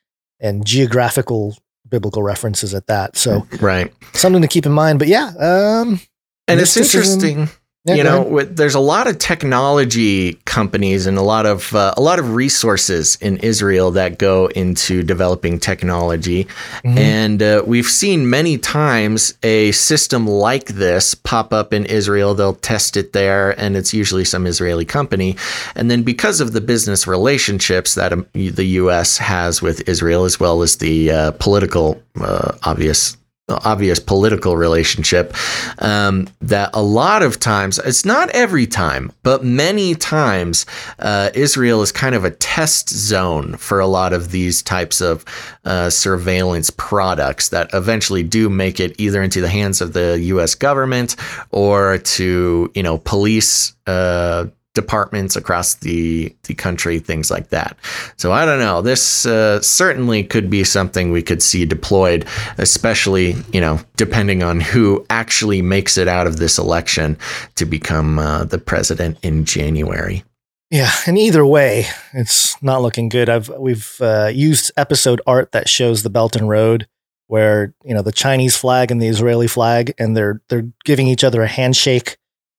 Speaker 4: and geographical biblical references at that. So,
Speaker 3: right,
Speaker 4: something to keep in mind. But yeah, um,
Speaker 3: and it's interesting yeah, you know, there's a lot of technology companies and a lot of uh, a lot of resources in Israel that go into developing technology, mm-hmm. and uh, we've seen many times a system like this pop up in Israel. They'll test it there, and it's usually some Israeli company, and then because of the business relationships that um, the U.S. has with Israel, as well as the uh, political uh, obvious obvious political relationship um, that a lot of times it's not every time but many times uh, israel is kind of a test zone for a lot of these types of uh, surveillance products that eventually do make it either into the hands of the us government or to you know police uh, departments across the the country, things like that. So I don't know. This uh, certainly could be something we could see deployed, especially you know depending on who actually makes it out of this election to become uh, the president in January.
Speaker 4: Yeah, and either way, it's not looking good. I've we've uh, used episode art that shows the Belt and Road where you know the Chinese flag and the Israeli flag, and they're they're giving each other a handshake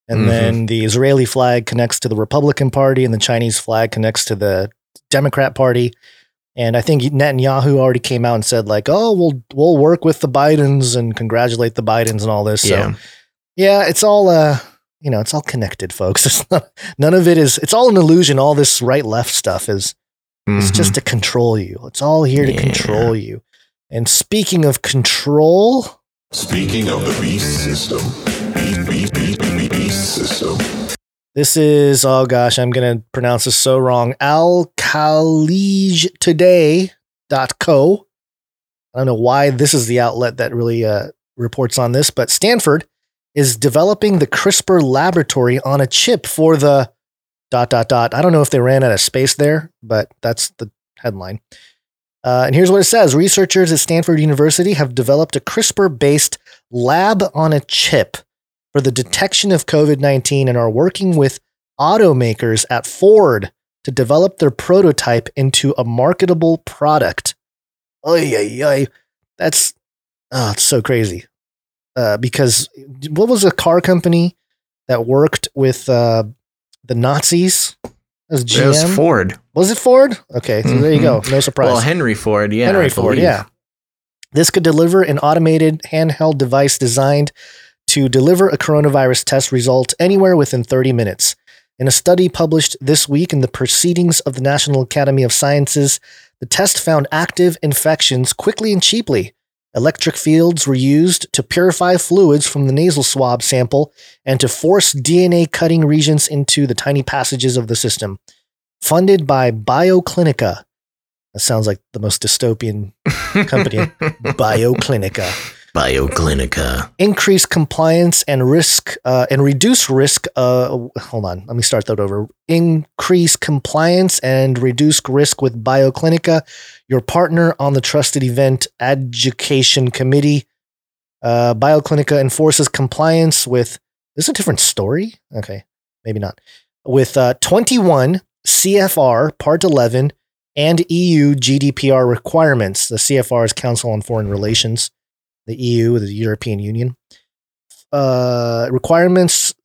Speaker 4: and mm-hmm. then the Israeli flag connects to the Republican Party, and the Chinese flag connects to the Democrat Party. And I think Netanyahu already came out and said, like, oh, we'll we'll work with the Bidens and congratulate the Bidens and all this. Yeah. So yeah, it's all uh, you know, it's all connected, folks. It's not, none of it is it's all an illusion. All this right left stuff is mm-hmm. it's just to control you. It's all here to yeah. control you. And speaking of control,
Speaker 9: speaking of the beast system,
Speaker 4: This is, oh gosh, I'm going to pronounce this so wrong. AlkaliJtoday.co. I don't know why this is the outlet that really uh, reports on this, but Stanford is developing the CRISPR laboratory on a chip for the dot dot dot. I don't know if they ran out of space there, but that's the headline. Uh, and here's what it says Researchers at Stanford University have developed a CRISPR based lab on a chip for the detection of COVID 19 and are working with automakers at Ford to develop their prototype into a marketable product. Oy, oy, oy. That's oh, it's so crazy. Uh, because what was a car company that worked with uh, the Nazis? It
Speaker 3: was GM. It was Ford.
Speaker 4: Was it Ford? Okay, so mm-hmm. there you go. Mm-hmm. No surprise.
Speaker 3: Well, Henry Ford, yeah.
Speaker 4: Henry Ford, yeah. This could deliver an automated handheld device designed to deliver a coronavirus test result anywhere within 30 minutes. In a study published this week in the Proceedings of the National Academy of Sciences, the test found active infections quickly and cheaply. Electric fields were used to purify fluids from the nasal swab sample and to force DNA cutting regions into the tiny passages of the system. Funded by BioClinica. That sounds like the most dystopian company. BioClinica.
Speaker 3: BioClinica.
Speaker 4: Increase compliance and risk uh, and reduce risk. Uh, hold on, let me start that over. Increase compliance and reduce risk with BioClinica, your partner on the Trusted Event Education Committee. Uh, BioClinica enforces compliance with This is a different story. Okay, maybe not. With uh, 21 CFR Part 11 and EU GDPR requirements. The CFR is Council on Foreign Relations. The EU, the European Union. Uh, requirements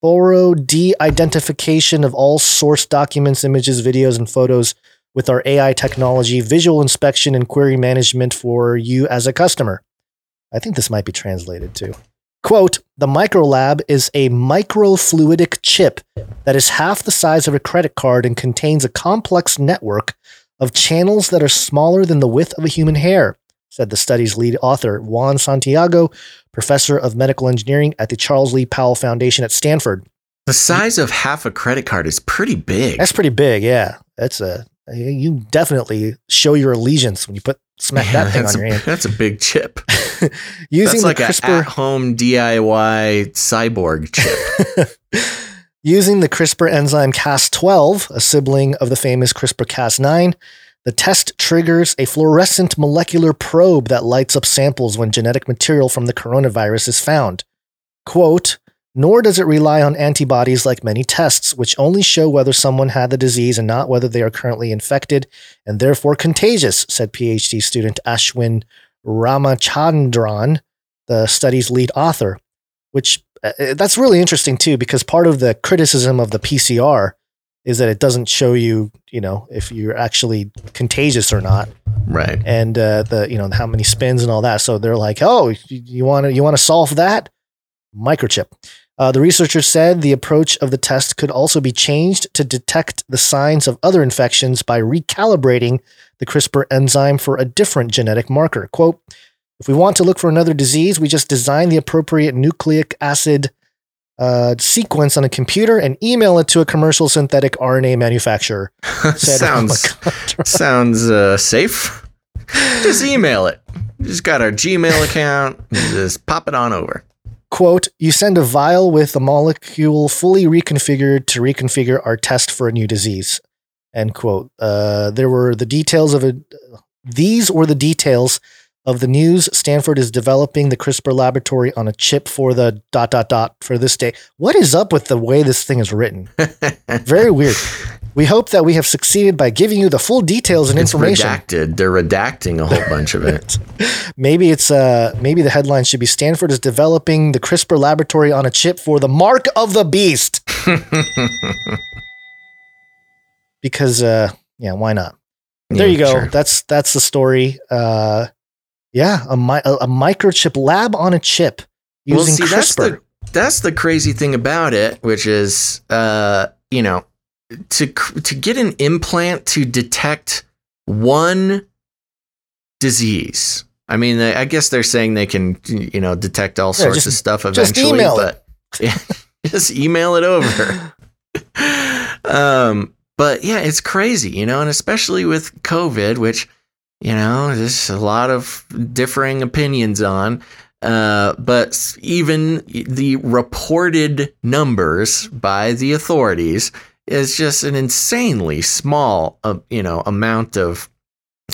Speaker 4: thorough de identification of all source documents, images, videos, and photos with our AI technology, visual inspection, and query management for you as a customer. I think this might be translated too. Quote The microlab is a microfluidic chip that is half the size of a credit card and contains a complex network of channels that are smaller than the width of a human hair, said the study's lead author, Juan Santiago, professor of medical engineering at the Charles Lee Powell Foundation at Stanford.
Speaker 3: The size of half a credit card is pretty big.
Speaker 4: That's pretty big, yeah. That's a you definitely show your allegiance when you put smack
Speaker 3: Yeah,
Speaker 4: that thing on
Speaker 3: a,
Speaker 4: your hand.
Speaker 3: That's a big chip.
Speaker 4: Using
Speaker 3: that's
Speaker 4: the
Speaker 3: like
Speaker 4: CRISPR
Speaker 3: at-home DIY cyborg chip.
Speaker 4: Using the CRISPR enzyme Cas12, a sibling of the famous CRISPR Cas9, the test triggers a fluorescent molecular probe that lights up samples when genetic material from the coronavirus is found. Quote, nor does it rely on antibodies like many tests, which only show whether someone had the disease and not whether they are currently infected and therefore contagious, said PhD student Ashwin Ramachandran, the study's lead author. Which uh, that's really interesting too, because part of the criticism of the PCR is that it doesn't show you, you know, if you're actually contagious or not,
Speaker 3: right?
Speaker 4: and uh, the you know how many spins and all that. So they're like, oh, you want to you want to solve that microchip. Uh, the researchers said the approach of the test could also be changed to detect the signs of other infections by recalibrating the CRISPR enzyme for a different genetic marker. Quote, if we want to look for another disease, we just design the appropriate nucleic acid uh, sequence on a computer and email it to a commercial synthetic RNA manufacturer. said
Speaker 3: sounds sounds uh, safe. Just email it. Just got our Gmail account. Just pop it on over.
Speaker 4: quote, you send a vial with a molecule fully reconfigured to reconfigure our test for a new disease. End quote. Uh, there were the details of a, these were the details of the news. Stanford is developing the CRISPR laboratory on a chip for the dot dot dot for this day. What is up with the way this thing is written? Very weird. We hope that we have succeeded by giving you the full details and
Speaker 3: It's
Speaker 4: information.
Speaker 3: redacted. They're redacting a whole bunch of it.
Speaker 4: Maybe it's uh maybe the headline should be Stanford is developing the CRISPR laboratory on a chip for the mark of the beast. because uh yeah, why not? There
Speaker 3: Yeah,
Speaker 4: you go.
Speaker 3: sure.
Speaker 4: That's that's the story. Uh yeah, a, mi- a, a microchip lab on a chip using
Speaker 3: well, see, that's
Speaker 4: CRISPR.
Speaker 3: the that's the crazy thing about it, which is, uh, you know, to to get an implant to detect one disease. I mean, I I guess they're saying they can, you know, detect all
Speaker 4: Yeah,
Speaker 3: sorts
Speaker 4: just-
Speaker 3: of stuff
Speaker 4: just
Speaker 3: eventually,
Speaker 4: email
Speaker 3: but yeah, just email it over. um, but yeah, it's crazy, you know, and especially with COVID, which you know, there's a lot of differing opinions on. Uh, but even the reported numbers by the authorities is just an insanely small, uh, you know, amount of.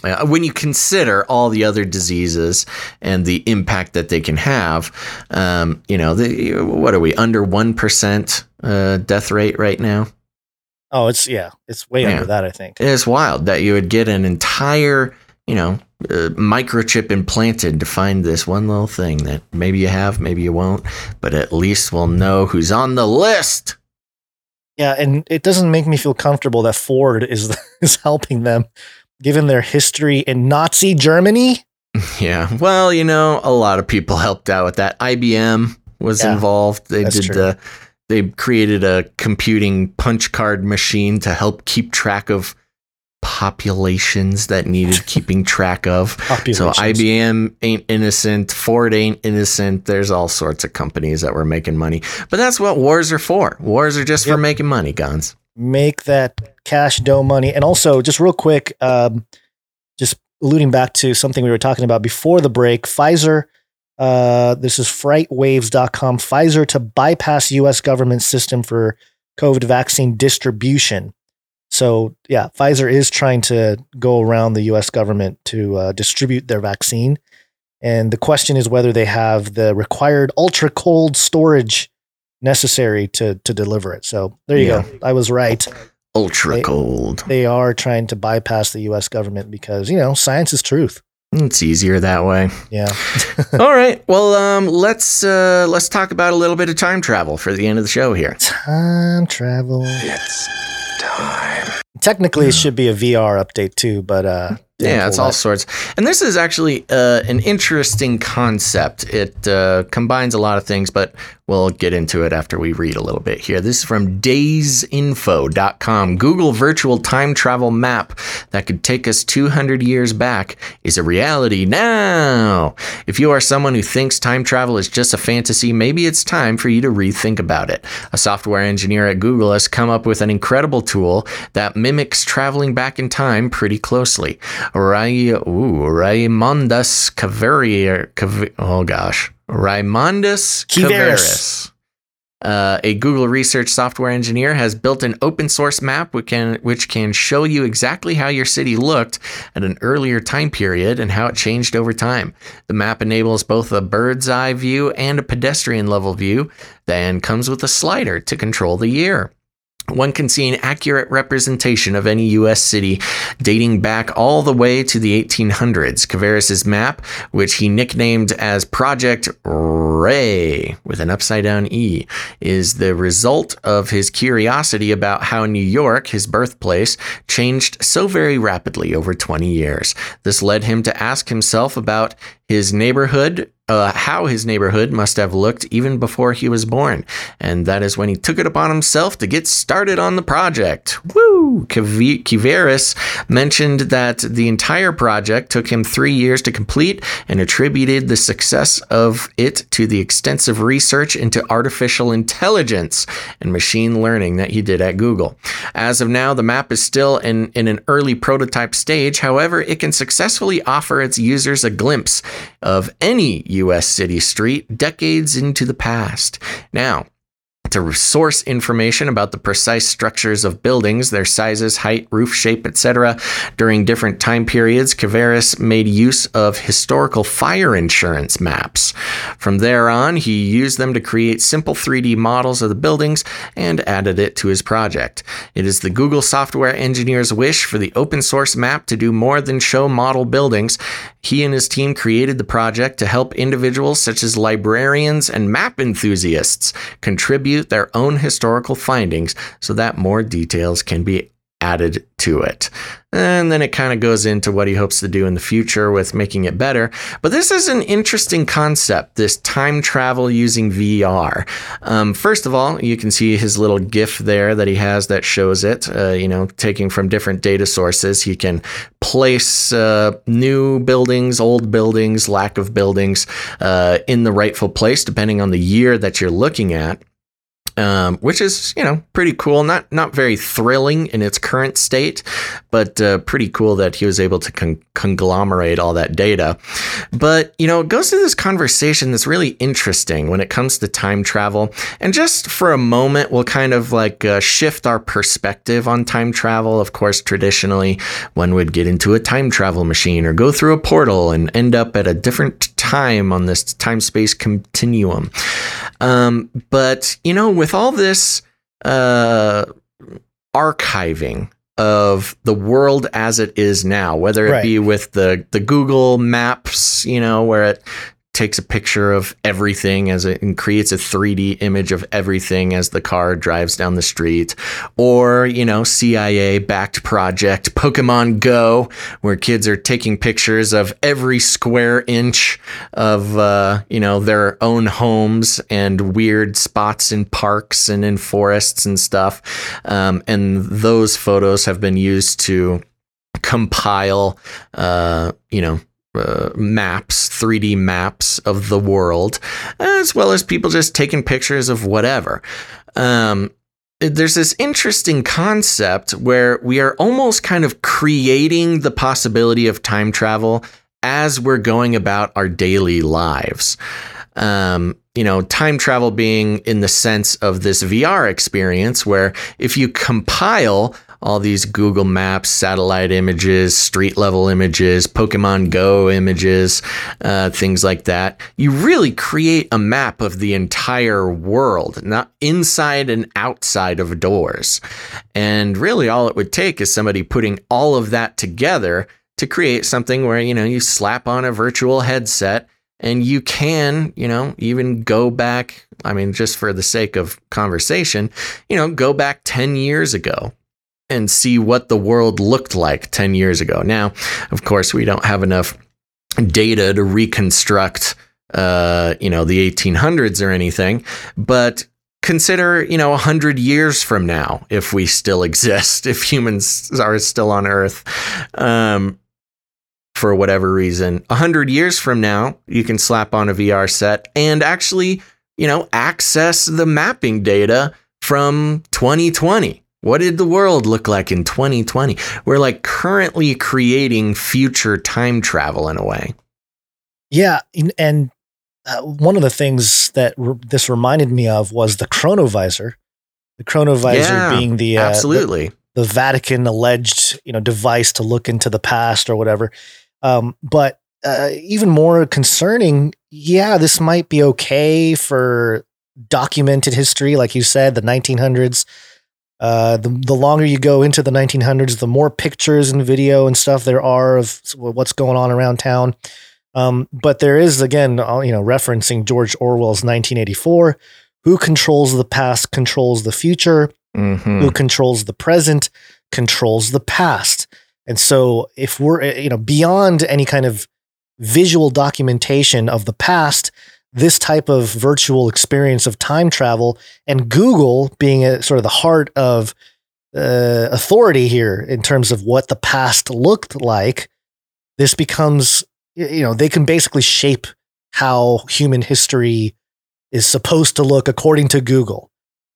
Speaker 3: Uh, when you consider all the other diseases and the impact that they can have, um, you know, the, what are we under one percent uh, death rate right now?
Speaker 4: Oh, it's yeah, it's way
Speaker 3: Yeah.
Speaker 4: under that, I think.
Speaker 3: It's wild that you would get an entire, you know, uh, microchip implanted to find this one little thing that maybe you have, maybe you won't, but at least we'll know who's on the list.
Speaker 4: Yeah, and it doesn't make me feel comfortable that Ford is is helping them given their history in Nazi Germany.
Speaker 3: Yeah. Well, you know, a lot of people helped out with that. IBM was
Speaker 4: Yeah,
Speaker 3: involved. They did
Speaker 4: true.
Speaker 3: the they created a computing punch card machine to help keep track of populations that needed keeping track of. So IBM ain't innocent, Ford ain't innocent. There's all sorts of companies that were making money. But that's what wars are for. Wars are just for making money, Gonz.
Speaker 4: make that cash dough money. And also, just real quick, um, just alluding back to something we were talking about before the break, Pfizer. Uh, this is freightwaves.com. Pfizer to bypass U.S. government system for COVID vaccine distribution. So, yeah, Pfizer is trying to go around the U.S. government to uh, distribute their vaccine. And the question is whether they have the required ultra cold storage necessary to to deliver it. So there you
Speaker 3: Yeah.
Speaker 4: go. I was right.
Speaker 3: Ultra
Speaker 4: They-
Speaker 3: cold.
Speaker 4: They are trying to bypass the U.S. government because you know science is truth.
Speaker 3: It's easier that way.
Speaker 4: Yeah.
Speaker 3: All right. Well, um, let's uh, let's talk about a little bit of time travel for the end of the show here.
Speaker 4: Time travel.
Speaker 9: It's time.
Speaker 4: Technically, it should be a VR update too, but uh,
Speaker 3: Yeah, it's all
Speaker 4: that.
Speaker 3: sorts. And this is actually uh, an interesting concept. It uh, combines a lot of things, but we'll get into it after we read a little bit here. This is from daysinfo.com. Google virtual time travel map that could take us 200 years back is a reality now. If you are someone who thinks time travel is just a fantasy, maybe it's time for you to rethink about it. A software engineer at Google has come up with an incredible tool that mimics traveling back in time pretty closely. Ray, ooh, Raimondas Caverier, Cav- oh gosh, Raimondas
Speaker 4: Kiveris.
Speaker 3: Kiveris. Uh, a Google research software engineer has built an open source map which can, which can show you exactly how your city looked at an earlier time period and how it changed over time. The map enables both a bird's eye view and a pedestrian level view, then comes with a slider to control the year. One can see an accurate representation of any U.S. city dating back all the way to the 1800s. Caveris's map, which he nicknamed as Project Ray with an upside down E, is the result of his curiosity about how New York, his birthplace, changed so very rapidly over 20 years. This led him to ask himself about his neighborhood, uh, how his neighborhood must have looked even before he was born. And that is when he took it upon himself to get started on the project. Woo! Kiv- Kiveris mentioned that the entire project took him three years to complete and attributed the success of it to the extensive research into artificial intelligence and machine learning that he did at Google. As of now, the map is still in, in an early prototype stage. However, it can successfully offer its users a glimpse of any U.S. city street decades into the past. Now, to source information about the precise structures of buildings, their sizes, height, roof shape, etc. During different time periods, Caveris made use of historical fire insurance maps. From there on, he used them to create simple 3D models of the buildings and added it to his project. It is the Google software engineer's wish for the open source map to do more than show model buildings. He and his team created the project to help individuals such as librarians and map enthusiasts contribute their own historical findings so that more details can be added to it. And then it kind of goes into what he hopes to do in the future with making it better. But this is an interesting concept this time travel using VR. Um, first of all, you can see his little GIF there that he has that shows it, uh, you know, taking from different data sources. He can place uh, new buildings, old buildings, lack of buildings uh, in the rightful place, depending on the year that you're looking at um, which is you know pretty cool. Not not very thrilling in its current state, but uh, pretty cool that he was able to con- conglomerate all that data. But you know, it goes to this conversation that's really interesting when it comes to time travel. And just for a moment, we'll kind of like uh, shift our perspective on time travel. Of course, traditionally, one would get into a time travel machine or go through a portal and end up at a different time on this time space continuum. Um, but you know, with all this uh, archiving of the world as it is now, whether it
Speaker 4: Right.
Speaker 3: be with the the Google Maps, you know, where it takes a picture of everything as it and creates a 3D image of everything as the car drives down the street. Or you know CIA backed project Pokemon Go where kids are taking pictures of every square inch of uh, you know their own homes and weird spots in parks and in forests and stuff. Um, and those photos have been used to compile uh, you know uh, maps, 3D maps of the world, as well as people just taking pictures of whatever. Um, there's this interesting concept where we are almost kind of creating the possibility of time travel as we're going about our daily lives. Um, you know, time travel being in the sense of this VR experience where if you compile all these Google Maps, satellite images, street level images, Pokemon Go images, uh, things like that. You really create a map of the entire world, not inside and outside of doors. And really, all it would take is somebody putting all of that together to create something where, you know, you slap on a virtual headset and you can, you know, even go back. I mean, just for the sake of conversation, you know, go back 10 years ago and see what the world looked like 10 years ago. Now, of course, we don't have enough data to reconstruct, uh, you know, the 1800s or anything, but consider, you know, 100 years from now, if we still exist, if humans are still on Earth. Um, for whatever reason, a hundred years from now, you can slap on a VR set and actually, you know, access the mapping data from 2020. What did the world look like in 2020? We're like currently creating future time travel in a way.
Speaker 4: Yeah, and uh, one of the things that re- this reminded me of was the chronovisor. The chronovisor
Speaker 3: Yeah,
Speaker 4: being the uh,
Speaker 3: absolutely.
Speaker 4: the, the Vatican alleged you know device to look into the past or whatever. Um, but uh, even more concerning, yeah, this might be okay for documented history, like you said, the 1900s. Uh, the the longer you go into the 1900s, the more pictures and video and stuff there are of what's going on around town. Um, but there is again, uh, you know, referencing George Orwell's 1984. Who controls the past controls the future.
Speaker 3: Mhm.
Speaker 4: Who controls the present controls the past. And so, if we're uh, you know beyond any kind of visual documentation of the past, this type of virtual experience of time travel and Google being a, sort of the heart of uh, authority here in terms of what the past looked like, this becomes you know they can basically shape how human history is supposed to look according to Google.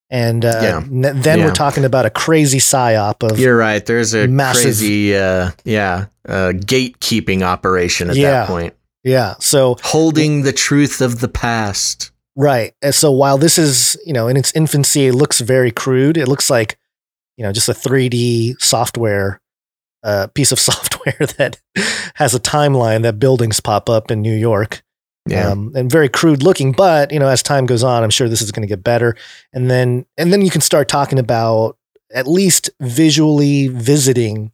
Speaker 4: And uh,
Speaker 3: Yeah.
Speaker 4: n- then
Speaker 3: Yeah.
Speaker 4: we're talking about a crazy psyop of
Speaker 3: You're right. There's a
Speaker 4: massive-
Speaker 3: crazy, uh, yeah, uh, gatekeeping operation at
Speaker 4: Yeah.
Speaker 3: that point,
Speaker 4: yeah. So
Speaker 3: holding the truth of the past.
Speaker 4: Right. And so while this is, you know, in its infancy, it looks very crude. It looks like, you know, just a 3D software, uh, piece of software that has a timeline that buildings pop up in New York.
Speaker 3: Yeah.
Speaker 4: Um, and very crude looking, but you know, as time goes on, I'm sure this is going to get better. And then, and then you can start talking about at least visually visiting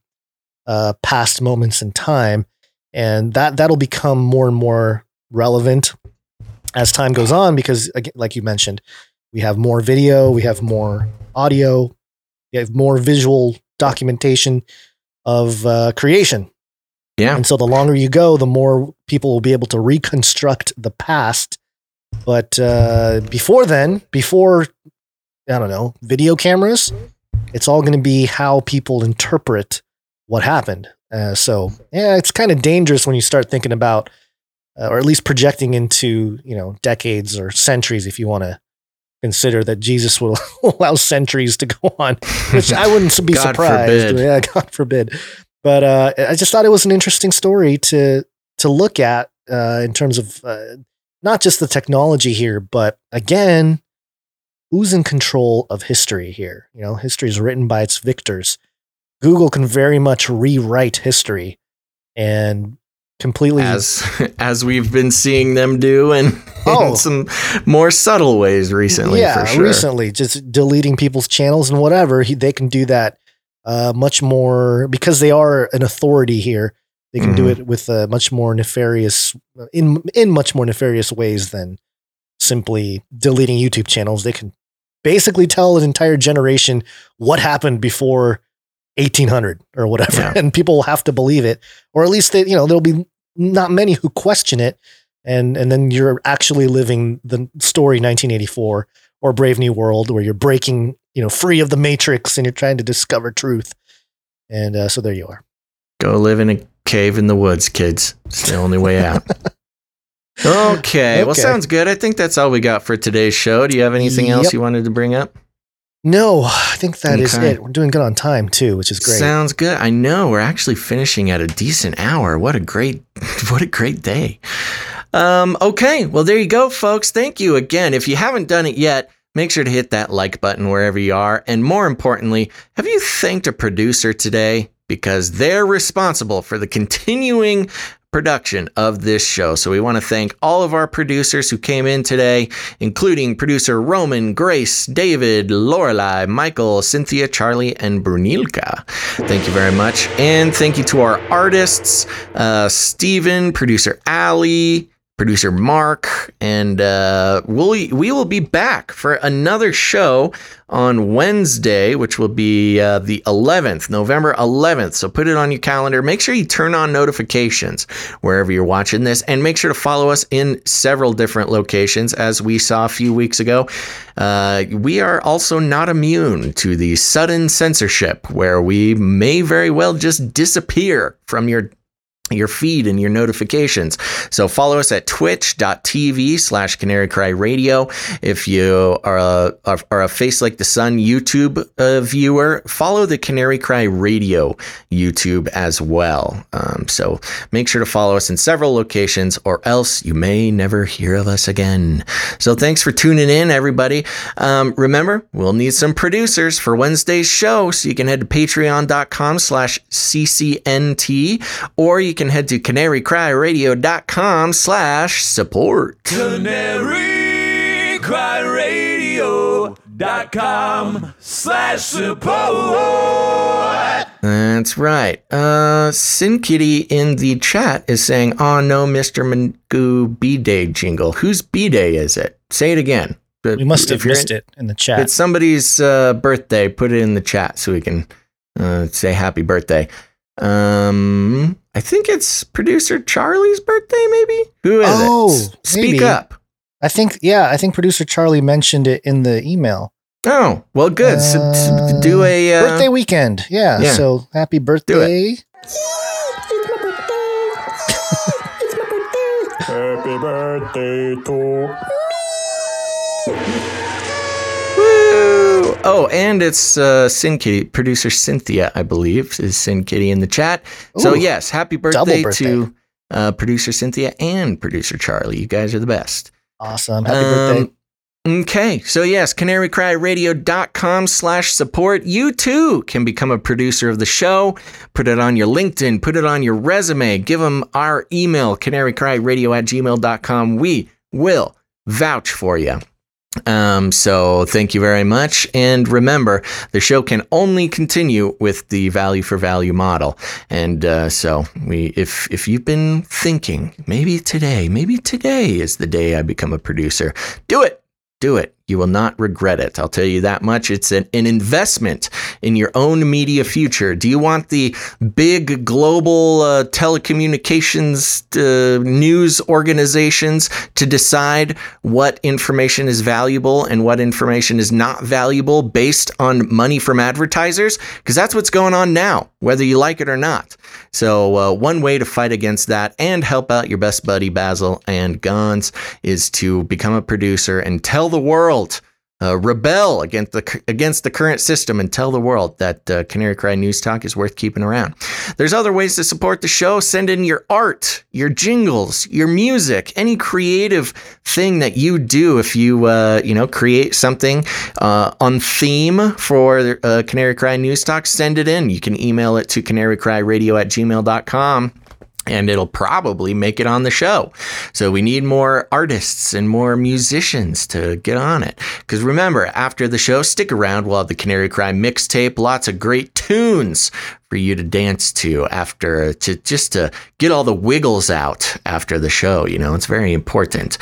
Speaker 4: uh, past moments in time, and that that'll become more and more relevant as time goes on because, again, like you mentioned, we have more video, we have more audio, we have more visual documentation of uh, creation.
Speaker 3: Yeah.
Speaker 4: And so the longer you go, the more people will be able to reconstruct the past. But uh, before then, before, I don't know, video cameras, it's all going to be how people interpret what happened. Uh, so, yeah, it's kind of dangerous when you start thinking about, uh, or at least projecting into, you know, decades or centuries if you want to consider that Jesus will allow centuries to go on, which I wouldn't be
Speaker 3: God
Speaker 4: surprised.
Speaker 3: forbid.
Speaker 4: Yeah, God forbid. But uh, I just thought it was an interesting story to to look at uh, in terms of uh, not just the technology here, but again, who's in control of history here? You know, history is written by its victors. Google can very much rewrite history and completely
Speaker 3: as as we've been seeing them do in,
Speaker 4: Oh.
Speaker 3: in some more subtle ways recently
Speaker 4: yeah,
Speaker 3: for sure.
Speaker 4: recently, just deleting people's channels and whatever. He, they can do that uh, much more because they are an authority here. They can do
Speaker 3: Mhm.
Speaker 4: it with uh, much more nefarious in in much more nefarious ways than simply deleting YouTube channels. They can basically tell an entire generation what happened before 1800 or whatever,
Speaker 3: Yeah.
Speaker 4: and people will have to believe it, or at least they, you know, there'll be not many who question it, and and then you're actually living the story 1984 or Brave New World, where you're breaking, you know, free of the matrix and you're trying to discover truth. And uh, so there you are.
Speaker 3: Go live in a cave in the woods, kids. It's the only way out. okay, well, sounds good. I think that's all we got for today's show. Do you have anything else you wanted to bring up?
Speaker 4: No, I think that is
Speaker 3: Okay.
Speaker 4: it. We're doing good on time too, which is great.
Speaker 3: Sounds good. I know we're actually finishing at a decent hour. What a great, what a great day. Um, okay, well there you go, folks. Thank you again. If you haven't done it yet, make sure to hit that like button wherever you are. And more importantly, have you thanked a producer today? Because they're responsible for the continuing production of this show. So we want to thank all of our producers who came in today, including producer Roman, Grace, David, Lorelai, Michael, Cynthia, Charlie, and Brunilka. Thank you very much. And thank you to our artists, uh, Stephen, producer Ali, producer Mark, and uh, we'll, we will be back for another show on Wednesday, which will be uh, the 11th, November 11th. So put it on your calendar. Make sure you turn on notifications wherever you're watching this, and make sure to follow us in several different locations, as we saw a few weeks ago. Uh, we are also not immune to the sudden censorship, where we may very well just disappear from your your feed and your notifications. So follow us at twitch.tv slash canary cry radio. If you are a, are a face like the sun YouTube uh, viewer, follow the canary cry radio YouTube as well. Um, so make sure to follow us in several locations or else you may never hear of us again. So thanks for tuning in, everybody. Um, remember, we'll need some producers for Wednesday's show. So you can head to patreon.com slash CCNT or you can head to canarycryradio.com slash support.
Speaker 15: Canarycryradio.com slash support.
Speaker 3: That's right. Uh, Sin Kitty in the chat is saying, "Oh no, Mister Magoo B Day jingle. Whose B Day is it? Say it again."
Speaker 4: We must have missed in, it in the chat.
Speaker 3: It's somebody's uh, birthday. Put it in the chat so we can uh, say happy birthday. Um, I think it's producer Charlie's birthday. Maybe who is
Speaker 4: oh,
Speaker 3: it? Speak
Speaker 4: maybe.
Speaker 3: up.
Speaker 4: I think yeah. I think producer Charlie mentioned it in the email.
Speaker 3: Oh well, good. so,
Speaker 4: Uh,
Speaker 3: do a uh,
Speaker 4: birthday weekend. Yeah,
Speaker 3: yeah.
Speaker 4: So happy birthday. It's my birthday. It's my birthday.
Speaker 9: Happy birthday to
Speaker 3: Oh, and it's uh, Sin Kitty, producer Cynthia, I believe, is Sin Kitty in the chat. so yes, happy birthday,
Speaker 4: birthday.
Speaker 3: to uh, producer Cynthia and producer Charlie. You guys are the best.
Speaker 4: Awesome. Happy birthday.
Speaker 3: Um, Okay, so yes, canarycryradio.com slash support. You too can become a producer of the show. Put it on your LinkedIn, put it on your resume, give them our email, canarycryradio at gmail.com. We will vouch for you. Um, so thank you very much. And remember, the show can only continue with the value for value model. And uh, so we, if if you've been thinking maybe today, maybe today is the day I become a producer, do it. Do it. You will not regret it. I'll tell you that much. It's an, an investment in your own media future. Do you want the big global uh, telecommunications uh, news organizations to decide what information is valuable and what information is not valuable based on money from advertisers? Because that's what's going on now, whether you like it or not. So, uh, one way to fight against that and help out your best buddy Basil and Gonz is to become a producer and tell the world uh, rebel against the against the current system and tell the world that uh, Canary Cry News Talk is worth keeping around. There's other ways to support the show. Send in your art, your jingles, your music, any creative thing that you do. If you uh, you know create something uh, on theme for uh, Canary Cry News Talk, send it in. You can email it to canarycryradio at gmail.com and it'll probably make it on the show. So we need more artists and more musicians to get on it. Because remember, after the show, stick around. We'll have the Canary Cry mixtape, lots of great tunes for you to dance to after, to just to get all the wiggles out after the show. You know, it's very important.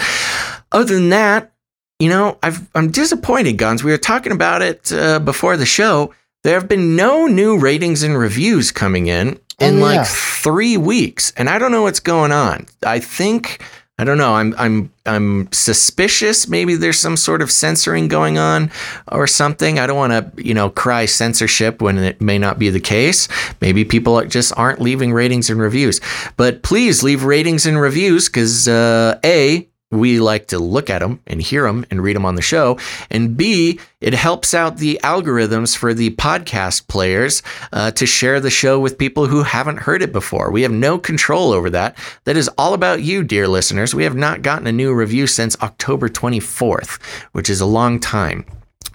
Speaker 3: Other than that, you know, I've, I'm disappointed, Gonz. We were talking about it uh, before the show. There have been no new ratings and reviews coming in in
Speaker 4: Oh,
Speaker 3: like
Speaker 4: yeah.
Speaker 3: three weeks, and I don't know what's going on. I think I don't know. I'm I'm I'm suspicious. Maybe there's some sort of censoring going on or something. I don't want to you know cry censorship when it may not be the case. Maybe people just aren't leaving ratings and reviews. But please leave ratings and reviews because uh, a we like to look at them and hear them and read them on the show. And B, it helps out the algorithms for the podcast players uh, to share the show with people who haven't heard it before. We have no control over that. That is all about you, dear listeners. We have not gotten a new review since October 24th, which is a long time.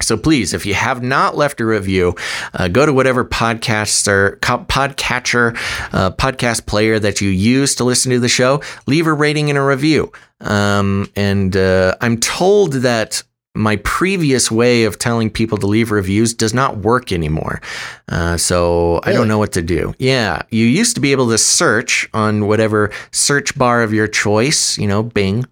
Speaker 3: So please, if you have not left a review, uh, go to whatever podcaster, podcatcher, uh, podcast player that you use to listen to the show. Leave a rating and a review. Um, and uh, I'm told that my previous way of telling people to leave reviews does not work anymore. Uh, so really? I don't know what to do. Yeah, you used to be able to search on whatever search bar of your choice. You know, Bing,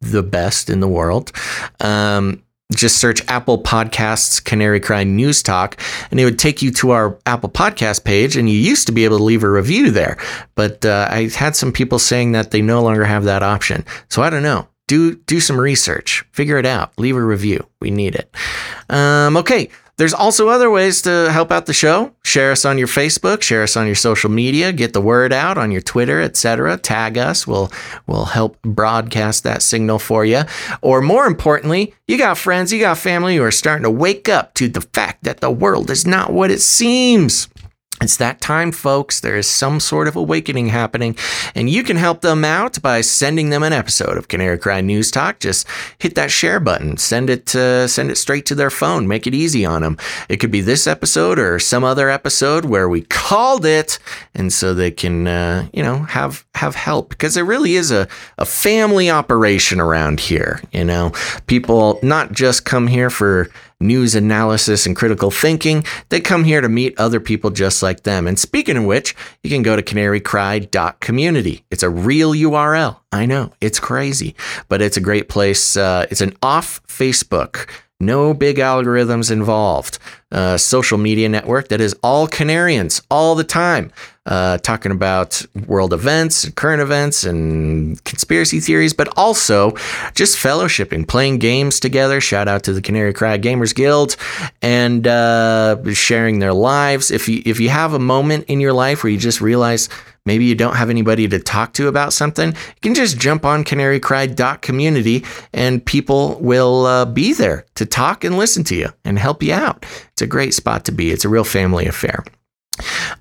Speaker 3: the best in the world. Um, just search Apple Podcasts Canary Cry News Talk, and it would take you to our Apple Podcast page. And you used to be able to leave a review there, but uh, I had some people saying that they no longer have that option. So I don't know. Do do some research, figure it out, leave a review. We need it. Um, okay, there's also other ways to help out the show. Share us on your Facebook, share us on your social media, get the word out on your Twitter, etc. Tag us. We'll we'll help broadcast that signal for you. Or more importantly, you got friends, you got family who are starting to wake up to the fact that the world is not what it seems. It's that time, folks. There is some sort of awakening happening, and you can help them out by sending them an episode of Canary Cry News Talk. Just hit that share button, send it, uh, send it straight to their phone. Make it easy on them. It could be this episode or some other episode where we called it, and so they can, uh, you know, have have help because it really is a a family operation around here. You know, people not just come here for news analysis and critical thinking. They come here to meet other people just like them. And speaking of which, you can go to canarycry.community. It's a real URL. I know it's crazy, but it's a great place. Uh, it's an off Facebook no big algorithms involved. Uh, social media network that is all Canarians all the time, uh, talking about world events and current events and conspiracy theories, but also just fellowshipping, playing games together. Shout out to the Canary Cry Gamers Guild and uh, sharing their lives. If you if you have a moment in your life where you just realize maybe you don't have anybody to talk to about something, you can just jump on canarycry.community and people will uh, be there to talk and listen to you and help you out. It's a great spot to be. It's a real family affair.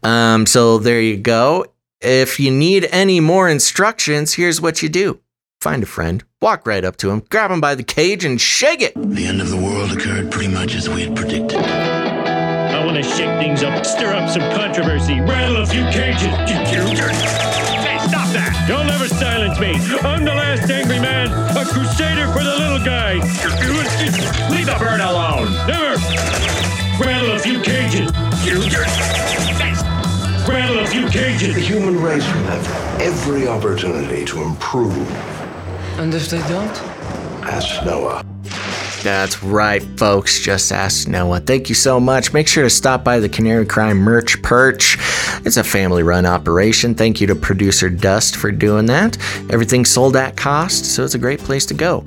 Speaker 3: Um, so there you go. If you need any more instructions, here's what you do. Find a friend, walk right up to him, grab him by the cage, and shake it.
Speaker 14: The end of the world occurred pretty much as we had predicted.
Speaker 16: I want to shake things up, stir up some controversy, rattle a few cages. Hey, stop that! You'll never silence me. I'm the last angry man, a crusader for the little guy. Leave the bird alone. Never. Rattle a few cages. Rattle a few cages.
Speaker 17: The human race will have every opportunity to improve.
Speaker 13: And if they don't?
Speaker 17: Ask Noah.
Speaker 3: That's right, folks. Just ask Noah. Thank you so much. Make sure to stop by the Canary Cry Merch Perch. It's a family run operation. Thank you to producer Dust for doing that. Everything's sold at cost, so it's a great place to go.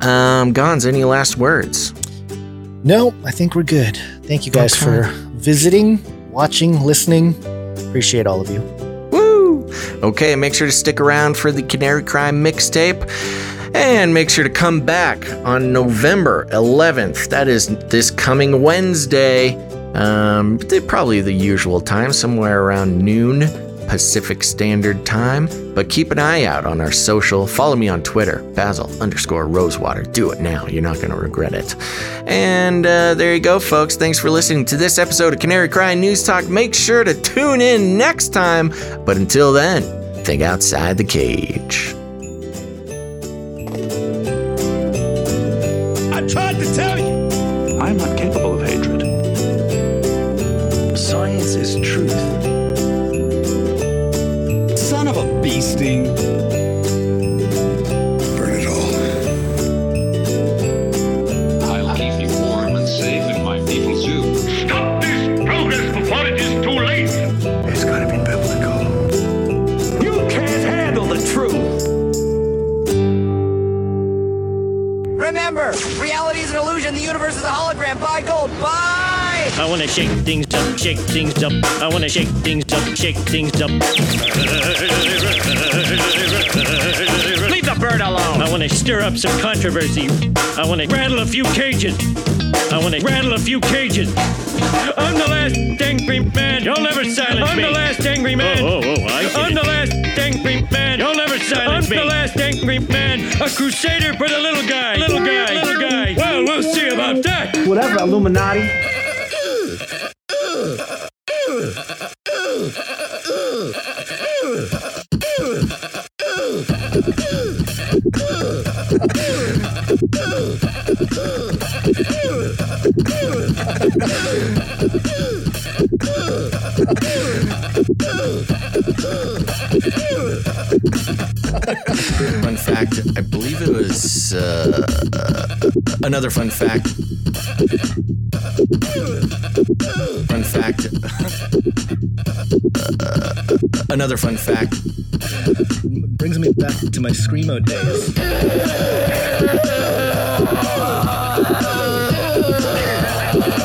Speaker 3: Um, Gonz, any last words?
Speaker 4: No, I think we're good. Thank you guys okay. for visiting, watching, listening. Appreciate all of you.
Speaker 3: Woo! Okay, make sure to stick around for the Canary Cry mixtape. And make sure to come back on November 11th. That is this coming Wednesday. Um, probably the usual time, somewhere around noon Pacific Standard Time. But keep an eye out on our social. Follow me on Twitter, Basil underscore Rosewater. Do it now. You're not going to regret it. And uh, there you go, folks. Thanks for listening to this episode of Canary Cry News Talk. Make sure to tune in next time. But until then, think outside the cage.
Speaker 14: Is
Speaker 18: an illusion. The universe is a hologram. Buy gold. Buy!
Speaker 16: I wanna shake things up, shake things up. I wanna shake things up, shake things up. Leave the bird alone. I wanna stir up some controversy. I wanna rattle a few cages. I wanna rattle a few cages. I'm the last angry man. You'll never silence I'm me. the last angry man. Oh, oh, oh, I get I'm it. the last angry man. You'll never silence
Speaker 15: I'm
Speaker 16: me.
Speaker 15: the
Speaker 16: last angry man. A crusader for the little guy. Little guy. Little guy. Well, we'll see about that.
Speaker 18: Whatever, Illuminati.
Speaker 3: Fun fact, I believe it was uh, another fun fact. Fun fact. Uh, another fun fact.
Speaker 4: Brings me back to my screamo days.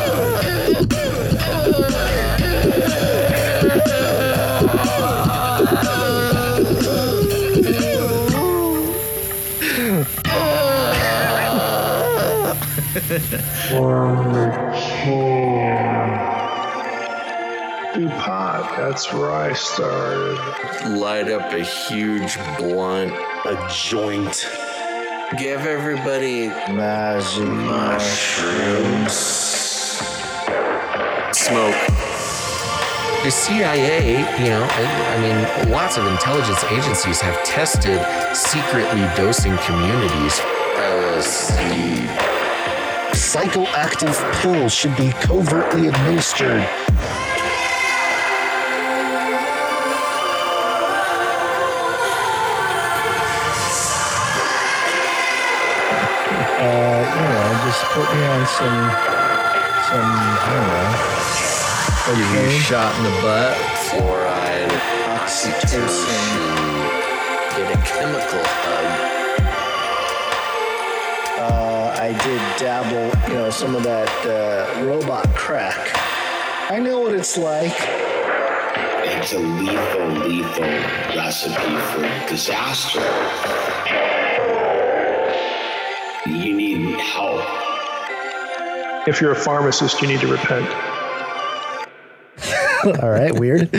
Speaker 19: DuPont, that's where I started.
Speaker 3: Light up a huge blunt.
Speaker 4: A joint.
Speaker 3: Give everybody
Speaker 4: Magic
Speaker 3: mushrooms. Smoke. The CIA, you know, I, I mean, lots of intelligence agencies have tested secretly dosing communities. LSD.
Speaker 4: Psychoactive pills should be covertly administered. Uh, you know, just put me on some, some, I don't know.
Speaker 3: Give you a shot in the butt. Fluoride. Oxytocin. Get a chemical hug.
Speaker 4: I did dabble, you know, some of that uh, robot crack. I know what it's like.
Speaker 17: It's a lethal, lethal recipe for disaster. You need help.
Speaker 19: If you're a pharmacist, you need to repent.
Speaker 4: All right, weird.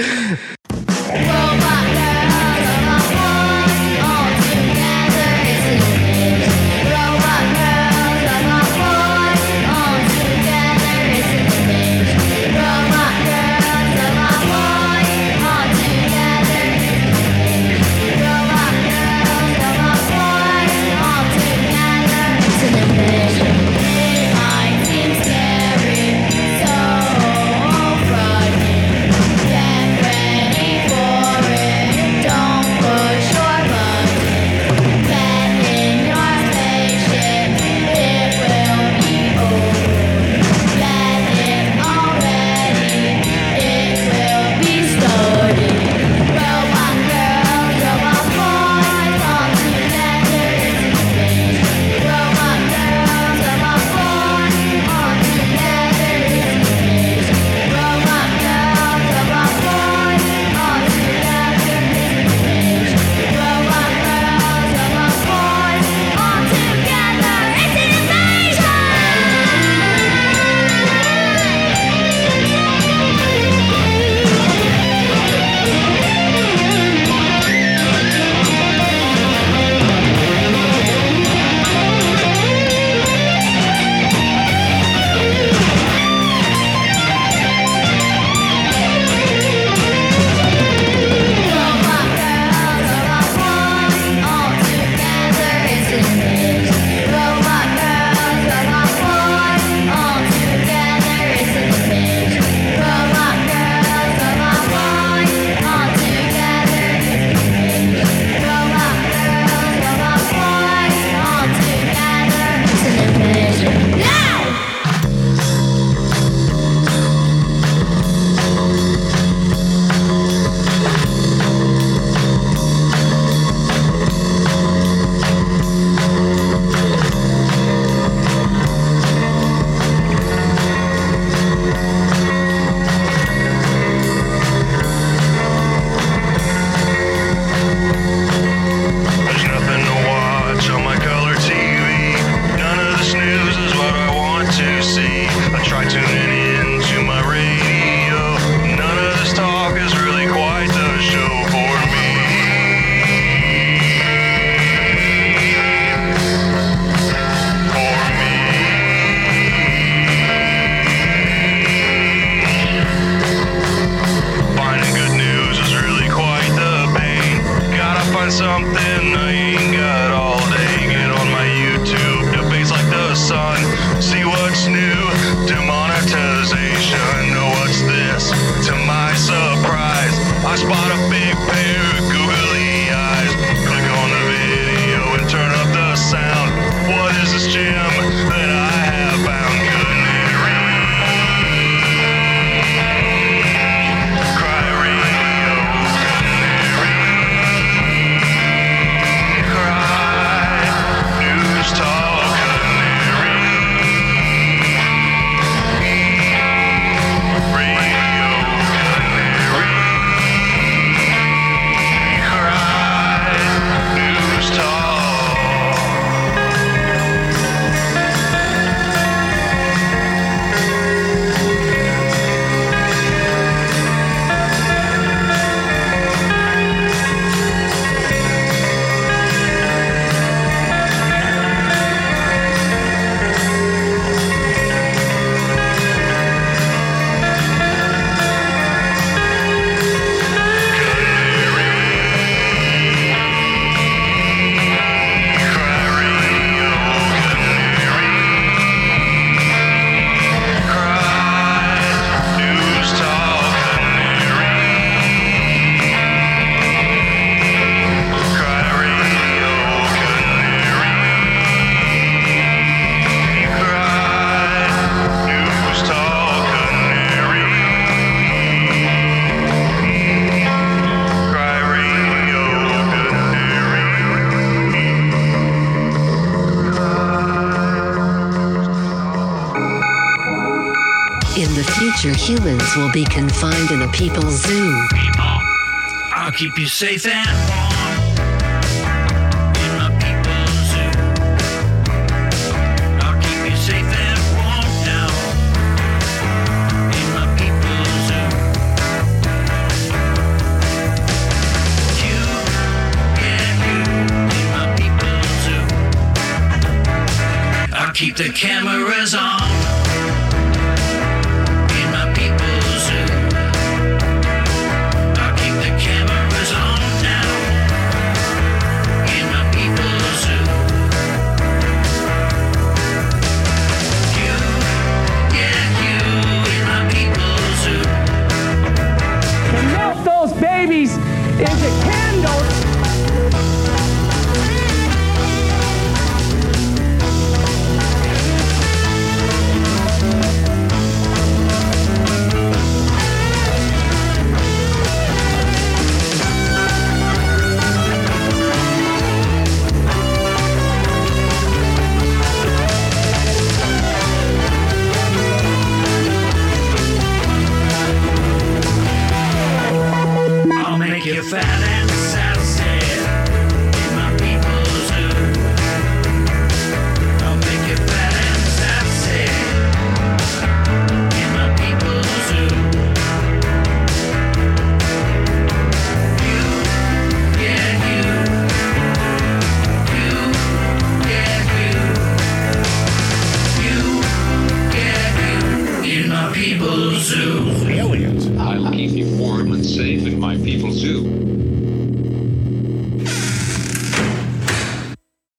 Speaker 20: Keep you safe and